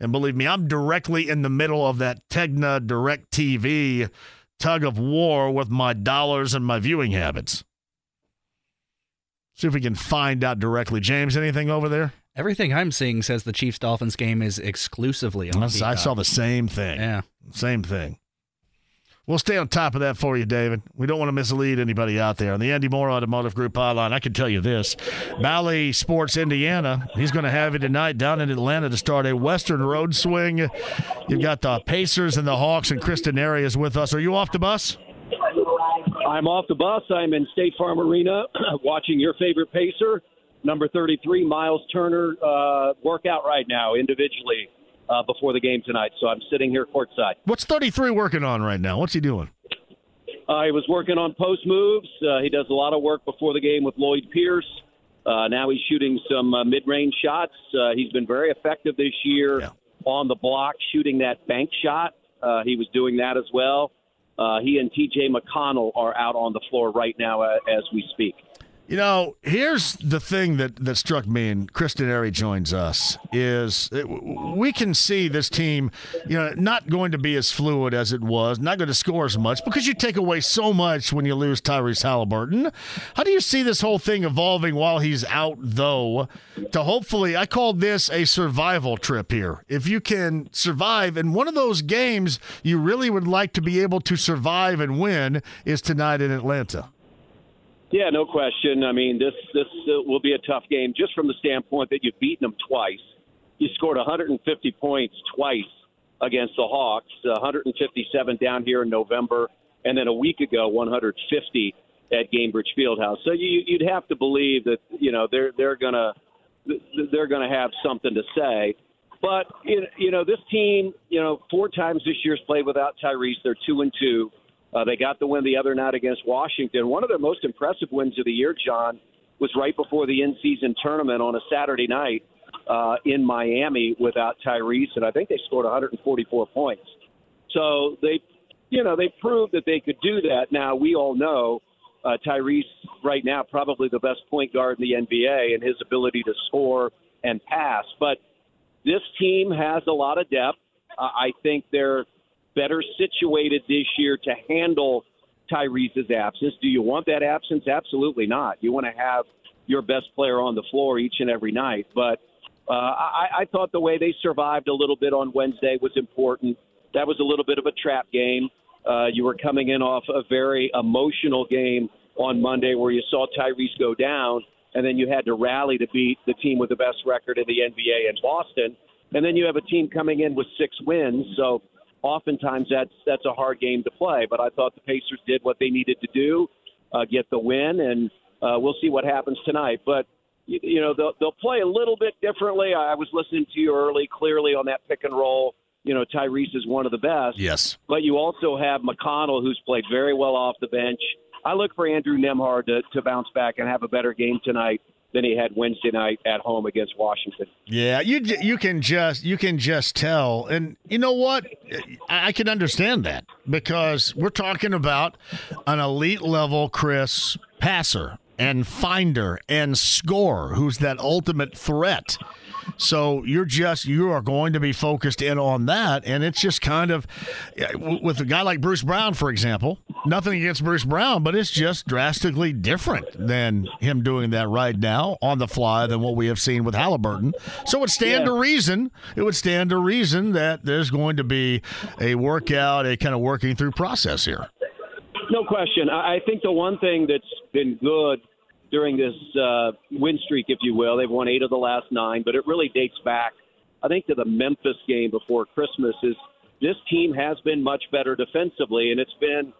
And believe me, I'm directly in the middle of that Tegna Direct TV tug of war with my dollars and my viewing habits. See if we can find out directly. James, anything over there? Everything I'm seeing says the Chiefs Dolphins game is exclusively on. I Peacock. saw the same thing. Yeah. Same thing. We'll stay on top of that for you, David. We don't want to mislead anybody out there. On the Andy Moore Automotive Group hotline, I can tell you this Bally Sports Indiana, he's going to have it tonight down in Atlanta to start a Western Road swing. You've got the Pacers and the Hawks, and Chris Denari is with us. Are you off the bus? I'm off the bus. I'm in State Farm Arena watching your favorite pacer, number 33, Miles Turner, uh, work out right now individually uh, before the game tonight. So I'm sitting here courtside. What's 33 working on right now? What's he doing? Uh, he was working on post moves. Uh, he does a lot of work before the game with Lloyd Pierce. Uh, now he's shooting some uh, mid-range shots. Uh, he's been very effective this year on the block, shooting that bank shot. Uh, he was doing that as well. Uh, he and T.J. McConnell are out on the floor right now uh, as we speak. You know, here's the thing that, that struck me, and Chris Denari joins us, is we can see this team, you know, not going to be as fluid as it was, not going to score as much because you take away so much when you lose Tyrese Halliburton. How do you see this whole thing evolving while he's out, though, to hopefully, I call this a survival trip here. If you can survive, and one of those games you really would like to be able to survive and win is tonight in Atlanta. Yeah, no question. I mean, this this uh, will be a tough game just from the standpoint that you've beaten them twice. You scored 150 points twice against the Hawks, 157 down here in November, and then a week ago 150 at Gainbridge Fieldhouse. So you, you'd have to believe that you know they're they're gonna they're gonna have something to say. But you you know this team, you know, four times this year's played without Tyrese. They're two and two. Uh, they got the win the other night against Washington. One of their most impressive wins of the year, John, was right before the in-season tournament on a Saturday night uh, in Miami without Tyrese, and I think they scored 144 points. So they, you know, they proved that they could do that. Now we all know uh, Tyrese right now probably the best point guard in the NBA, and his ability to score and pass. But this team has a lot of depth. Uh, I think they're better situated this year to handle Tyrese's absence. Do you want that absence? Absolutely not. You want to have your best player on the floor each and every night. But uh, I, I thought the way they survived a little bit on Wednesday was important. That was a little bit of a trap game. Uh, you were coming in off a very emotional game on Monday where you saw Tyrese go down, and then you had to rally to beat the team with the best record in the NBA in Boston. And then you have a team coming in with six wins. So oftentimes that's that's a hard game to play. But I thought the Pacers did what they needed to do, uh, get the win, and uh, we'll see what happens tonight. But you, you know they'll they'll play a little bit differently. I was listening to you early, clearly on that pick and roll. You know Tyrese is one of the best. Yes. But you also have McConnell, who's played very well off the bench. I look for Andrew Nembhard to, to bounce back and have a better game tonight than he had Wednesday night at home against Washington. Yeah, you you can just you can just tell, and you know what? I, can understand that. because we're talking about an elite level Chris passer and finder and scorer who's that ultimate threat. So you're just you are going to be focused in on that, and it's just kind of with a guy like Bruce Brown, for example. Nothing against Bruce Brown, but it's just drastically different than him doing that right now on the fly than what we have seen with Halliburton. So it would stand Yeah. to reason. It would stand to reason that there's going to be a workout, a kind of working through process here. No question. I, I think the one thing that's been good during this uh, win streak, if you will, they've won eight of the last nine, but it really dates back, I think, to the Memphis game before Christmas. Is this team has been much better defensively, and it's been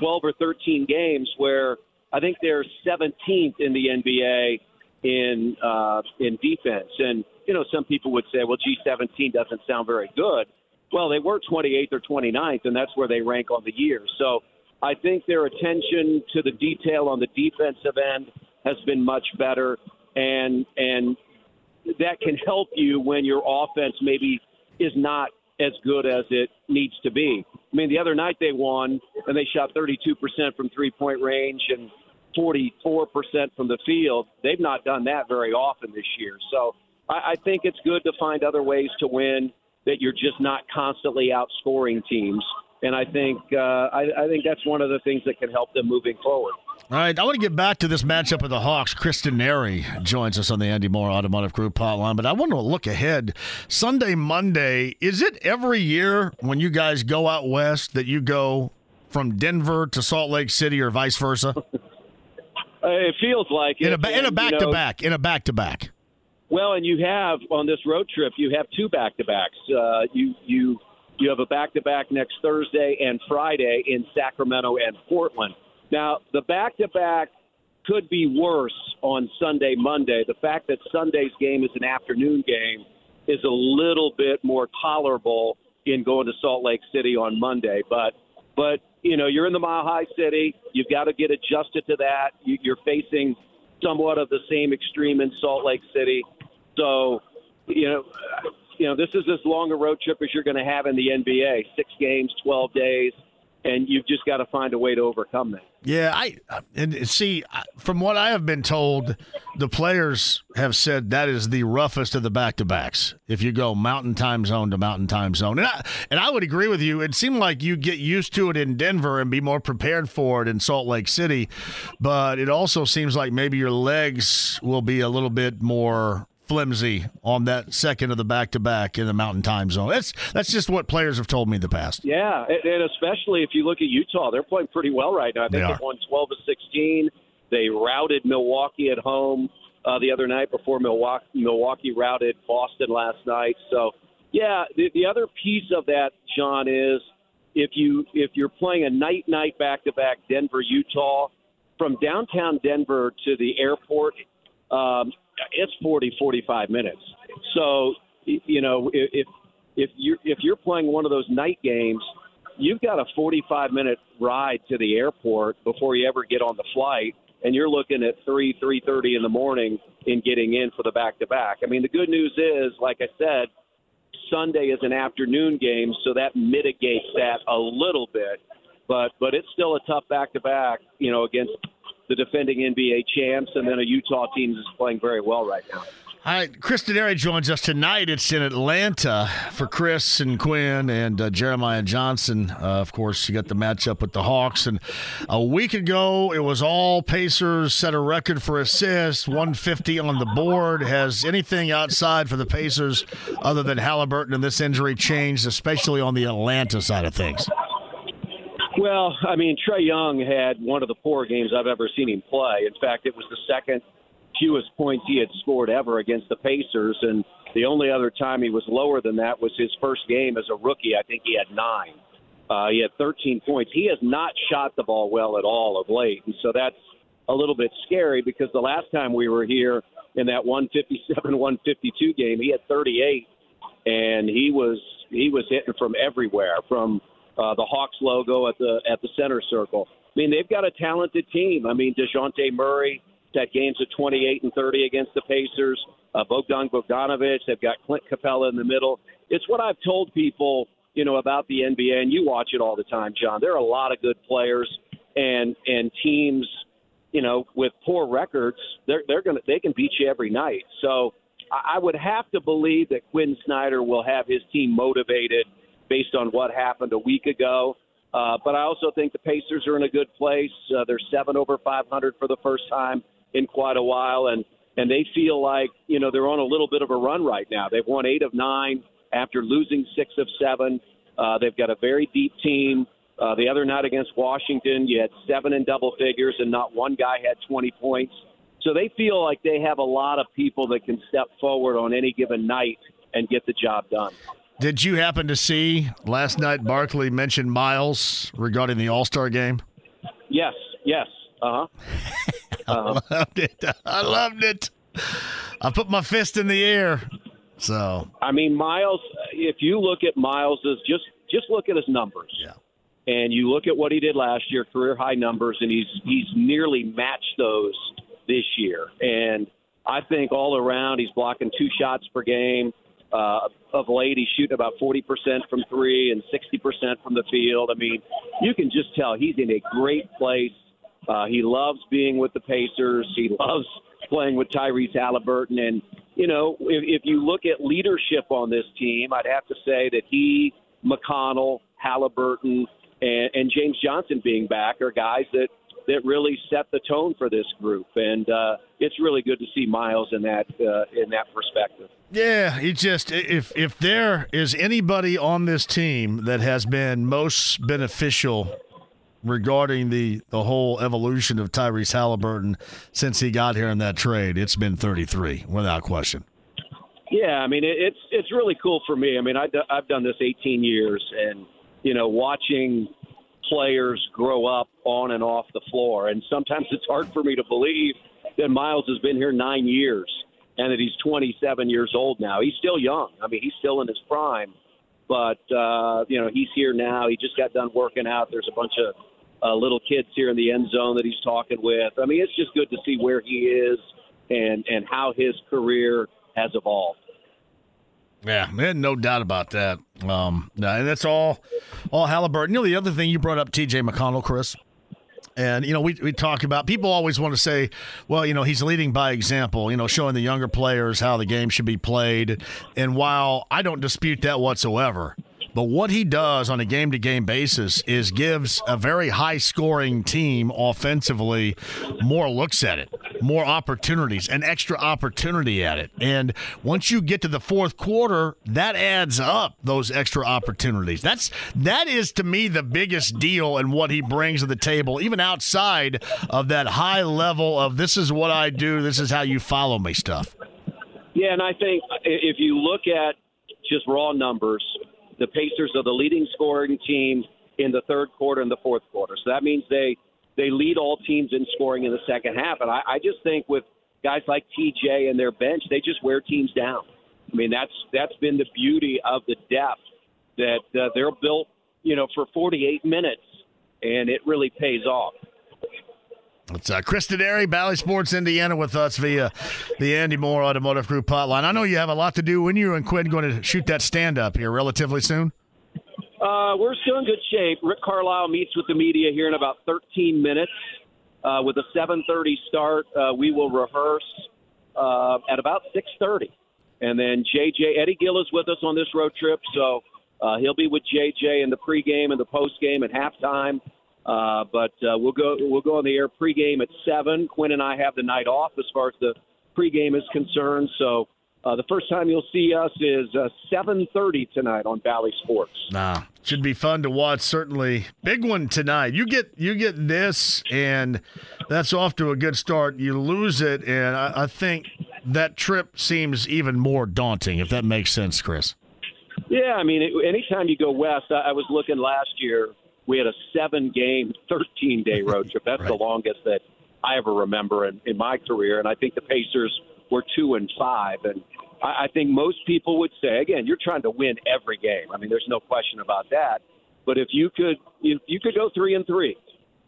12 or 13 games where I think they're 17th in the NBA in uh, in defense. And you know, some people would say, well, G17 doesn't sound very good. Well, they were 28th or 29th, and that's where they rank on the year. So I think their attention to the detail on the defensive end has been much better, and and that can help you when your offense maybe is not as good as it needs to be. I mean, the other night they won and they shot 32% from three point range and 44% from the field. They've not done that very often this year. So I, I think it's good to find other ways to win that you're just not constantly outscoring teams. And I think uh, I, I think that's one of the things that can help them moving forward. All right, I want to get back to this matchup with the Hawks. Chris Denari joins us on the Andy Moore Automotive Group hotline, but I want to look ahead. Sunday, Monday, is it every year when you guys go out west that you go from Denver to Salt Lake City or vice versa? Uh, it feels like In it. a, in a back to back, in a back to back. Well, and you have on this road trip, you have two back to backs. Uh, you you you have a back to back next Thursday and Friday in Sacramento and Portland. Now, the back to back could be worse on Sunday, Monday. The fact that Sunday's game is an afternoon game is a little bit more tolerable in going to Salt Lake City on Monday. But but you know you're in the Mile High City. You've got to get adjusted to that. You, you're facing somewhat of the same extreme in Salt Lake City. So you know you know this is as long a road trip as you're going to have in the NBA. Six games, twelve days, and you've just got to find a way to overcome that. Yeah, I and see from what I have been told, the players have said that is the roughest of the back to backs. If you go mountain time zone to mountain time zone, and I and I would agree with you. It seemed like you get used to it in Denver and be more prepared for it in Salt Lake City, but it also seems like maybe your legs will be a little bit more flimsy on that second of the back to back in the mountain time zone. That's that's just what players have told me in the past. Yeah, and, and especially if you look at Utah, they're playing pretty well right now. I They think are. they won 12 to 16. They routed Milwaukee at home uh, the other night before Milwaukee, Milwaukee routed Boston last night. So, yeah, the, the other piece of that, John, is if you if you're playing a night night back to back Denver Utah from downtown Denver to the airport, um, it's 40 45 minutes. So you know if if- if you if you're playing one of those night games, you've got a 45 minute ride to the airport before you ever get on the flight, and you're looking at three 3:30 in the morning in getting in for the back to back. I mean, the good news is, like I said, Sunday is an afternoon game, so that mitigates that a little bit. But but it's still a tough back to back, you know, against the defending NBA champs, and then a Utah team that's playing very well right now. All right, Chris Denari joins us tonight. It's in Atlanta for Chris and Quinn and uh, Jeremiah Johnson. Uh, of course, you got the matchup with the Hawks. And a week ago, it was all Pacers set a record for assists, 150 on the board. Has anything outside for the Pacers other than Halliburton and this injury changed, especially on the Atlanta side of things? Well, I mean, Trae Young had one of the poor games I've ever seen him play. In fact, it was the second fewest points he had scored ever against the Pacers, and the only other time he was lower than that was his first game as a rookie. I think he had nine. Uh, he had 13 points. He has not shot the ball well at all of late, and so that's a little bit scary because the last time we were here in that 157-152 game, he had 38, and he was he was hitting from everywhere, from uh, the Hawks logo at the at the center circle. I mean, they've got a talented team. I mean, Dejounte Murray had games of 28 and 30 against the Pacers. Uh, Bogdan Bogdanovic. They've got Clint Capela in the middle. It's what I've told people you know, about the NBA, and you watch it all the time, John. There are a lot of good players and and teams, you know, with poor records. They're they're gonna they can beat you every night. So I would have to believe that Quin Snyder will have his team motivated based on what happened a week ago. Uh, but I also think the Pacers are in a good place. Uh, they're seven over 500 for the first time in quite a while, and and they feel like you know they're on a little bit of a run right now. They've won eight of nine after losing six of seven. Uh, they've got a very deep team. Uh, the other night against Washington, you had seven in double figures, and not one guy had 20 points. So they feel like they have a lot of people that can step forward on any given night and get the job done. Did you happen to see last night Barkley mentioned Miles regarding the All Star game? Yes, yes. Uh huh. I loved it. I loved it. I put my fist in the air. So I mean, Miles. If you look at Miles's, just just look at his numbers. Yeah. And you look at what he did last year, career high numbers, and he's he's nearly matched those this year. And I think all around, he's blocking two shots per game. Uh, of late, he's shooting about 40% from three and 60% from the field. I mean, you can just tell he's in a great place. Uh, he loves being with the Pacers. He loves playing with Tyrese Halliburton. And, you know, if, if you look at leadership on this team, I'd have to say that he, McConnell, Halliburton, and, and James Johnson being back are guys that that really set the tone for this group, and uh, it's really good to see Miles in that uh, in that perspective. Yeah, he just if if there is anybody on this team that has been most beneficial regarding the the whole evolution of Tyrese Halliburton since he got here in that trade, it's been 33 without question. Yeah, I mean it, it's it's really cool for me. I mean I, I've done this 18 years, and you know watching players grow up on and off the floor. And sometimes it's hard for me to believe that Miles has been here nine years and that he's 27 years old now. He's still young. I mean, he's still in his prime, but uh, you know, he's here now. He just got done working out. There's a bunch of uh, little kids here in the end zone that he's talking with. I mean, it's just good to see where he is and and how his career has evolved. Yeah, man, no doubt about that. Um, and that's all, all Halliburton. You know, the other thing you brought up, T.J. McConnell, Chris, and you know, we we talk about people always want to say, well, you know, he's leading by example. You know, showing the younger players how the game should be played. And while I don't dispute that whatsoever, but what he does on a game to game basis is gives a very high scoring team offensively more looks at it, more opportunities, an extra opportunity at it. And once you get to the fourth quarter, that adds up those extra opportunities. That's that is to me the biggest deal and what he brings to the table, even outside of that high level of this is what I do, this is how you follow me stuff. Yeah, and I think if you look at just raw numbers, the Pacers are the leading scoring team in the third quarter and the fourth quarter. So that means they they lead all teams in scoring in the second half. And I, I just think with guys like TJ and their bench, they just wear teams down. I mean, that's that's been the beauty of the depth that uh, they're built, you know, for 48 minutes, and it really pays off. It's uh, Chris Denari, Bally Sports Indiana, with us via the Andy Moore Automotive Group hotline. I know you have a lot to do. When you and Quinn going to shoot that stand up here relatively soon? Uh, we're still in good shape. Rick Carlisle meets with the media here in about 13 minutes. Uh, with a 7:30 start, uh, we will rehearse uh, at about 6:30, and then JJ Eddie Gill is with us on this road trip, so uh, he'll be with JJ in the pregame and the postgame and halftime. Uh, but uh, we'll go we'll go on the air pregame at seven. Quinn and I have the night off as far as the pregame is concerned. So uh, the first time you'll see us is uh, seven thirty tonight on Bally Sports. Nah, should be fun to watch. Certainly, big one tonight. You get you get this, and that's off to a good start. You lose it, and I, I think that trip seems even more daunting. If that makes sense, Chris. Yeah, I mean, it, anytime you go west, I, I was looking last year we had a seven game, 13 day road trip. That's right. the longest that I ever remember in, in my career. And I think the Pacers were two and five. And I, I think most people would say, again, you're trying to win every game. I mean, there's no question about that. But if you could, if you could go three and three,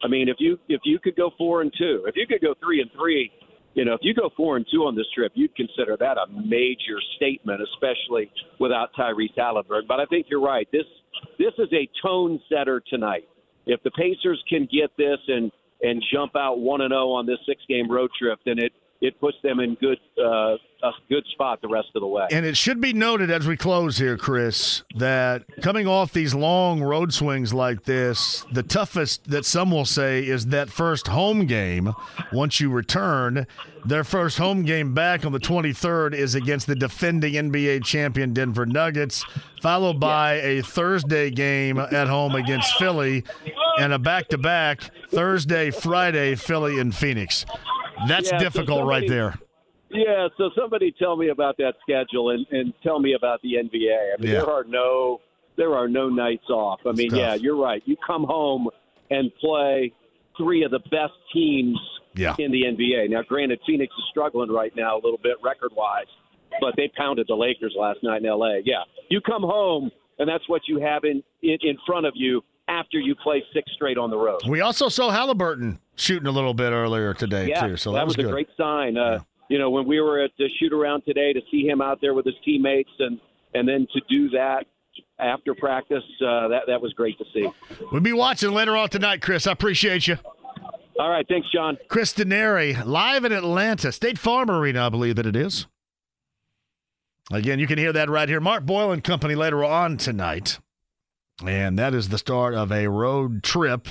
I mean, if you if you could go four and two, if you could go three and three, you know, if you go four and two on this trip, you'd consider that a major statement, especially without Tyrese Halliburton. But I think you're right. This this is a tone setter tonight. If the Pacers can get this and and jump out one and zero on this six game road trip, then it it puts them in good uh, a good spot the rest of the way. And it should be noted as we close here, Chris, that coming off these long road swings like this, the toughest that some will say is that first home game once you return. Their first home game back on the 23rd is against the defending NBA champion Denver Nuggets, followed by a Thursday game at home against Philly, and a back to back Thursday, Friday, Philly, and Phoenix. That's Yeah, so difficult somebody- right there. Yeah, so somebody tell me about that schedule and, and tell me about the NBA. I mean, Yeah. there are no there are no nights off. I mean, yeah, you're right. You come home and play three of the best teams Yeah. in the NBA. Now, granted, Phoenix is struggling right now a little bit record wise, but they pounded the Lakers last night in LA. Yeah, you come home and that's what you have in in, in front of you after you play six straight on the road. We also saw Halliburton shooting a little bit earlier today yeah, too, so that, was, good. a great sign. Uh, You know, when we were at the shoot around today to see him out there with his teammates, and and then to do that after practice, uh, that that was great to see. We'll be watching later on tonight, Chris. I appreciate you. All right, thanks, John. Chris Denari, live in Atlanta, State Farm Arena, I believe that it is. Again, you can hear that right here. Mark Boyle and company later on tonight. And that is the start of a road trip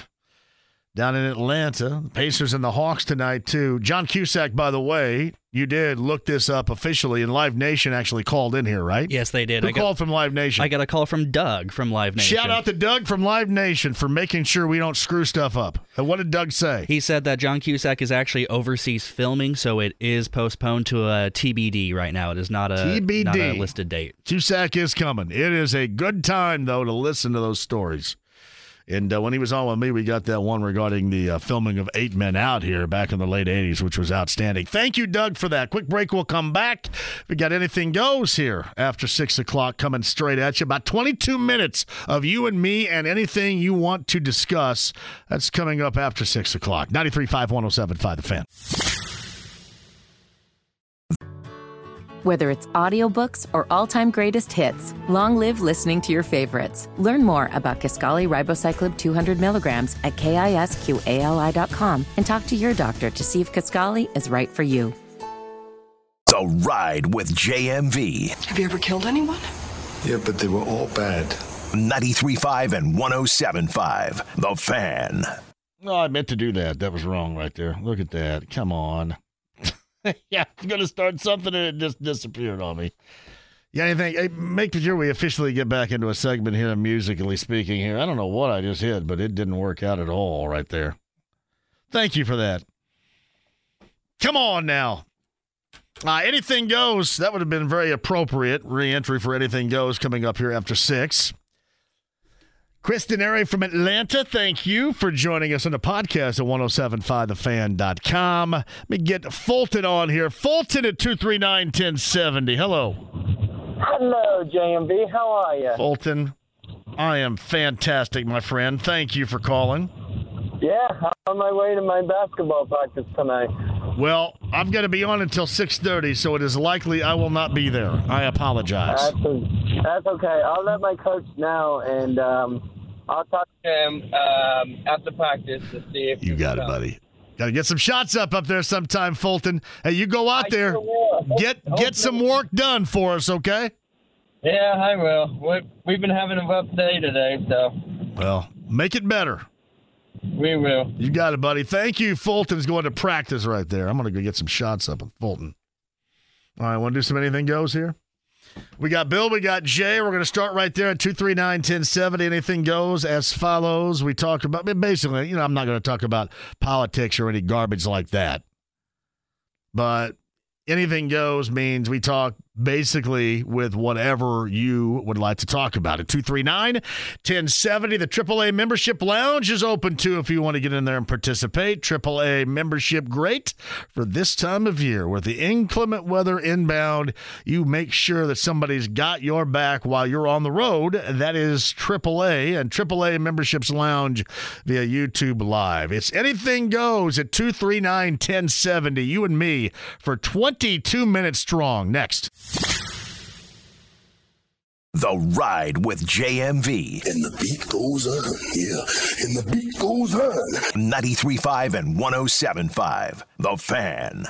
down in Atlanta. Pacers and the Hawks tonight, too. John Cusack, by the way, you did look this up officially, and Live Nation actually called in here, right? Yes, they did. Who I got- called from Live Nation? I got a call from Doug from Live Nation. Shout out to Doug from Live Nation for making sure we don't screw stuff up. And what did Doug say? He said that John Cusack is actually overseas filming, so it is postponed to a TBD right now. It is not a TBD. not a listed date. Cusack is coming. It is a good time, though, to listen to those stories. And uh, when he was on with me, we got that one regarding the uh, filming of Eight Men Out here back in the late 80s, which was outstanding. Thank you, Doug, for that. Quick break. We'll come back. We got Anything Goes here after 6 o'clock coming straight at you. About 22 minutes of you and me and anything you want to discuss. That's coming up after 6 o'clock. 93.5, 107.5 The Fan. Whether it's audiobooks or all-time greatest hits, long live listening to your favorites. Learn more about Kisqali Ribociclib 200 milligrams at kisqali.com and talk to your doctor to see if Kisqali is right for you. The Ride with JMV. Have you ever killed anyone? Yeah, but they were all bad. 93.5 and 107.5. The Fan. No, I meant to do that. That was wrong right there. Look at that. Come on. yeah, I was going to start something and it just disappeared on me. Yeah, anything? Hey, make sure we officially get back into a segment here, musically speaking. Here, I don't know what I just hit, but it didn't work out at all right there. Thank you for that. Come on now. Uh, anything goes. That would have been very appropriate re-entry for anything goes coming up here after six. Chris Denari from Atlanta, thank you for joining us on the podcast at 1075thefan.com. Let me get Fulton on here. Fulton at 239 1070. Hello. Hello, JMV. How are you? Fulton, I am fantastic, my friend. Thank you for calling. Yeah, I'm on my way to my basketball practice tonight. Well, I'm going to be on until 6:30, so it is likely I will not be there. I apologize. That's, that's okay. I'll let my coach know, and um, I'll talk to him um, after practice to see if You got it, buddy. Got to get some shots up up there sometime, Fulton. Hey, you go out there, get get some work done for us, okay? Yeah, I will. We, we've been having a rough day today, so Well, make it better. We will. You got it, buddy. Thank you. Fulton's going to practice right there. I'm going to go get some shots up with Fulton. All right, want to do some anything goes here? We got Bill, we got Jay. We're going to start right there at 239 1070. Anything goes as follows. We talk about, basically, you know, I'm not going to talk about politics or any garbage like that. But anything goes means we talk basically with whatever you would like to talk about. At 239 1070, the AAA membership lounge is open too if you want to get in there and participate. AAA membership, great for this time of year. With the inclement weather inbound, you make sure that somebody's got your back while you're on the road. That is AAA and AAA memberships lounge via YouTube Live. It's anything goes at 239 1070. You and me for 22 minutes strong. Next. The The Ride with JMV. And the beat goes on. Yeah. And the beat goes on. 93.5 and 107.5. The Fan.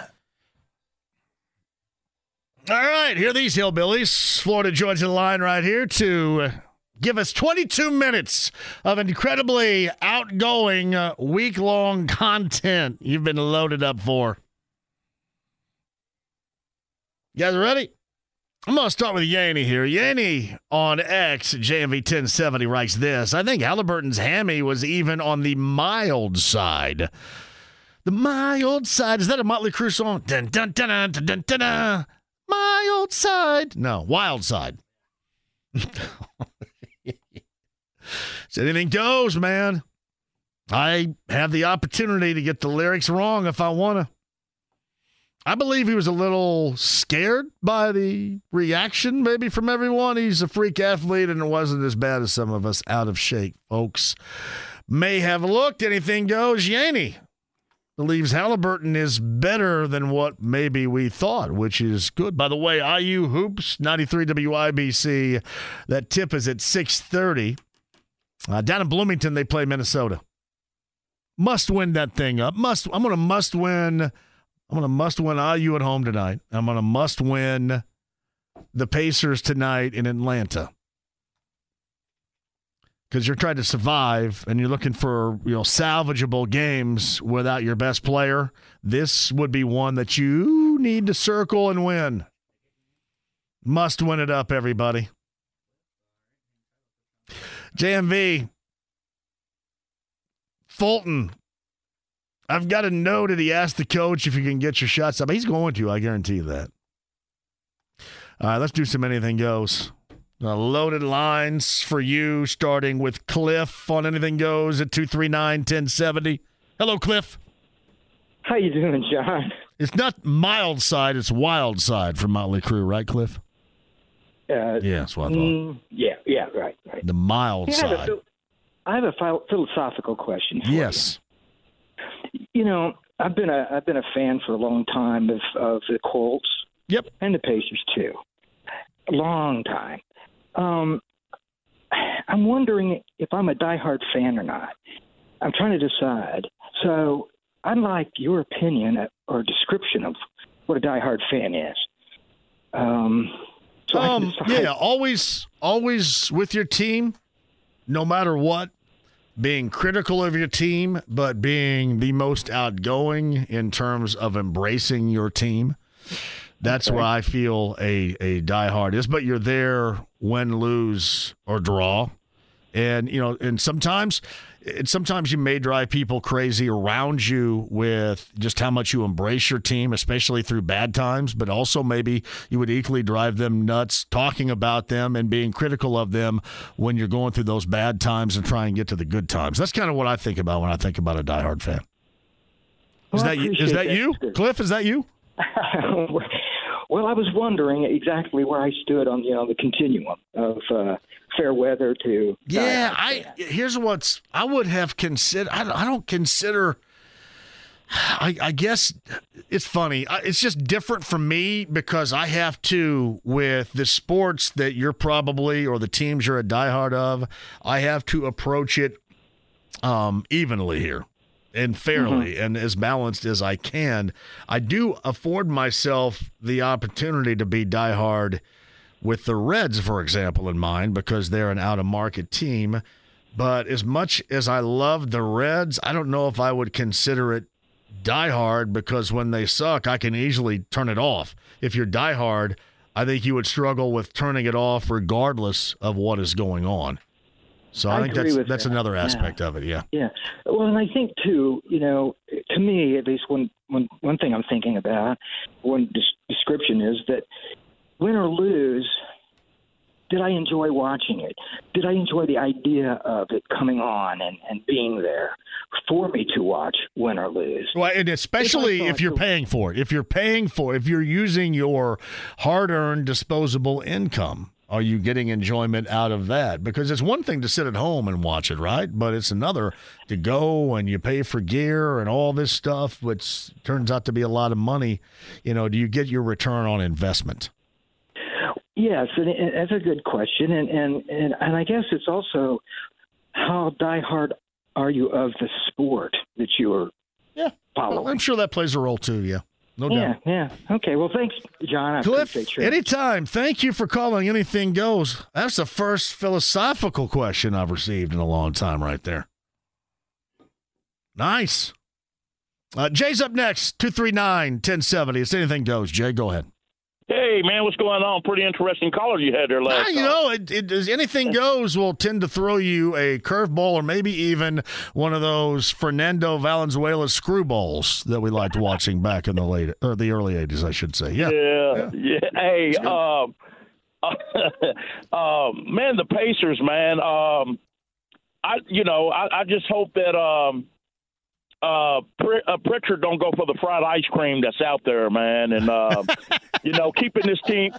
All right, here are these hillbillies. Florida Georgia line right here to give us 22 minutes of incredibly outgoing uh, week long content you've been loaded up for. You guys ready? I'm going to start with Yanny here. Yanny on X, JMV 1070, writes this I think Halliburton's hammy was even on the mild side. The mild side. Is that a Motley Crue song? Dun, dun, dun, dun, dun, dun, dun, dun. Mild side. No, wild side. so anything goes, man. I have the opportunity to get the lyrics wrong if I want to. I believe he was a little scared by the reaction, maybe from everyone. He's a freak athlete, and it wasn't as bad as some of us out of shape folks may have looked. Anything goes. Yanny believes Halliburton is better than what maybe we thought, which is good. By the way, IU hoops 93 WIBC. That tip is at 6:30. Uh, down in Bloomington, they play Minnesota. Must win that thing up. Must. I'm going to must win. I'm going to must win IU at home tonight. I'm going to must win the Pacers tonight in Atlanta. Because you're trying to survive and you're looking for you know salvageable games without your best player. This would be one that you need to circle and win. Must win it up, everybody. JMV Fulton I've got to know that he asked the coach if you can get your shots up. He's going to, I guarantee you that. All right, let's do some anything goes. Uh, loaded lines for you, starting with Cliff on anything goes at 239 1070. Hello, Cliff. How you doing, John? It's not mild side, it's wild side from Motley Crue, right, Cliff? Uh, yeah, that's what I thought. mm, yeah, yeah, right, right. The mild Yeah, I have a side. I have a philosophical question. For Yes. You. You know, I've been a I've been a fan for a long time of of the Colts. Yep. And the Pacers too. A long time. Um, I'm wondering if I'm a diehard fan or not. I'm trying to decide. So I'd like your opinion or description of what a diehard fan is. Um, so Um, yeah, always, always with your team, no matter what. Being critical of your team, but being the most outgoing in terms of embracing your team. That's Okay. where I feel a a diehard is. But you're there, win, lose, or draw, and you know, and sometimes, and sometimes you may drive people crazy around you with just how much you embrace your team, especially through bad times. But also maybe you would equally drive them nuts talking about them and being critical of them when you're going through those bad times and try and get to the good times. That's kind of what I think about when I think about a diehard fan. Is Well, that you? Is that that. you, Cliff? Is that you? well, I was wondering exactly where I stood on you know the continuum of uh, fair weather to Yeah, I here's what's I would have considered. I, don't- I don't consider. I, I guess it's funny. It's just different for me because I have to with the sports that you're probably or the teams you're a diehard of. I have to approach it um, evenly here and fairly and as balanced as I can. I do afford myself the opportunity to be diehard with the Reds, for example, in mind because they're an out of market team. But as much as I love the Reds, I don't know if I would consider it diehard because when they suck, I can easily turn it off. If you're diehard, I think you would struggle with turning it off regardless of what is going on. So I, I think that's that's that. another Yeah. aspect of it. Yeah. Yeah. Well, and I think too, you know, to me at least, one one one thing I'm thinking about, one des- description is that win or lose, did I enjoy watching it? Did I enjoy the idea of it coming on and and being there for me to watch win or lose? Well, and especially if, thought you're paying for it. If you're paying for, it, if you're using your hard-earned disposable income, are you getting enjoyment out of that? Because it's one thing to sit at home and watch it, right? But it's another to go and you pay for gear and all this stuff, which turns out to be a lot of money. You know, do you get your return on investment? Yes, and, and that's a good question, and, and and and I guess it's also how diehard are you of the sport that you are yeah following? I'm sure that plays a role too. Yeah, no yeah, doubt. yeah. Okay, well, thanks, John. I Cliff, anytime. Thank you for calling. Anything goes. That's the first philosophical question I've received in a long time, right there. Nice. Uh, Jay's up next, 239 1070. It's anything goes. Jay, go ahead. Hey, man, what's going on? Pretty interesting caller you had there last you time. know, it, it, anything goes will tend to throw you a curveball or maybe even one of those Fernando Valenzuela screwballs that we liked watching back in the late or the early 80s, I should say. Yeah. Yeah, yeah. Hey, um, um, man, the Pacers, man. Um, I, you know, I, I just hope that um, uh, uh, Pritchard don't go for the fried ice cream that's out there, man, and uh, you know, keeping this team,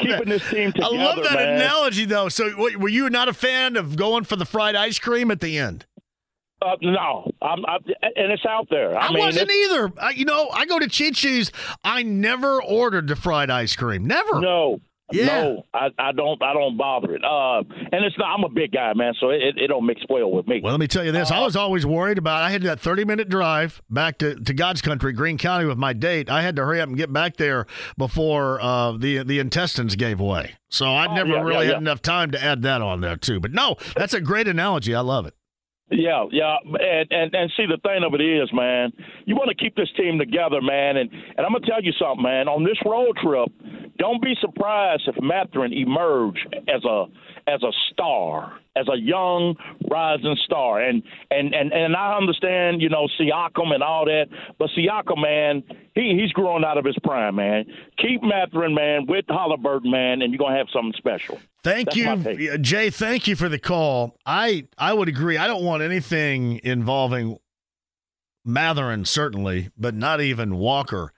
keeping this team together. I love that man. analogy, though. So, what, were you not a fan of going for the fried ice cream at the end? Uh, no, I'm, I, and it's out there. I, I, mean, wasn't either. I, you know, I go to Chi Chi's. I never ordered the fried ice cream. Never. No. Yeah. No, I, I don't. I don't bother it. Uh, and it's not. I'm a big guy, man, so it, it don't mix well with me. Well, let me tell you this. I was always worried about. I had that 30 minute drive back to, to God's country, Greene County, with my date. I had to hurry up and get back there before uh, the the intestines gave way. So I Oh, never yeah, really yeah, had enough time to add that on there too. But no, that's a great analogy. I love it. Yeah, yeah, and, and and see the thing of it is, man, you want to keep this team together, man, and and I'm gonna tell you something, man. On this road trip, don't be surprised if Mathurin emerge as a as a star, as a young rising star, and and and and I understand, you know, Siakam and all that, but Siakam, man, he he's growing out of his prime, man. Keep Mathurin, man, with Halliburton, man, and you're gonna have something special. Thank That's you, Jay. Thank you for the call. I I would agree. I don't want anything involving Mathurin, certainly, but not even Walker.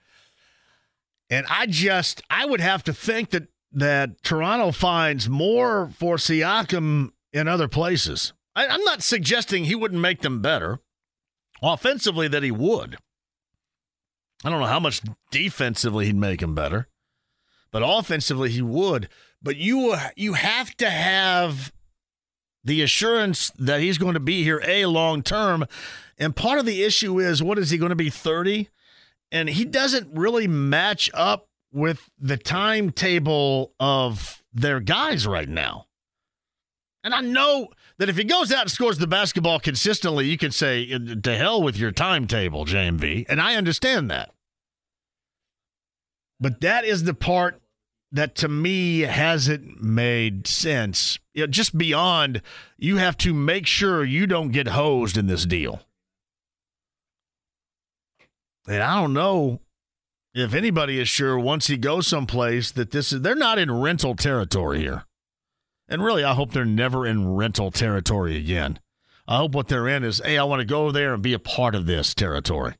And I just I would have to think that that Toronto finds more for Siakam in other places. I, I'm not suggesting he wouldn't make them better offensively. That he would. I don't know how much defensively he'd make them better, but offensively he would. But you uh, you have to have the assurance that he's going to be here a long term. And part of the issue is what is he going to be 30? And he doesn't really match up with the timetable of their guys right now. And I know that if he goes out and scores the basketball consistently, you can say uh, to hell with your timetable, JMV. And I understand that. But that is the part that to me hasn't made sense. You know, just beyond, you have to make sure you don't get hosed in this deal. And I don't know if anybody is sure once he goes someplace that this is, they're not in rental territory here. And really, I hope they're never in rental territory again. I hope what they're in is, hey, I want to go there and be a part of this territory.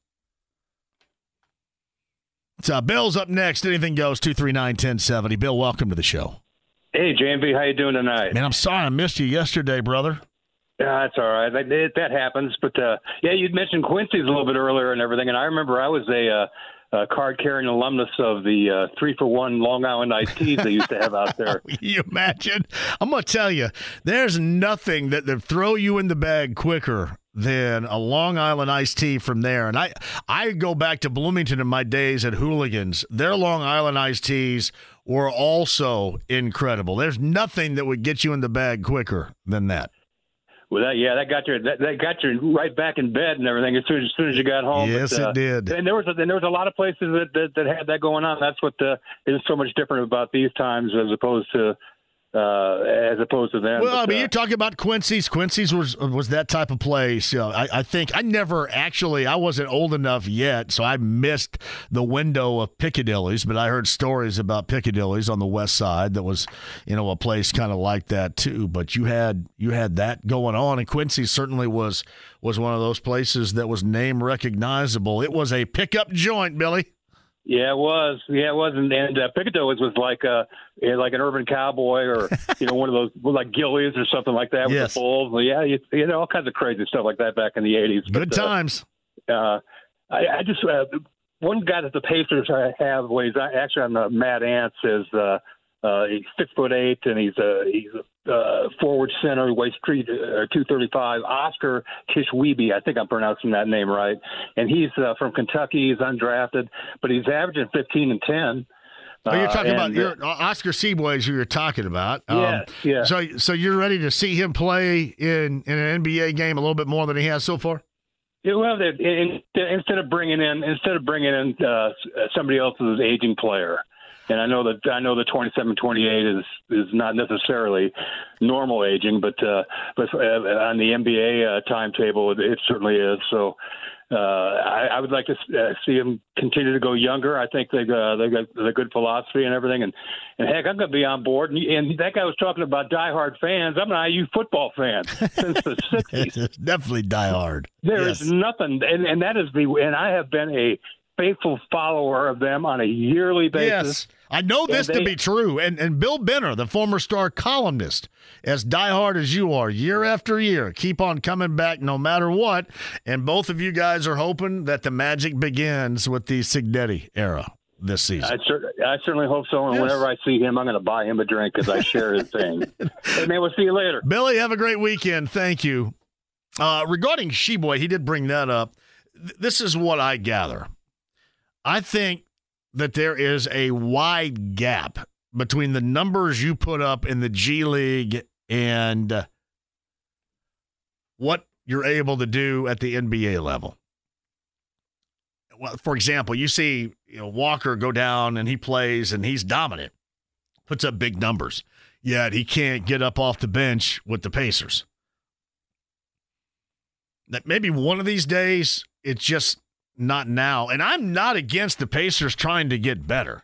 So, Bill's up next. Anything goes, 239 1070. Bill, welcome to the show. Hey, JMV, how you doing tonight? Man, I'm sorry I missed you yesterday, brother. Yeah, that's all right. That, that, happens. But uh, yeah, you'd mentioned Quincy's a little bit earlier and everything, and I remember I was a, uh, a card-carrying alumnus of the uh, three for one Long Island iced teas they used to have out there. You imagine? I'm to tell you, there's nothing that that throw you in the bag quicker than a Long Island iced tea from there. And I, I go back to Bloomington in my days at Hooligans. Their Long Island iced teas were also incredible. There's nothing that would get you in the bag quicker than that. Well, that yeah, that got you that, that got you right back in bed and everything as soon as, as soon as you got home. Yes, but, uh, it did. And there was a, and there was a lot of places that, that that had that going on. That's what uh, is so much different about these times as opposed to uh, as opposed to them. Well, I mean, uh, you're talking about Quincy's. Quincy's was was that type of place. You know, I, I think I never actually. I wasn't old enough yet, so I missed the window of Piccadilly's. But I heard stories about Piccadilly's on the west side. That was, you know, a place kind of like that too. But you had you had that going on, and Quincy certainly was was one of those places that was name recognizable. It was a pickup joint, Billy. Yeah, it was. Yeah, it was. And, and uh, Piccadilly's was like like an urban cowboy, or you know, one of those like Gilley's or something like that with Yes. the bulls. Yeah, you, you know, all kinds of crazy stuff like that back in the eighties. Good times. Uh, I, I just uh, one guy that the Pacers I have. Well, he's actually on the Mad Ants is uh, Uh, he's six foot eight, and he's a he's a uh, forward center. He weighs three uh, two thirty five. Oscar Tshiebwe, I think I'm pronouncing that name right. And he's uh, from Kentucky. He's undrafted, but he's averaging fifteen and ten. Oh, you're Uh, talking about and, your Oscar Tshiebwe is who you're talking about. Um, Yes, yeah. So, so you're ready to see him play in, in an NBA game a little bit more than he has so far. Yeah, well, they- in, instead of bringing in instead of bringing in uh, somebody else's aging player, and I know that I know the 27, 28 is is not necessarily normal aging, but uh, but uh, on the NBA uh, timetable, it, it certainly is. So. Uh, I, I would like to uh, see them continue to go younger. I think they uh, they got the good philosophy and everything, and and heck, I'm going to be on board. And, and that guy was talking about diehard fans. I'm an IU football fan since the '60s. Definitely die hard. There is nothing, and, and that is the, and I have been a faithful follower of them on a yearly basis. Yes, I know this And to be true. And and Bill Benner, the former star columnist, as diehard as you are, year after year, keep on coming back no matter what. And both of you guys are hoping that the magic begins with the Cignetti era this season. I, cer- I certainly hope so. And whenever I see him, I'm going to buy him a drink because I share his thing. hey, man, we'll see you later. Billy, have a great weekend. Thank you. Uh, regarding Tshiebwe, he did bring that up. Th- this is what I gather. I think that there is a wide gap between the numbers you put up in the G League and what you're able to do at the NBA level. Well, for example, you see you know, Walker go down and he plays and he's dominant, puts up big numbers, yet he can't get up off the bench with the Pacers. That maybe one of these days it's just not now. And I'm not against the Pacers trying to get better.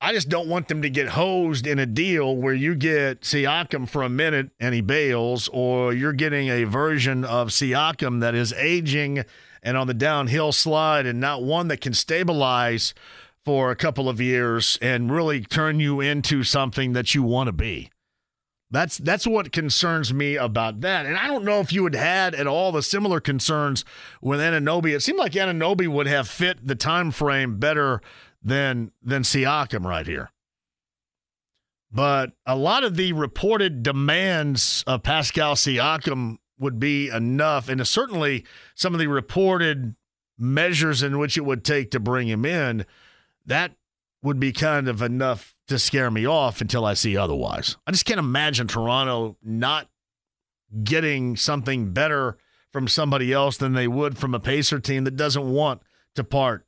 I just don't want them to get hosed in a deal where you get Siakam for a minute and he bails, or you're getting a version of Siakam that is aging and on the downhill slide and not one that can stabilize for a couple of years and really turn you into something that you want to be. That's that's what concerns me about that. And I don't know if you had had at all the similar concerns with Anunoby. It seemed like Anunoby would have fit the time frame better than than Siakam right here. But a lot of the reported demands of Pascal Siakam would be enough, and certainly some of the reported measures in which it would take to bring him in, that would be kind of enough to scare me off until I see otherwise. I just can't imagine Toronto not getting something better from somebody else than they would from a Pacer team that doesn't want to part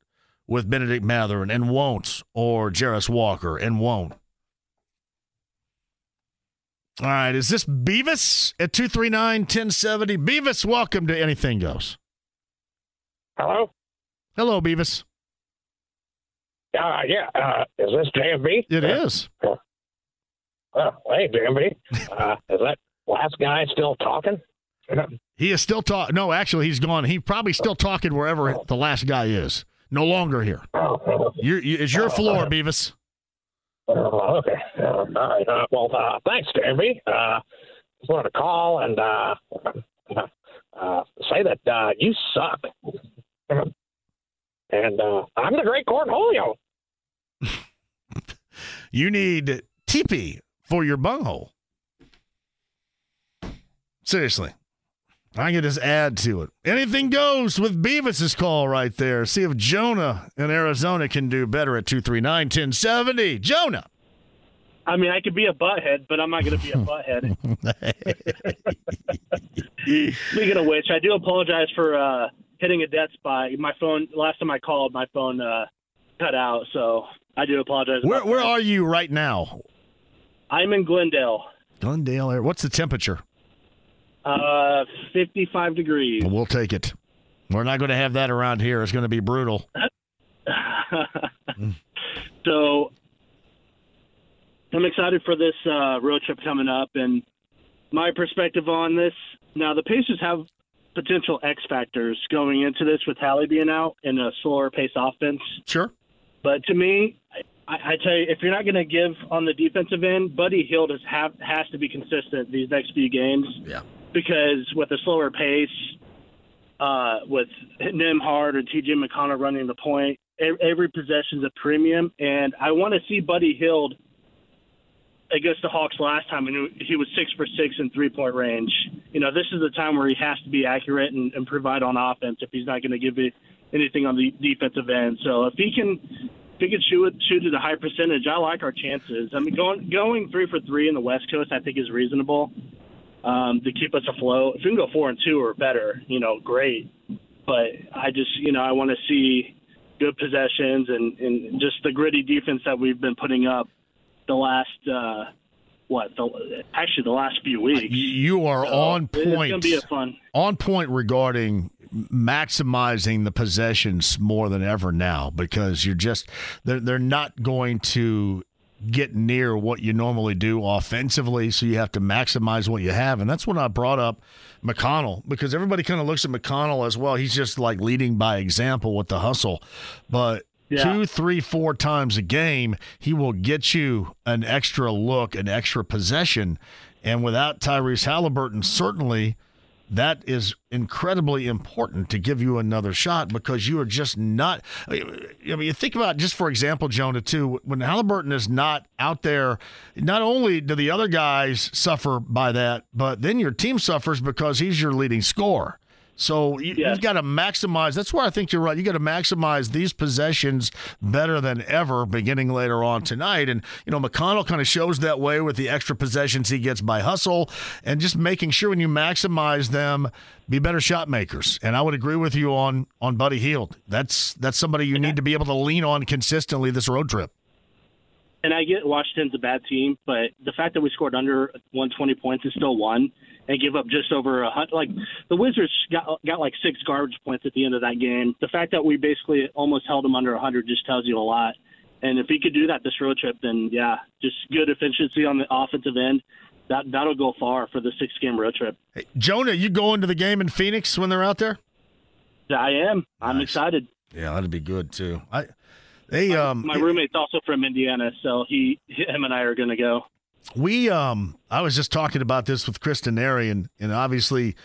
with Bennedict Mathurin and won't, or Jarace Walker and won't. All right, is this Beavis at 239 1070? Beavis, welcome to Anything Goes. Hello? Hello, Beavis. Uh, yeah, uh, is this JMB? It uh, is. Oh, hey, JMB. Uh, is that last guy still talking? He is still talking. No, actually, he's gone. He's probably still talking wherever the last guy is. No longer here. You're, you, it's your floor, Beavis. Oh, okay. Uh, all right. Uh, well, uh, thanks, JMB. Uh, just wanted to call and uh, uh, say that uh, you suck. And uh, I'm the great Cornholio. You need teepee for your bunghole. Seriously. I can just add to it. Anything goes with Beavis's call right there. See if Jonah in Arizona can do better at 239 1070. Jonah. I mean, I could be a butthead, but I'm not going to be a butthead. Speaking of which, I do apologize for uh, hitting a dead spot. My phone, last time I called, my phone uh, cut out, so I do apologize. Where, where are you right now? I'm in Glendale, Glendale. What's the temperature? uh, 55 degrees. We'll take it. We're not going to have that around here. It's going to be brutal. so I'm excited for this uh, road trip coming up, and my perspective on this. Now, the Pacers have potential X factors going into this with Hallie being out and a slower pace offense. Sure. But to me, I, I tell you, if you're not going to give on the defensive end, Buddy Hield has have, has to be consistent these next few games. Yeah. Because with a slower pace, uh, with Nembhard or T.J. McConnell running the point, every possession's a premium, and I want to see Buddy Hield against the Hawks last time, and he was six for six in three point range. You know, this is the time where he has to be accurate and, and provide on offense if he's not going to give it anything on the defensive end. So if he can, if he can shoot it, shoot at a high percentage, I like our chances. I mean, going going three for three in the West Coast, I think is reasonable um, to keep us afloat. If we can go four and two or better, you know, great. But I just, you know, I want to see good possessions and, and just the gritty defense that we've been putting up the last uh, what the actually the last few weeks. You are So, on It's gonna point. be a fun. on point regarding maximizing the possessions more than ever now because you're just they're, they're not going to get near what you normally do offensively. So you have to maximize what you have. And that's when i brought up mcconnell because everybody kind of looks at mcconnell as well he's just like leading by example with the hustle. But Yeah. two three four times a game he will get you an extra look an extra possession. And without tyrese halliburton certainly that is incredibly important to give you another shot because you are just not. I mean, you think about just for example, Jonah, too. When Halliburton is not out there, not only do the other guys suffer by that, but then your team suffers because he's your leading scorer. So you, you've got to maximize. That's where I think you're right. You got to maximize these possessions better than ever, beginning later on tonight. And you know, McConnell kind of shows that way with the extra possessions he gets by hustle, and just making sure when you maximize them, be better shot makers. And I would agree with you on on Buddy Hield. That's that's somebody you need to be able to lean on consistently this road trip. And I get Washington's a bad team, but the fact that we scored under 120 points is still one, and give up just over a hundred. Like the Wizards got got like six garbage points at the end of that game. The fact that we basically almost held them under a 100 just tells you a lot. And if he could do that this road trip, then yeah, just good efficiency on the offensive end. That that'll go far for the six game road trip. Jonah, you going to the game in Phoenix when they're out there? I am. I'm excited. Yeah, that'd be good too. I they um My roommate's also from Indiana, so he him and I are going to go. We um I was just talking about this with Chris Denari and, and obviously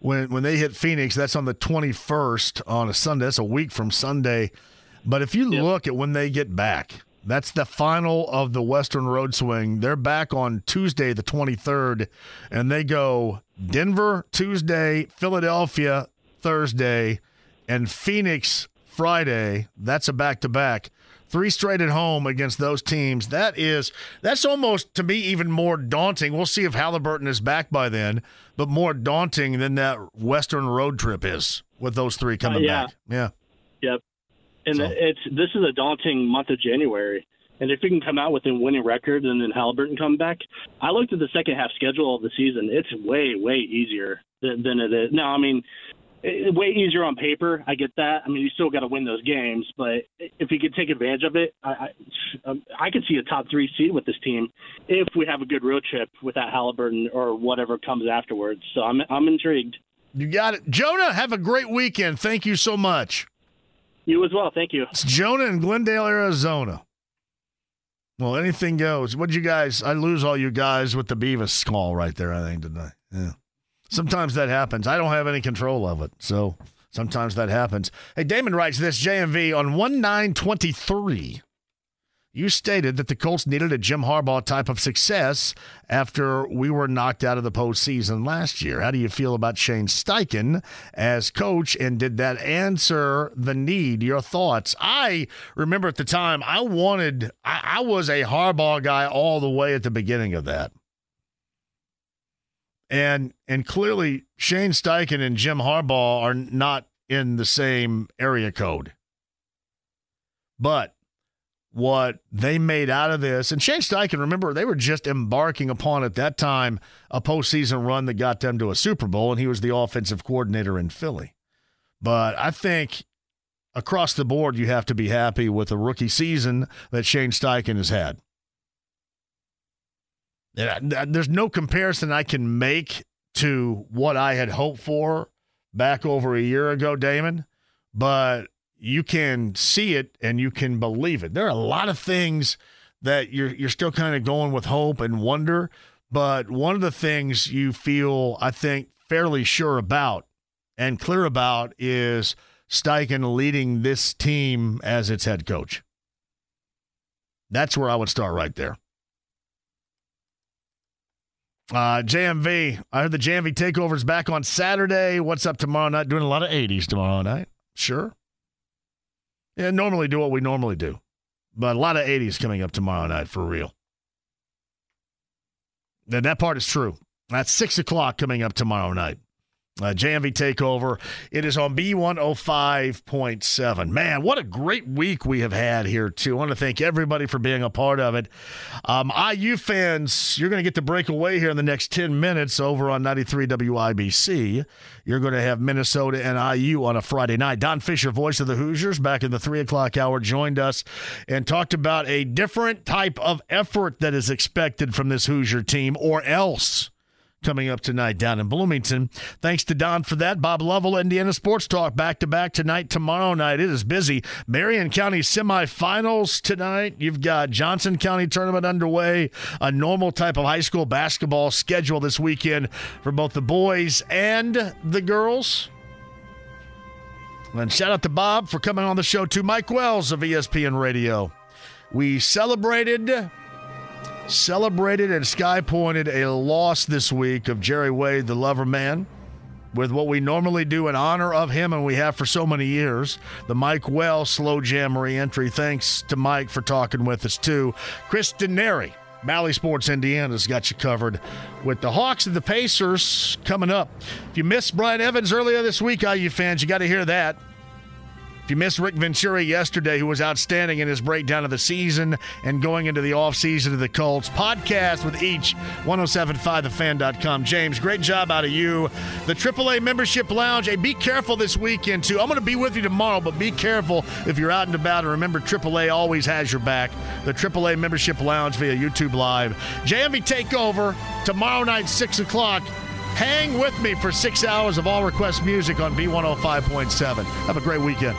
when when they hit Phoenix, that's on the twenty first on a Sunday. That's a week from Sunday. But if you look at when they get back, that's the final of the Western Road Swing. They're back on Tuesday, the twenty third, and they go Denver Tuesday, Philadelphia Thursday, and Phoenix Friday. That's a back to back. Three straight at home against those teams. That is that's almost to me even more daunting. We'll see if Halliburton is back by then, but more daunting than that Western road trip is with those three coming Uh, yeah. back. Yeah. Yep. And So- it's this is a daunting month of January. And if we can come out with a winning record and then Halliburton come back, I looked at the second half schedule of the season. It's way, way easier than, than it is. Now, I mean, it, way easier on paper. I get that. I mean, you still got to win those games, but if you could take advantage of it, I, I, um, I could see a top three seed with this team if we have a good road trip without Halliburton or whatever comes afterwards. So I'm, I'm intrigued. You got it. Jonah, have a great weekend. Thank you so much. You as well. Thank you. It's Jonah in Glendale, Arizona. Well, anything goes. What'd you guys? I lose all you guys with the Beavis call right there, I think, tonight. Yeah. Sometimes that happens. I don't have any control of it. So sometimes that happens. Hey, Damon writes this JMV on 1923. You stated that the Colts needed a Jim Harbaugh type of success after we were knocked out of the postseason last year. How do you feel about Shane Steichen as coach? And did that answer the need? Your thoughts? I remember at the time I wanted, I, I was a Harbaugh guy all the way at the beginning of that. And and clearly Shane Steichen and Jim Harbaugh are not in the same area code. But what they made out of this, and Shane Steichen, remember, they were just embarking upon at that time a postseason run that got them to a Super Bowl, and he was the offensive coordinator in Philly. But I think across the board, you have to be happy with the rookie season that Shane Steichen has had. There's no comparison I can make to what I had hoped for back over a year ago, Damon, but you can see it and you can believe it. There are a lot of things that you're you're still kind of going with hope and wonder, but one of the things you feel I think fairly sure about and clear about is Steichen leading this team as its head coach. That's where I would start right there. Uh, JMV, I heard the JMV takeover is back on Saturday. What's up tomorrow night? Doing a lot of 80s tomorrow night. Sure. Yeah, normally do what we normally do, but a lot of 80s coming up tomorrow night for real. And that part is true. That's 6 o'clock coming up tomorrow night. Uh, JMV Takeover. It is on B105.7. Man, what a great week we have had here, too. I want to thank everybody for being a part of it. Um, IU fans, you're going to get to break away here in the next 10 minutes over on 93 WIBC. You're going to have Minnesota and IU on a Friday night. Don Fischer, voice of the Hoosiers, back in the 3 o'clock hour, joined us and talked about a different type of effort that is expected from this Hoosier team, or else coming up tonight down in Bloomington. Thanks to Don for that. Bob Lovell, Indiana Sports Talk, back to back tonight, tomorrow night. It is busy. Marion County semifinals tonight. You've got Johnson County tournament underway, a normal type of high school basketball schedule this weekend for both the boys and the girls. And shout out to Bob for coming on the show to Mike Wells of ESPN Radio. We celebrated celebrated and sky pointed a loss this week of Jerry Wade, the lover man, with what we normally do in honor of him and we have for so many years. The Mike Well slow jam reentry. Thanks to Mike for talking with us too. Chris Denari. Bally Sports Indiana's got you covered with the Hawks and the Pacers coming up. If you missed Brian Evans earlier this week, IU fans, you got to hear that. If you missed Rick Venturi yesterday, who was outstanding in his breakdown of the season and going into the offseason of the Colts, podcast with each 1075thefan.com. James, great job out of you. The AAA Membership Lounge. Hey, be careful this weekend, too. I'm going to be with you tomorrow, but be careful if you're out and about. And remember, AAA always has your back. The AAA Membership Lounge via YouTube Live. JMV Takeover tomorrow night, 6 o'clock. Hang with me for six hours of all request music on B105.7. Have a great weekend.